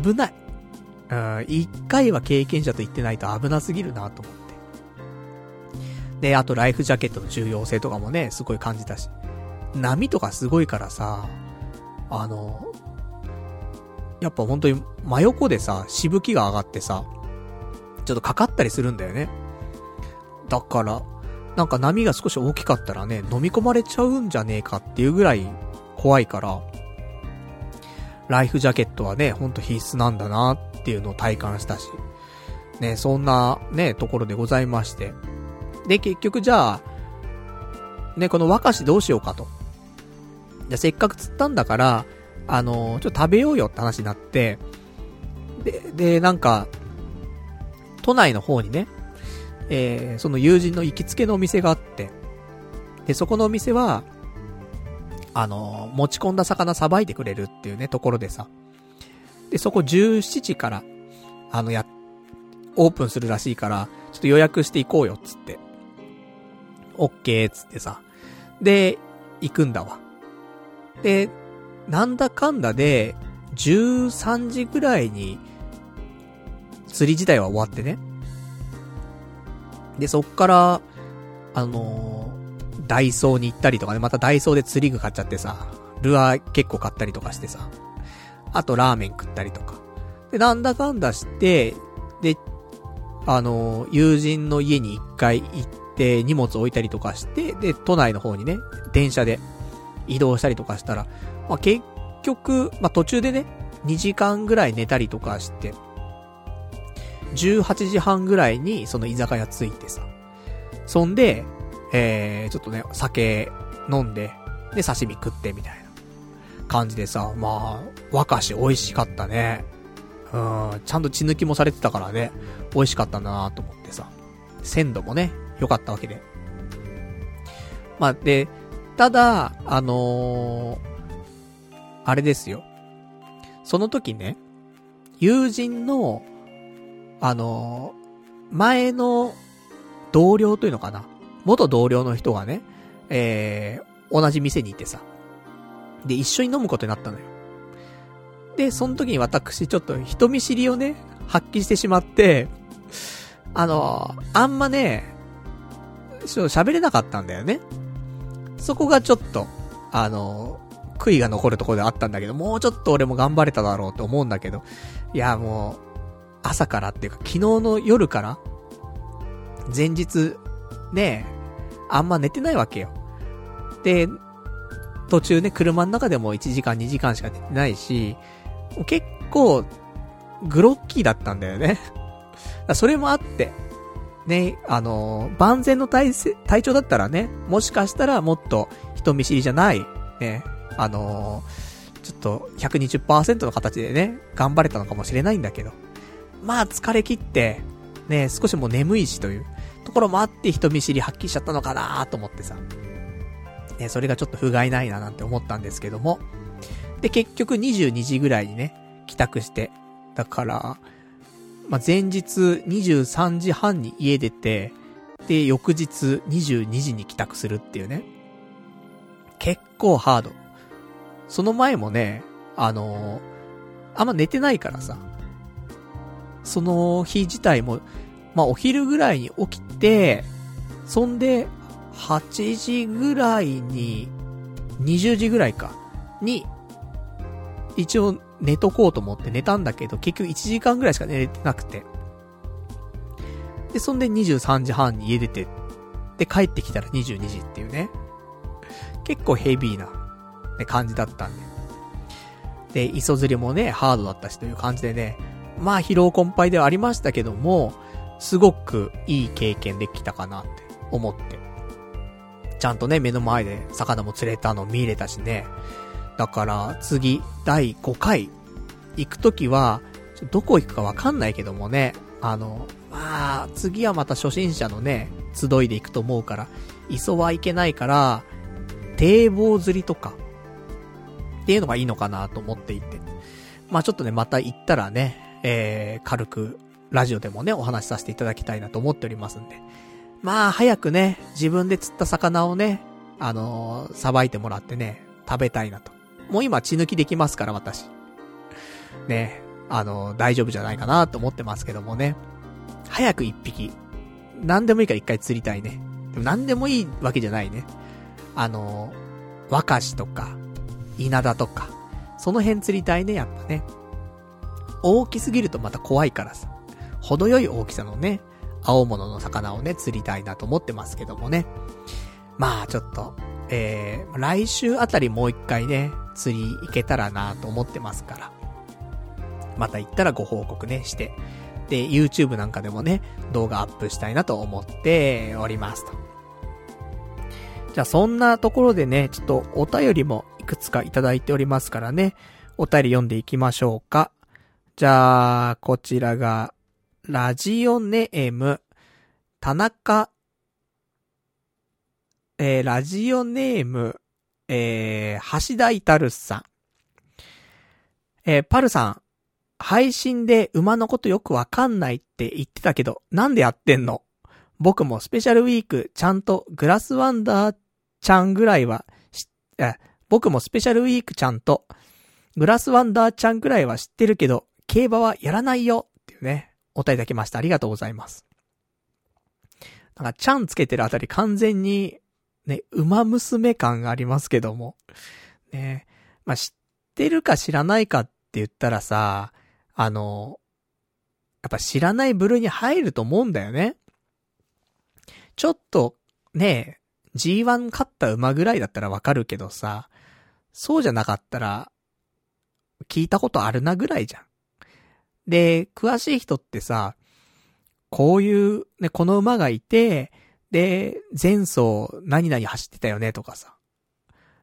危ない。うん、一回は経験者と行ってないと危なすぎるなと思って。で、あとライフジャケットの重要性とかもね、すごい感じたし。波とかすごいからさ、あの、やっぱ本当に真横でさ、しぶきが上がってさ、ちょっとかかったりするんだよね。だから、なんか波が少し大きかったらね、飲み込まれちゃうんじゃねえかっていうぐらい怖いから、ライフジャケットはね、ほんと必須なんだなっっていうのを体感したし、ね、そんなね、ところでございまして。で、結局じゃあ、ね、この和菓子どうしようかと。じゃ、せっかく釣ったんだから、あのー、ちょっと食べようよって話になって、で、で、なんか、都内の方にね、えー、その友人の行きつけのお店があって、で、そこのお店は、あのー、持ち込んだ魚さばいてくれるっていうね、ところでさ。で、そこ17時から、あの、や、オープンするらしいから、ちょっと予約していこうよ、つって。オッケー、つってさ。で、行くんだわ。で、なんだかんだで、13時ぐらいに、釣り自体は終わってね。で、そっから、あのー、ダイソーに行ったりとかね、またダイソーで釣り具買っちゃってさ、ルアー結構買ったりとかしてさ、あとラーメン食ったりとか。で、なんだかんだして、で、あの、友人の家に一回行って荷物置いたりとかして、で、都内の方にね、電車で移動したりとかしたら、まあ、結局、まあ、途中でね、2時間ぐらい寝たりとかして、18時半ぐらいにその居酒屋着いてさ、そんで、えー、ちょっとね、酒飲んで、で、刺身食ってみたいな感じでさ、まあ、和菓子美味しかったね。うん、ちゃんと血抜きもされてたからね、美味しかったなと思ってさ。鮮度もね、良かったわけで。まあ、で、ただ、あのー、あれですよ。その時ね、友人の、あのー、前の同僚というのかな元同僚の人がね、えー、同じ店にいてさ。で、一緒に飲むことになったのよ。で、その時に私、ちょっと人見知りをね、発揮してしまって、あの、あんまね、喋れなかったんだよね。そこがちょっと、あの、悔いが残るところであったんだけど、もうちょっと俺も頑張れただろうと思うんだけど、いや、もう、朝からっていうか、昨日の夜から、前日、ねあんま寝てないわけよ。で、途中ね、車の中でも1時間2時間しか寝てないし、結構、グロッキーだったんだよね。それもあって、ね、あのー、万全の体体調だったらね、もしかしたらもっと人見知りじゃない、ね、あのー、ちょっと120%の形でね、頑張れたのかもしれないんだけど。まあ疲れ切って、ね、少しもう眠いしというところもあって人見知り発揮しちゃったのかなと思ってさ。ね、それがちょっと不甲斐ないななんて思ったんですけども。で、結局22時ぐらいにね、帰宅して。だから、まあ、前日23時半に家出て、で、翌日22時に帰宅するっていうね。結構ハード。その前もね、あのー、あんま寝てないからさ。その日自体も、まあ、お昼ぐらいに起きて、そんで、8時ぐらいに、20時ぐらいか、に、一応寝とこうと思って寝たんだけど、結局1時間ぐらいしか寝れてなくて。で、そんで23時半に家出て、で、帰ってきたら22時っていうね。結構ヘビーな、ね、感じだったんで。で、磯釣りもね、ハードだったしという感じでね、まあ疲労困憊ではありましたけども、すごくいい経験できたかなって思って。ちゃんとね、目の前で魚も釣れたの見れたしね。だから次、第5回、行くときは、どこ行くかわかんないけどもね、あの、まあ、次はまた初心者のね、集いで行くと思うから、磯はいけないから、堤防釣りとか、っていうのがいいのかなと思っていて。まあちょっとね、また行ったらね、えー、軽く、ラジオでもね、お話しさせていただきたいなと思っておりますんで。まあ、早くね、自分で釣った魚をね、あのー、さばいてもらってね、食べたいなと。もう今血抜きできますから、私。ね、あのー、大丈夫じゃないかなと思ってますけどもね。早く一匹。何でもいいから一回釣りたいね。でも何でもいいわけじゃないね。あのー、若しとか、稲田とか、その辺釣りたいね、やっぱね。大きすぎるとまた怖いからさ。程よい大きさのね、青物の魚をね、釣りたいなと思ってますけどもね。まあ、ちょっと、えー、来週あたりもう一回ね、釣り行けたらなと思ってますから。また行ったらご報告ね、して。で、YouTube なんかでもね、動画アップしたいなと思っておりますと。じゃあそんなところでね、ちょっとお便りもいくつかいただいておりますからね、お便り読んでいきましょうか。じゃあ、こちらが、ラジオネーム、田中、えー、ラジオネーム、えー、橋田至るさん。えー、パルさん、配信で馬のことよくわかんないって言ってたけど、なんでやってんの？僕もスペシャルウィーク、ちゃんとグラスワンダーちゃんぐらいは、え、僕もスペシャルウィークちゃんと、グラスワンダーちゃんぐらいは知ってるけど、競馬はやらないよっていうね。お答えいただきました。ありがとうございます。なんか、ちゃんつけてるあたり完全に、ね、馬娘感がありますけども。ね、まあ、知ってるか知らないかって言ったらさ、あの、やっぱ知らない部類に入ると思うんだよね。ちょっと、ね G1 勝った馬ぐらいだったらわかるけどさ、そうじゃなかったら、聞いたことあるなぐらいじゃん。で、詳しい人ってさ、こういう、ね、この馬がいて、で、前走何々走ってたよねとかさ。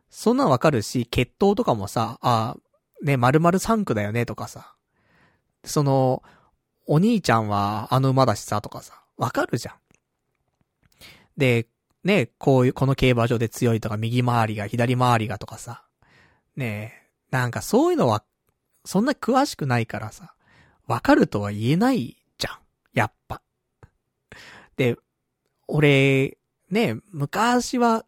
そんなのわかるし、血統とかもさ、あ、ね、〇〇3区だよねとかさ。その、お兄ちゃんはあの馬だしさとかさ、わかるじゃん。で、ね、こういう、この競馬場で強いとか、右回りが、左回りがとかさ。ねなんかそういうのは、そんな詳しくないからさ、わかるとは言えないじゃん。やっぱ。で、俺、ね、昔は、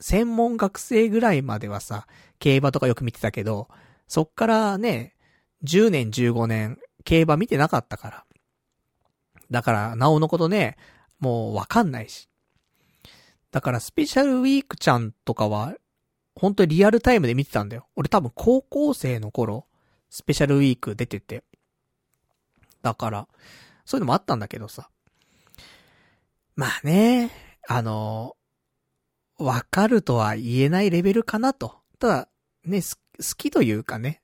専門学生ぐらいまではさ、競馬とかよく見てたけど、そっからね、10年15年、競馬見てなかったから。だから、なおのことね、もうわかんないし。だからスペシャルウィークちゃんとかは、本当にリアルタイムで見てたんだよ。俺多分高校生の頃、スペシャルウィーク出てて。だから、そういうのもあったんだけどさ。まあね、あの、わかるとは言えないレベルかなと。ただ、ね、好きというかね、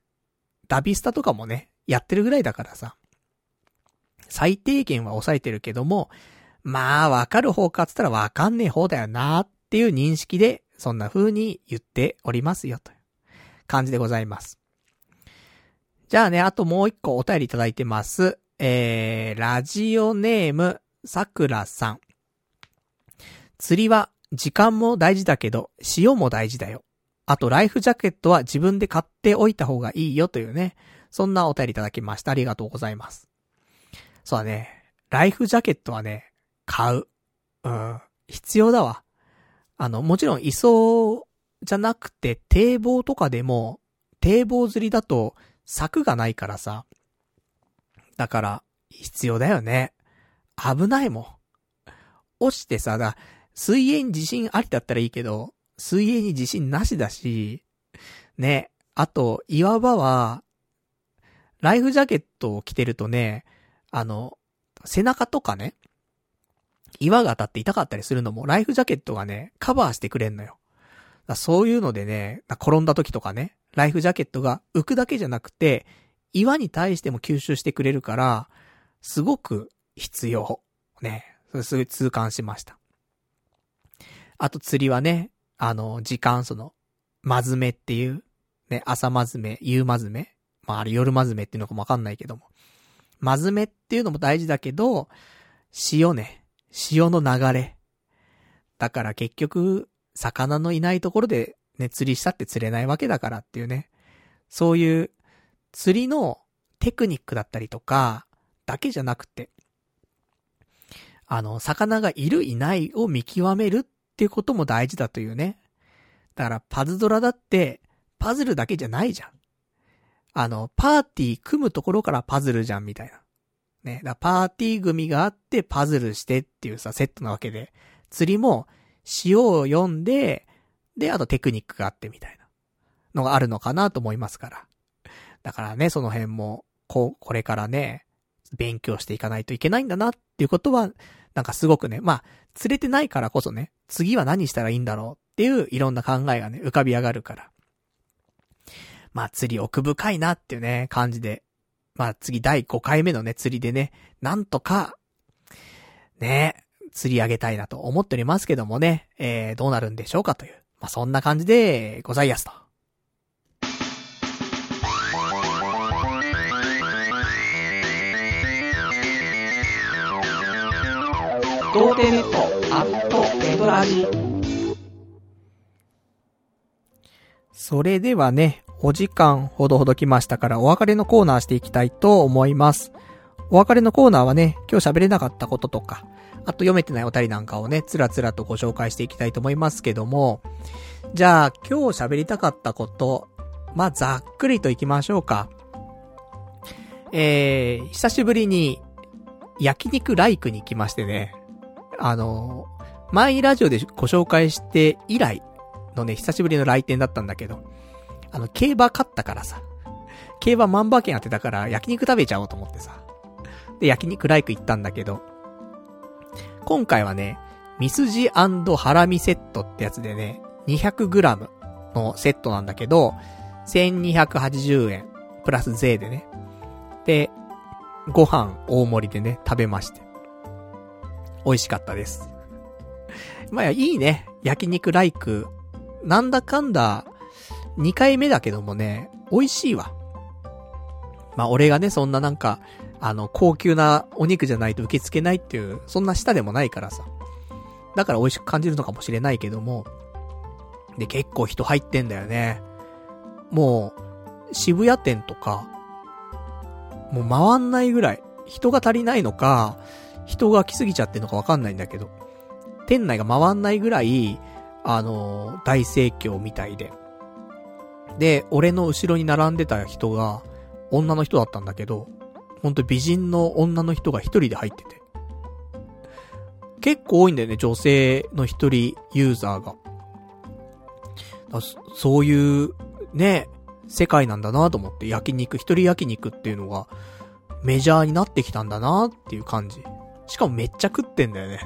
ダビスタとかもね、やってるぐらいだからさ。最低限は抑えてるけども、まあ、わかる方かっつったらわかんねえ方だよなっていう認識で、そんな風に言っておりますよという感じでございます。じゃあね、あともう一個お便りいただいてます。えー、ラジオネーム、さくらさん。釣りは時間も大事だけど、塩も大事だよ。あと、ライフジャケットは自分で買っておいた方がいいよというね、そんなお便りいただきました。ありがとうございます。そうだね。ライフジャケットはね、買う。うん。必要だわ。あの、もちろん、位相じゃなくて、堤防とかでも、堤防釣りだと、柵がないからさ。だから、必要だよね。危ないもん。落ちてさ、だ、水泳に自信ありだったらいいけど、水泳に自信なしだし、ね。あと、岩場は、ライフジャケットを着てるとね、あの、背中とかね、岩が当たって痛かったりするのも、ライフジャケットがね、カバーしてくれんのよ。そういうのでね、転んだ時とかね、ライフジャケットが浮くだけじゃなくて、岩に対しても吸収してくれるから、すごく必要。ね。それすごい痛感しました。あと釣りはね、あの、時間その、まずめっていう、ね、朝まずめ、夕まずめ。まあ、あれ夜まずめっていうのかもわかんないけども。まずめっていうのも大事だけど、塩ね。潮の流れ。だから結局、魚のいないところでね、釣りしたって釣れないわけだからっていうね。そういう釣りのテクニックだったりとか、だけじゃなくて、あの、魚がいるいないを見極めるっていうことも大事だというね。だからパズドラだって、パズルだけじゃないじゃん。あの、パーティー組むところからパズルじゃんみたいな。ね。だパーティー組があってパズルしてっていうさ、セットなわけで、釣りも塩を読んで、で、あとテクニックがあってみたいなのがあるのかなと思いますから。だからね、その辺も、こう、これからね、勉強していかないといけないんだなっていうことは、なんかすごくね、まあ、釣れてないからこそね、次は何したらいいんだろうっていういろんな考えがね、浮かび上がるから。まあ、釣り奥深いなっていうね、感じでまあ次第5回目のね、釣りでね、なんとか、ね、釣り上げたいなと思っておりますけどもね、えー、どうなるんでしょうかという。まあそんな感じでございやすと。童貞ネットアットネトラジそれではね、お時間ほどほど来ましたからお別れのコーナーしていきたいと思います。お別れのコーナーはね、今日喋れなかったこととか、あと読めてないお便りなんかをね、つらつらとご紹介していきたいと思いますけども、じゃあ今日喋りたかったこと、まあ、ざっくりといきましょうか。えー、久しぶりに焼肉ライクに来ましてね、あの、前ラジオでご紹介して以来のね、久しぶりの来店だったんだけど、あの、競馬勝ったからさ。競馬万馬券当てたから焼肉食べちゃおうと思ってさ。で、焼肉ライク行ったんだけど、今回はね、ミスジハラミセットってやつでね、200g のセットなんだけど、1280円、プラス税でね。で、ご飯大盛りでね、食べまして。美味しかったです。まあ、いいね。焼肉ライク。なんだかんだ、2回目だけどもね、美味しいわ。まあ、俺がね、そんななんか、あの、高級なお肉じゃないと受け付けないっていう、そんな舌でもないからさ。だから美味しく感じるのかもしれないけども。で、結構人入ってんだよね。もう、渋谷店とか、もう回んないぐらい、人が足りないのか、人が来すぎちゃってんのかわかんないんだけど、店内が回んないぐらい、あのー、大盛況みたいで。で、俺の後ろに並んでた人が、女の人だったんだけど、ほんと美人の女の人が一人で入ってて。結構多いんだよね、女性の一人ユーザーが。そういう、ね、世界なんだなと思って、焼肉、一人焼肉っていうのが、メジャーになってきたんだなっていう感じ。しかもめっちゃ食ってんだよね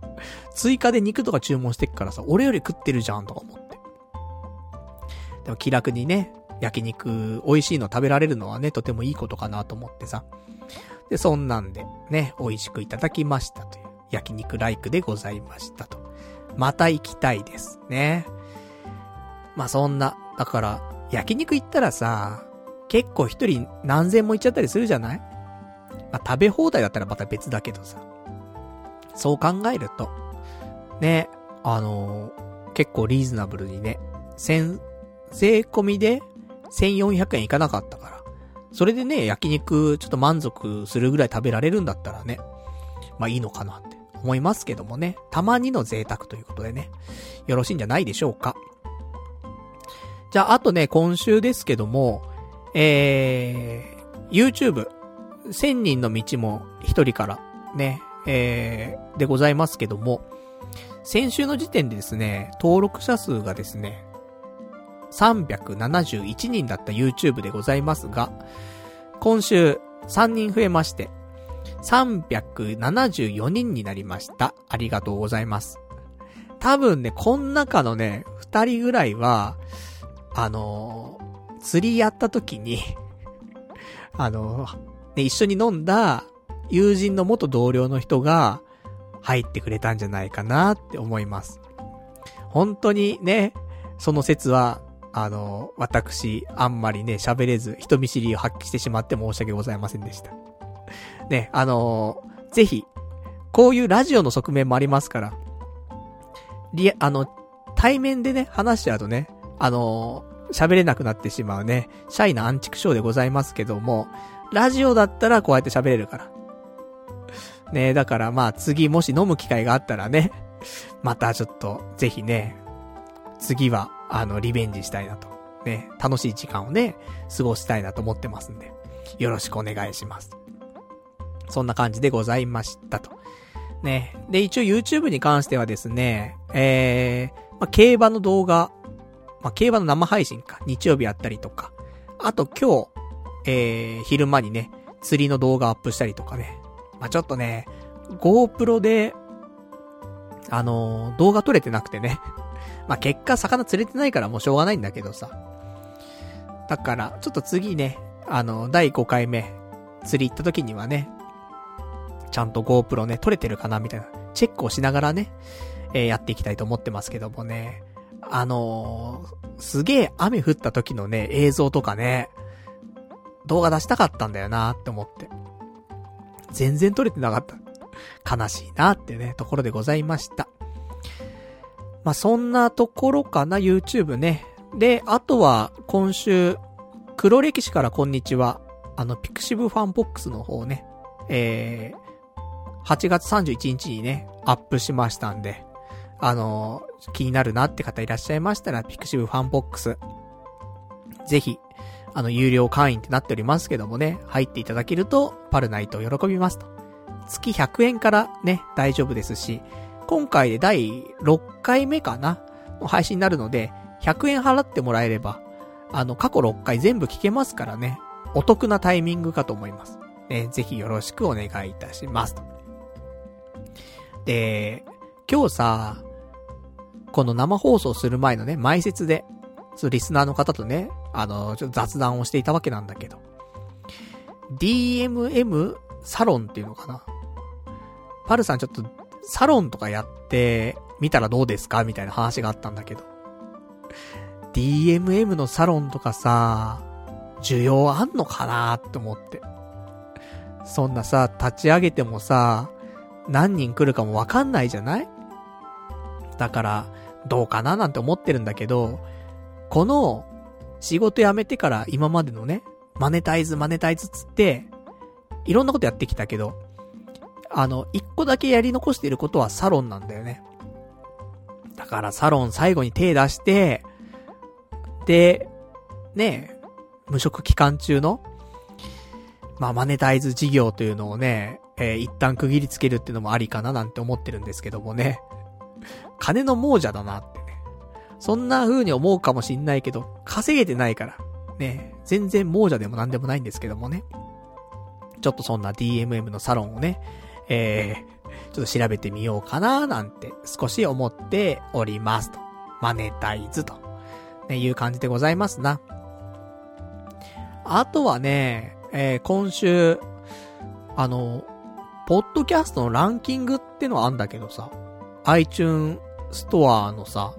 追加で肉とか注文してっからさ、俺より食ってるじゃんとか思って。でも気楽にね、焼肉美味しいの食べられるのはね、とてもいいことかなと思ってさ。で、そんなんで、ね、美味しくいただきましたという、焼肉ライクでございましたと。また行きたいですね。まあそんな、だから、焼肉行ったらさ、結構一人何千も行っちゃったりするじゃない？まあ食べ放題だったらまた別だけどさ。そう考えると、ね、あのー、結構リーズナブルにね、千、税込みで1400円いかなかったから。それでね、焼肉ちょっと満足するぐらい食べられるんだったらね、まあいいのかなって思いますけどもね。たまにの贅沢ということでね、よろしいんじゃないでしょうか。じゃあ、あとね、今週ですけども、えー、YouTube、千人の道も一人からね、えー、でございますけども、先週の時点でですね、登録者数がですね、371人だった YouTube でございますが、今週3人増えまして、374人になりました。ありがとうございます。多分ね、こん中のね、2人ぐらいは、あのー、釣りやった時に あのー、ね、一緒に飲んだ友人の元同僚の人が入ってくれたんじゃないかなって思います。本当にね、その説は、あの、私、あんまりね、喋れず、人見知りを発揮してしまって申し訳ございませんでした。ね、あのぜひ、こういうラジオの側面もありますから、り、あの、対面でね、話しちゃうとね、あの喋れなくなってしまうね、シャイなアンチクショーでございますけども、ラジオだったらこうやって喋れるから。ねだからまあ次もし飲む機会があったらね、またちょっと、ぜひね、次は、あの、リベンジしたいなと。ね、楽しい時間をね、過ごしたいなと思ってますんで、よろしくお願いします。そんな感じでございましたと。ね。で、一応 YouTube に関してはですね、えー、まあ、競馬の動画まあ、競馬の生配信か、日曜日やったりとか、あと今日、えー、昼間にね、釣りの動画アップしたりとかね。まあ、ちょっとね、GoPro で、あのー、動画撮れてなくてね。まあ、結果魚釣れてないからもうしょうがないんだけどさ。だから、ちょっと次ね、あの、第5回目、釣り行った時にはね、ちゃんと GoPro ね、撮れてるかなみたいな、チェックをしながらね、えー、やっていきたいと思ってますけどもね。あのー、すげえ雨降った時のね、映像とかね、動画出したかったんだよなって思って。全然撮れてなかった。悲しいなってね、ところでございました。まあ、そんなところかな、YouTube ね。で、あとは、今週、黒歴史からこんにちは。あの、 pixivFANBOX の方ね、えー、8月31日にね、アップしましたんで、あの気になるなって方いらっしゃいましたら、 pixivFANBOX、ぜひ、あの、有料会員ってなっておりますけどもね、入っていただけると、パルナイト喜びますと。月100円からね、大丈夫ですし、今回で第6回目かなの配信になるので、100円払ってもらえれば、あの、過去6回全部聞けますからね、お得なタイミングかと思います。ね、ぜひよろしくお願いいたしますと。で、今日さ、この生放送する前のね、前説で、そう、リスナーの方とね、あの、ちょっと雑談をしていたわけなんだけど、DMM サロンっていうのかな。パルさんちょっと、サロンとかやってみたらどうですかみたいな話があったんだけど。DMM のサロンとかさ、需要あんのかなって思って。そんなさ、立ち上げてもさ、何人来るかもわかんないじゃない？だから、どうかななんて思ってるんだけど、この、仕事辞めてから今までのね、マネタイズマネタイズつって、いろんなことやってきたけど、あの、一個だけやり残していることはサロンなんだよね。だからサロン最後に手出して、で、ね無職期間中の、まあ、マネタイズ事業というのをね、えー、一旦区切りつけるっていうのもありかななんて思ってるんですけどもね。金の亡者だなって。そんな風に思うかもしんないけど、稼げてないから。ね、全然亡者でもなんでもないんですけどもね。ちょっとそんな DMM のサロンをね、えー、ちょっと調べてみようかななんて少し思っておりますと。マネタイズと、ね、いう感じでございますな。あとはね、えー、今週、あの、ポッドキャストのランキングってのはあんだけどさ、iTunes ストアのさ、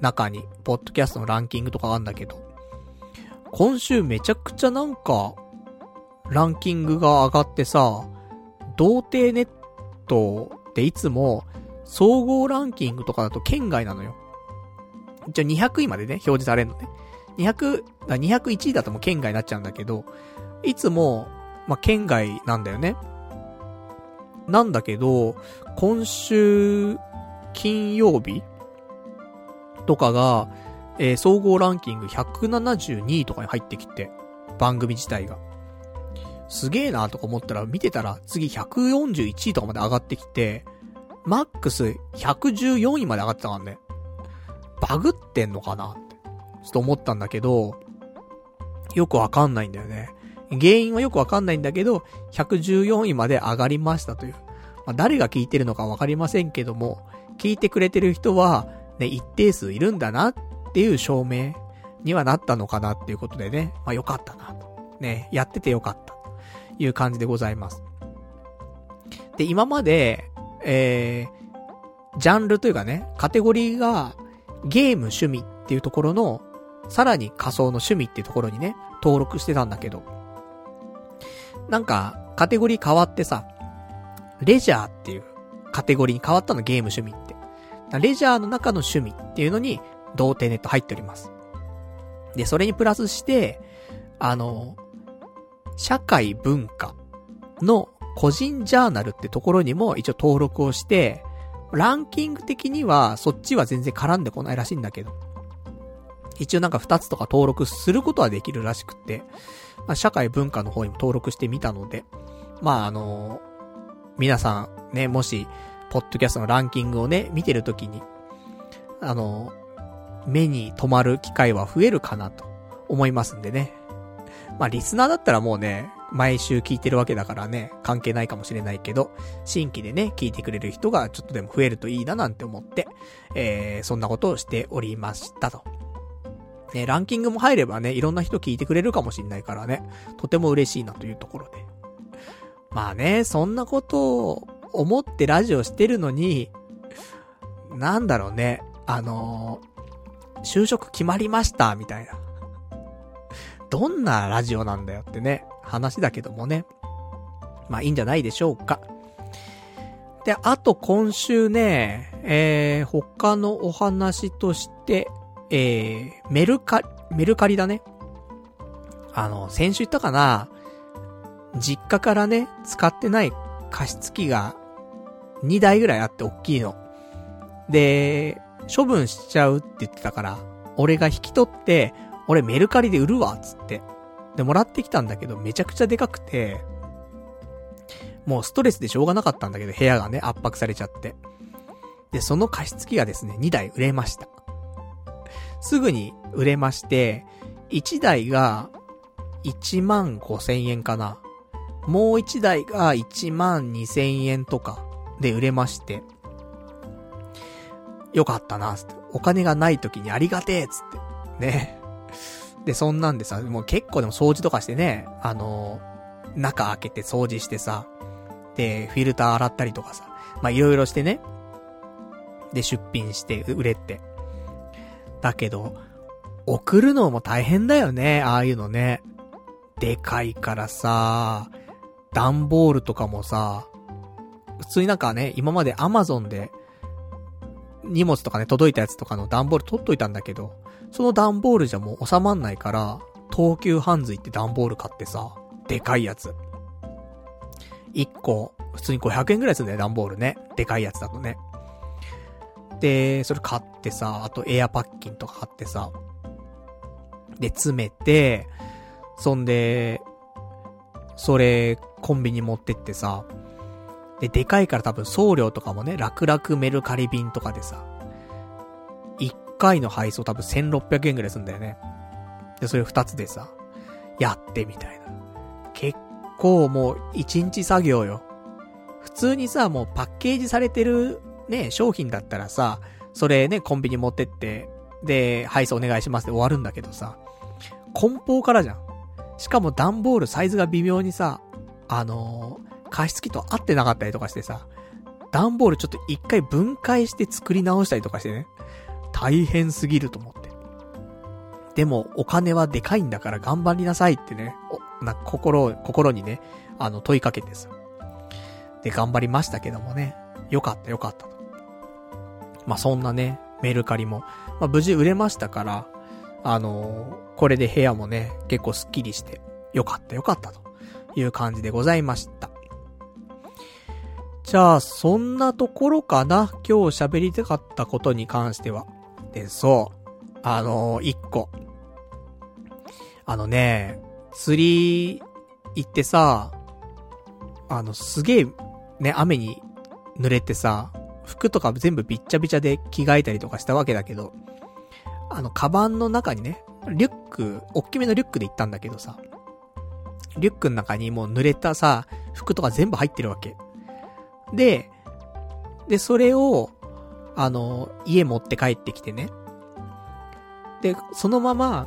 中に、ポッドキャストのランキングとかあるんだけど、今週めちゃくちゃなんか、ランキングが上がってさ、童貞ネットっていつも、総合ランキングとかだと県外なのよ。じゃ200位までね、表示されるのね。200、201位だともう県外になっちゃうんだけど、いつも、まあ、県外なんだよね。なんだけど、今週、金曜日とかが、えー、総合ランキング172位とかに入ってきて、番組自体が。すげえなとか思ったら、見てたら次141位とかまで上がってきて、マックス114位まで上がってたからね。バグってんのかなって、ちょっと思ったんだけど、よくわかんないんだよね。原因はよくわかんないんだけど、114位まで上がりましたという。まあ、誰が聞いてるのかわかりませんけども、聞いてくれてる人は、ね、一定数いるんだなっていう証明にはなったのかなっていうことでね、まあよかったなと。ね、やっててよかったという感じでございます。で、今まで、えー、ジャンルというかね、カテゴリーがゲーム趣味っていうところの、さらに仮想の趣味っていうところにね、登録してたんだけど、なんか、カテゴリー変わってさ、レジャーっていうカテゴリーに変わったの、ゲーム趣味。レジャーの中の趣味っていうのに、童貞ネット入っております。で、それにプラスして、あの、社会文化の個人ジャーナルってところにも一応登録をして、ランキング的にはそっちは全然絡んでこないらしいんだけど、一応なんか二つとか登録することはできるらしくて、まあ、社会文化の方にも登録してみたので、まああの皆さんね、もし、ポッドキャストのランキングをね、見てるときに、あの目に留まる機会は増えるかなと思いますんでね。まあ、リスナーだったらもうね、毎週聞いてるわけだからね、関係ないかもしれないけど、新規でね、聞いてくれる人がちょっとでも増えるといいななんて思って、えー、そんなことをしておりましたと。ね、ランキングも入ればね、いろんな人聞いてくれるかもしんないからね、とても嬉しいなというところで。まあね、そんなことを思ってラジオしてるのに、なんだろうね、あのー、就職決まりました、みたいな。どんなラジオなんだよってね、話だけどもね。まあいいんじゃないでしょうか。で、あと今週ね、えー、他のお話として、えー、メルカリ、メルカリだね。あの、先週言ったかな実家からね、使ってない加湿器が2台ぐらいあって大きいの。で、処分しちゃうって言ってたから、俺が引き取って、俺メルカリで売るわ、つって。で、もらってきたんだけど、めちゃくちゃでかくて、もうストレスでしょうがなかったんだけど、部屋がね、圧迫されちゃって。で、その加湿器がですね、2台売れました。すぐに売れまして、1台が1万5千円かな。もう一台が1万2000円とかで売れまして、よかったな、つって。お金がない時にありがてえ、つって。ね。で、そんなんでさ、もう結構でも掃除とかしてね、あのー、中開けて掃除してさ、で、フィルター洗ったりとかさ、ま、いろいろしてね。で、出品して売れって。だけど、送るのも大変だよね、ああいうのね。でかいからさ、段ボールとかもさ、普通になんかね、今までアマゾンで、荷物とかね、届いたやつとかの段ボール取っといたんだけど、その段ボールじゃもう収まんないから、東急ハンズ行って段ボール買ってさ、でかいやつ。1個、普通に500円くらいするんだよ、段ボールね。でかいやつだとね。で、それ買ってさ、あとエアパッキンとか買ってさ、で、詰めて、そんで、それ、コンビニ持ってってさ、で、でかいから多分送料とかもね、楽々メルカリ便とかでさ、1回の配送多分1600円ぐらいすんだよね。で、それ2つでさ、やってみたいな。結構もう1日作業よ。普通にさ、もうパッケージされてるね、商品だったらさ、それね、コンビニ持ってって、で、配送お願いしますで終わるんだけどさ、梱包からじゃん。しかも段ボールサイズが微妙にさ、あのー、加湿器と合ってなかったりとかしてさ、段ボールちょっと一回分解して作り直したりとかしてね、大変すぎると思って。でも、お金はでかいんだから頑張りなさいってね、な、心、心にね、あの、問いかけてさ。で、頑張りましたけどもね、よかったよかったと。まあ、そんなね、メルカリも、まあ、無事売れましたから、あのー、これで部屋もね、結構スッキリして、よかったよかったという感じでございました。じゃあ、そんなところかな？今日喋りたかったことに関しては。で、そう。あのー、一個。あのね、釣り行ってさ、あの、すげえ、ね、雨に濡れてさ、服とか全部びっちゃびちゃで着替えたりとかしたわけだけど、あの、カバンの中にね、リュック、おっきめのリュックで行ったんだけどさ、リュックの中にもう濡れたさ、服とか全部入ってるわけ。で、で、それを、あの、家持って帰ってきてね。で、そのまま、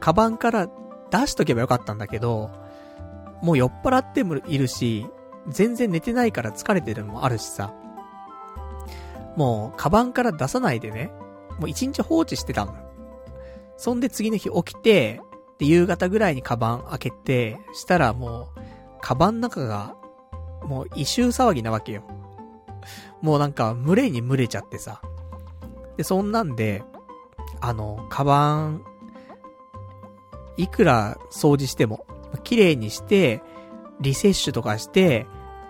カバンから出しとけばよかったんだけど、もう酔っ払ってもいるし、全然寝てないから疲れてるのもあるしさ。もう、カバンから出さないでね、もう一日放置してたの。そんで次の日起きて、で、夕方ぐらいにカバン開けて、したらもう、カバンの中が、もう異臭騒ぎなわけよ。もうなんか、群れに群れちゃってさ。で、そんなんで、あの、カバン、いくら掃除しても、綺麗にして、リセッシュとかして、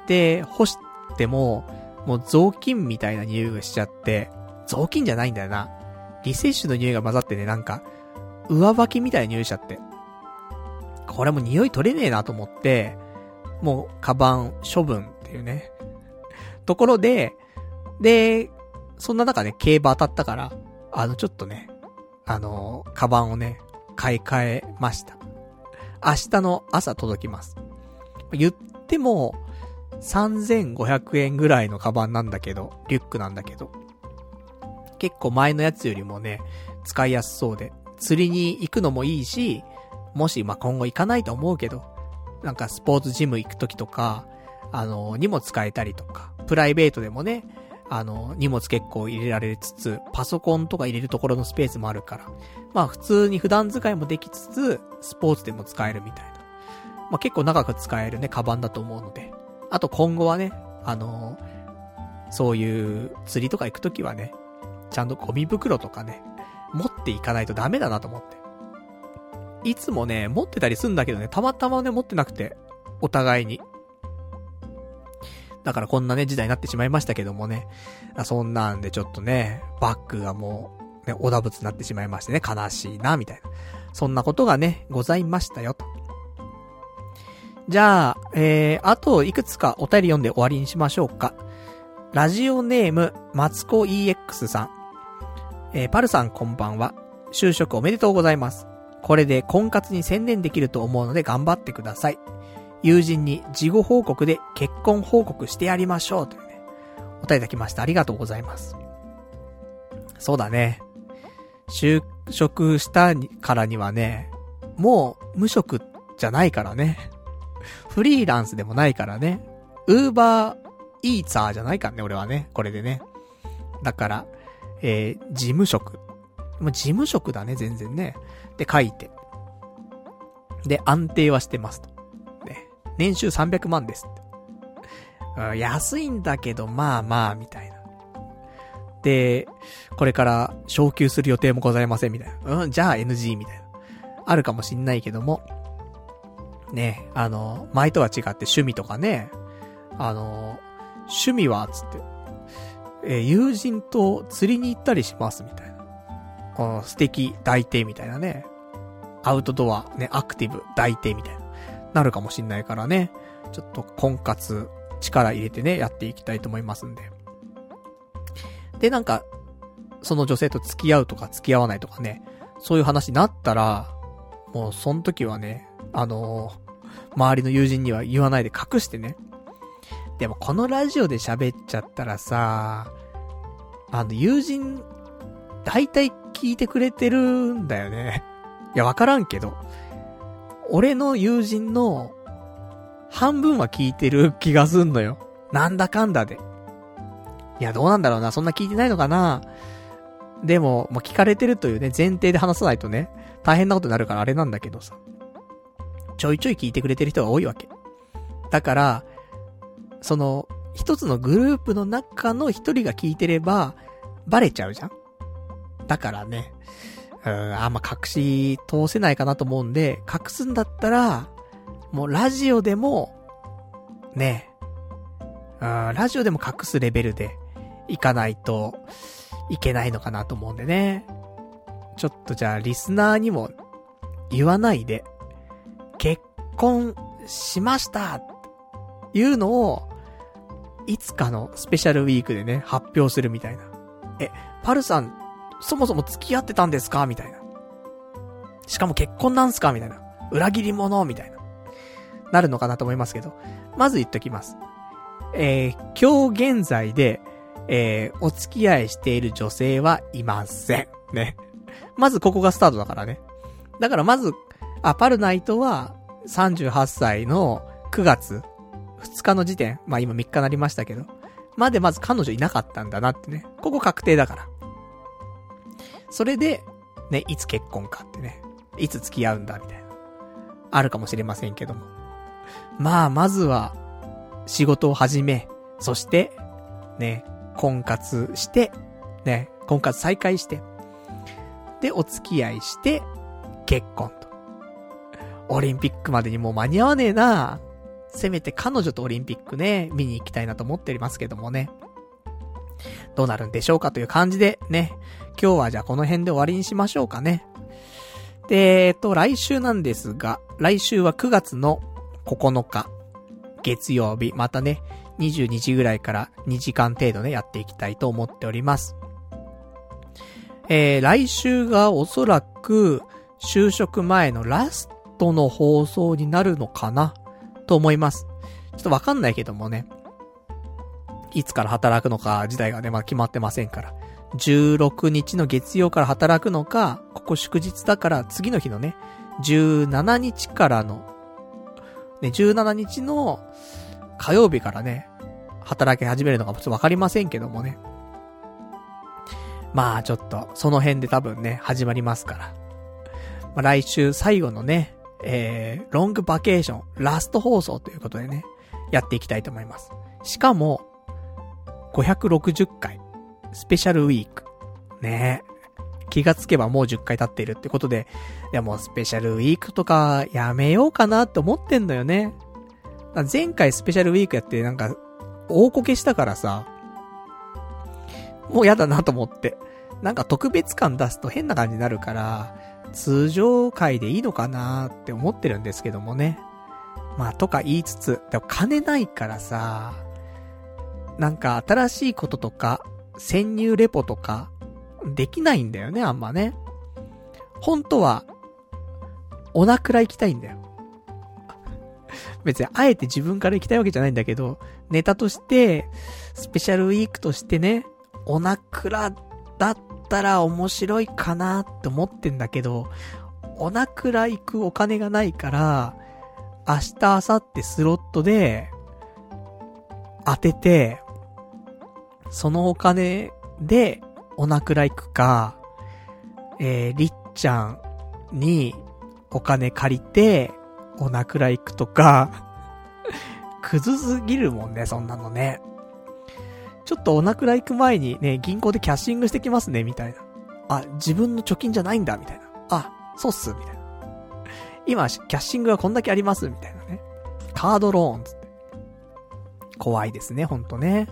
で、干しても、もう雑巾みたいな匂いがしちゃって、雑巾じゃないんだよな。リセッシュの匂いが混ざってね、なんか、上履きみたいな匂いしちゃって。これも匂い取れねえなと思って、もう、カバン処分っていうね。ところで、で、そんな中ね、競馬当たったから、あの、ちょっとね、あの、カバンをね、買い替えました。明日の朝届きます。言っても、3500円ぐらいのカバンなんだけど、リュックなんだけど、結構前のやつよりもね、使いやすそうで、釣りに行くのもいいし、もし、ま今後行かないと思うけど、なんかスポーツジム行くときとか、あの、荷物使えたりとか、プライベートでもね、あの、荷物結構入れられつつ、パソコンとか入れるところのスペースもあるから、まあ普通に普段使いもできつつ、スポーツでも使えるみたいな。まあ結構長く使えるね、カバンだと思うので。あと今後はね、あのそういう釣りとか行くときはね、ちゃんとゴミ袋とかね、持っていかないとダメだなと思って。いつもね、持ってたりすんだけどね、たまたまね、持ってなくて、お互いに。だからこんなね、時代になってしまいましたけどもね。そんなんでちょっとね、バッグがもう、ね、おだぶつになってしまいましてね、悲しいな、みたいな。そんなことがね、ございましたよ、と。じゃあ、えー、あといくつかお便り読んで終わりにしましょうか。ラジオネーム、マツコ EX さん。えー、パルさんこんばんは。就職おめでとうございます。これで婚活に専念できると思うので頑張ってください。友人に事後報告で結婚報告してやりましょうというね、お答えいただきました。ありがとうございます。そうだね。就職したからにはね、もう無職じゃないからね。フリーランスでもないからね。ウーバーイーツァーじゃないからね、俺はね。これでね。だから、えー、事務職。ま事務職だね、全然ね。で、書いて。で、安定はしてますと。ね。年収300万です。安いんだけど、まあまあ、みたいな。で、これから昇給する予定もございません、みたいな。うん、じゃあ NG みたいな。あるかもしんないけども。ね、あの、前とは違って趣味とかね、あの、趣味は、つって、え、友人と釣りに行ったりします、みたいな。この素敵、大抵みたいなね。アウトドア、ね、アクティブ、大抵みたいな。なるかもしんないからね。ちょっと婚活、力入れてね、やっていきたいと思いますんで。で、なんか、その女性と付き合うとか付き合わないとかね、そういう話になったら、もうその時はね、あのー、周りの友人には言わないで隠してね。でもこのラジオで喋っちゃったらさ、あの、友人、大体聞いてくれてるんだよね。いや、わからんけど。俺の友人の半分は聞いてる気がすんのよ。なんだかんだで。いや、どうなんだろうな。そんな聞いてないのかなでも、もう聞かれてるというね、前提で話さないとね、大変なことになるからあれなんだけどさ。ちょいちょい聞いてくれてる人が多いわけ。だから、その、一つのグループの中の一人が聞いてれば、バレちゃうじゃんだからね、うん、あんま隠し通せないかなと思うんで、隠すんだったら、もうラジオでも、ね、うん、ラジオでも隠すレベルでいかないといけないのかなと思うんでね。ちょっとじゃあリスナーにも言わないで、結婚しましたっていうのを、いつかのスペシャルウィークでね、発表するみたいな。え、パルさん、そもそも付き合ってたんですか？みたいな。しかも結婚なんすか？みたいな。裏切り者？みたいな。なるのかなと思いますけど。まず言っときます。えー、今日現在で、えー、お付き合いしている女性はいません。ね。まずここがスタートだからね。だからまず、あ、パルナイトは38歳の9月2日の時点、まあ今3日になりましたけど、までまず彼女いなかったんだなってね。ここ確定だから。それで、ね、いつ結婚かってね。いつ付き合うんだみたいな。あるかもしれませんけども。まあ、まずは、仕事を始め、そして、ね、婚活して、ね、婚活再開して、で、お付き合いして、結婚と。オリンピックまでにもう間に合わねえなせめて彼女とオリンピックね、見に行きたいなと思っておりますけどもね。どうなるんでしょうかという感じでね、今日はじゃあこの辺で終わりにしましょうかね。で、えっと、来週なんですが、来週は9月の9日、月曜日、またね、22時ぐらいから2時間程度ね、やっていきたいと思っております。えー、来週がおそらく、就職前のラストの放送になるのかなと思います。ちょっとわかんないけどもね。いつから働くのか自体がね、まだ決まってませんから。16日の月曜から働くのか、ここ祝日だから次の日のね、17日からのね、17日の火曜日からね、働き始めるのかちょっとわかりませんけどもね。まあちょっと、その辺で多分ね、始まりますから。まあ来週最後のね、えー、ロングバケーション、ラスト放送ということでね、やっていきたいと思います。しかも、560回、スペシャルウィーク。ね気がつけばもう10回経っているってことで、いやもうスペシャルウィークとかやめようかなって思ってんのよね。前回スペシャルウィークやってなんか、大こけしたからさ、もうやだなと思って。なんか特別感出すと変な感じになるから、通常回でいいのかなって思ってるんですけどもね。まあ、とか言いつつ、でも金ないからさ、なんか新しいこととか、潜入レポとか、できないんだよね、あんまね。本当は、おなくら行きたいんだよ。別にあえて自分から行きたいわけじゃないんだけど、ネタとして、スペシャルウィークとしてね、おなくらだったら面白いかなって思ってんだけど、おなくら行くお金がないから、明日、明後日スロットで、当てて、そのお金で、おなくら行くか、えー、りっちゃんにお金借りて、おなくら行くとか、くずすぎるもんね、そんなのね。ちょっとおなくら行く前にね、銀行でキャッシングしてきますね、みたいな。あ、自分の貯金じゃないんだ、みたいな。あ、そうっす、みたいな。今、キャッシングがこんだけあります、みたいなね。カードローン、つって。怖いですね、ほんとね。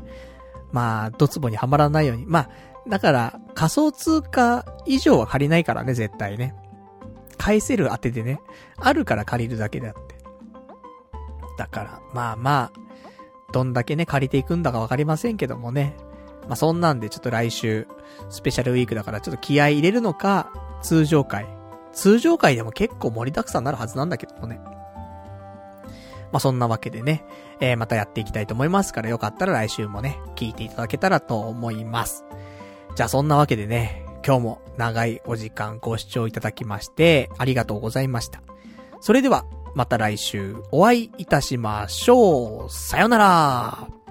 まあ、ドツボにはまらないように。まあ、だから、仮想通貨以上は借りないからね、絶対ね。返せる当てでね。あるから借りるだけであって。だから、まあまあ、どんだけね、借りていくんだかわかりませんけどもね。まあそんなんでちょっと来週、スペシャルウィークだからちょっと気合入れるのか、通常回。通常回でも結構盛りだくさんになるはずなんだけどもね。まあ、そんなわけでね、えー、またやっていきたいと思いますから、よかったら来週もね、聞いていただけたらと思います。じゃあそんなわけでね、今日も長いお時間ご視聴いただきまして、ありがとうございました。それでは、また来週お会いいたしましょう。さよなら。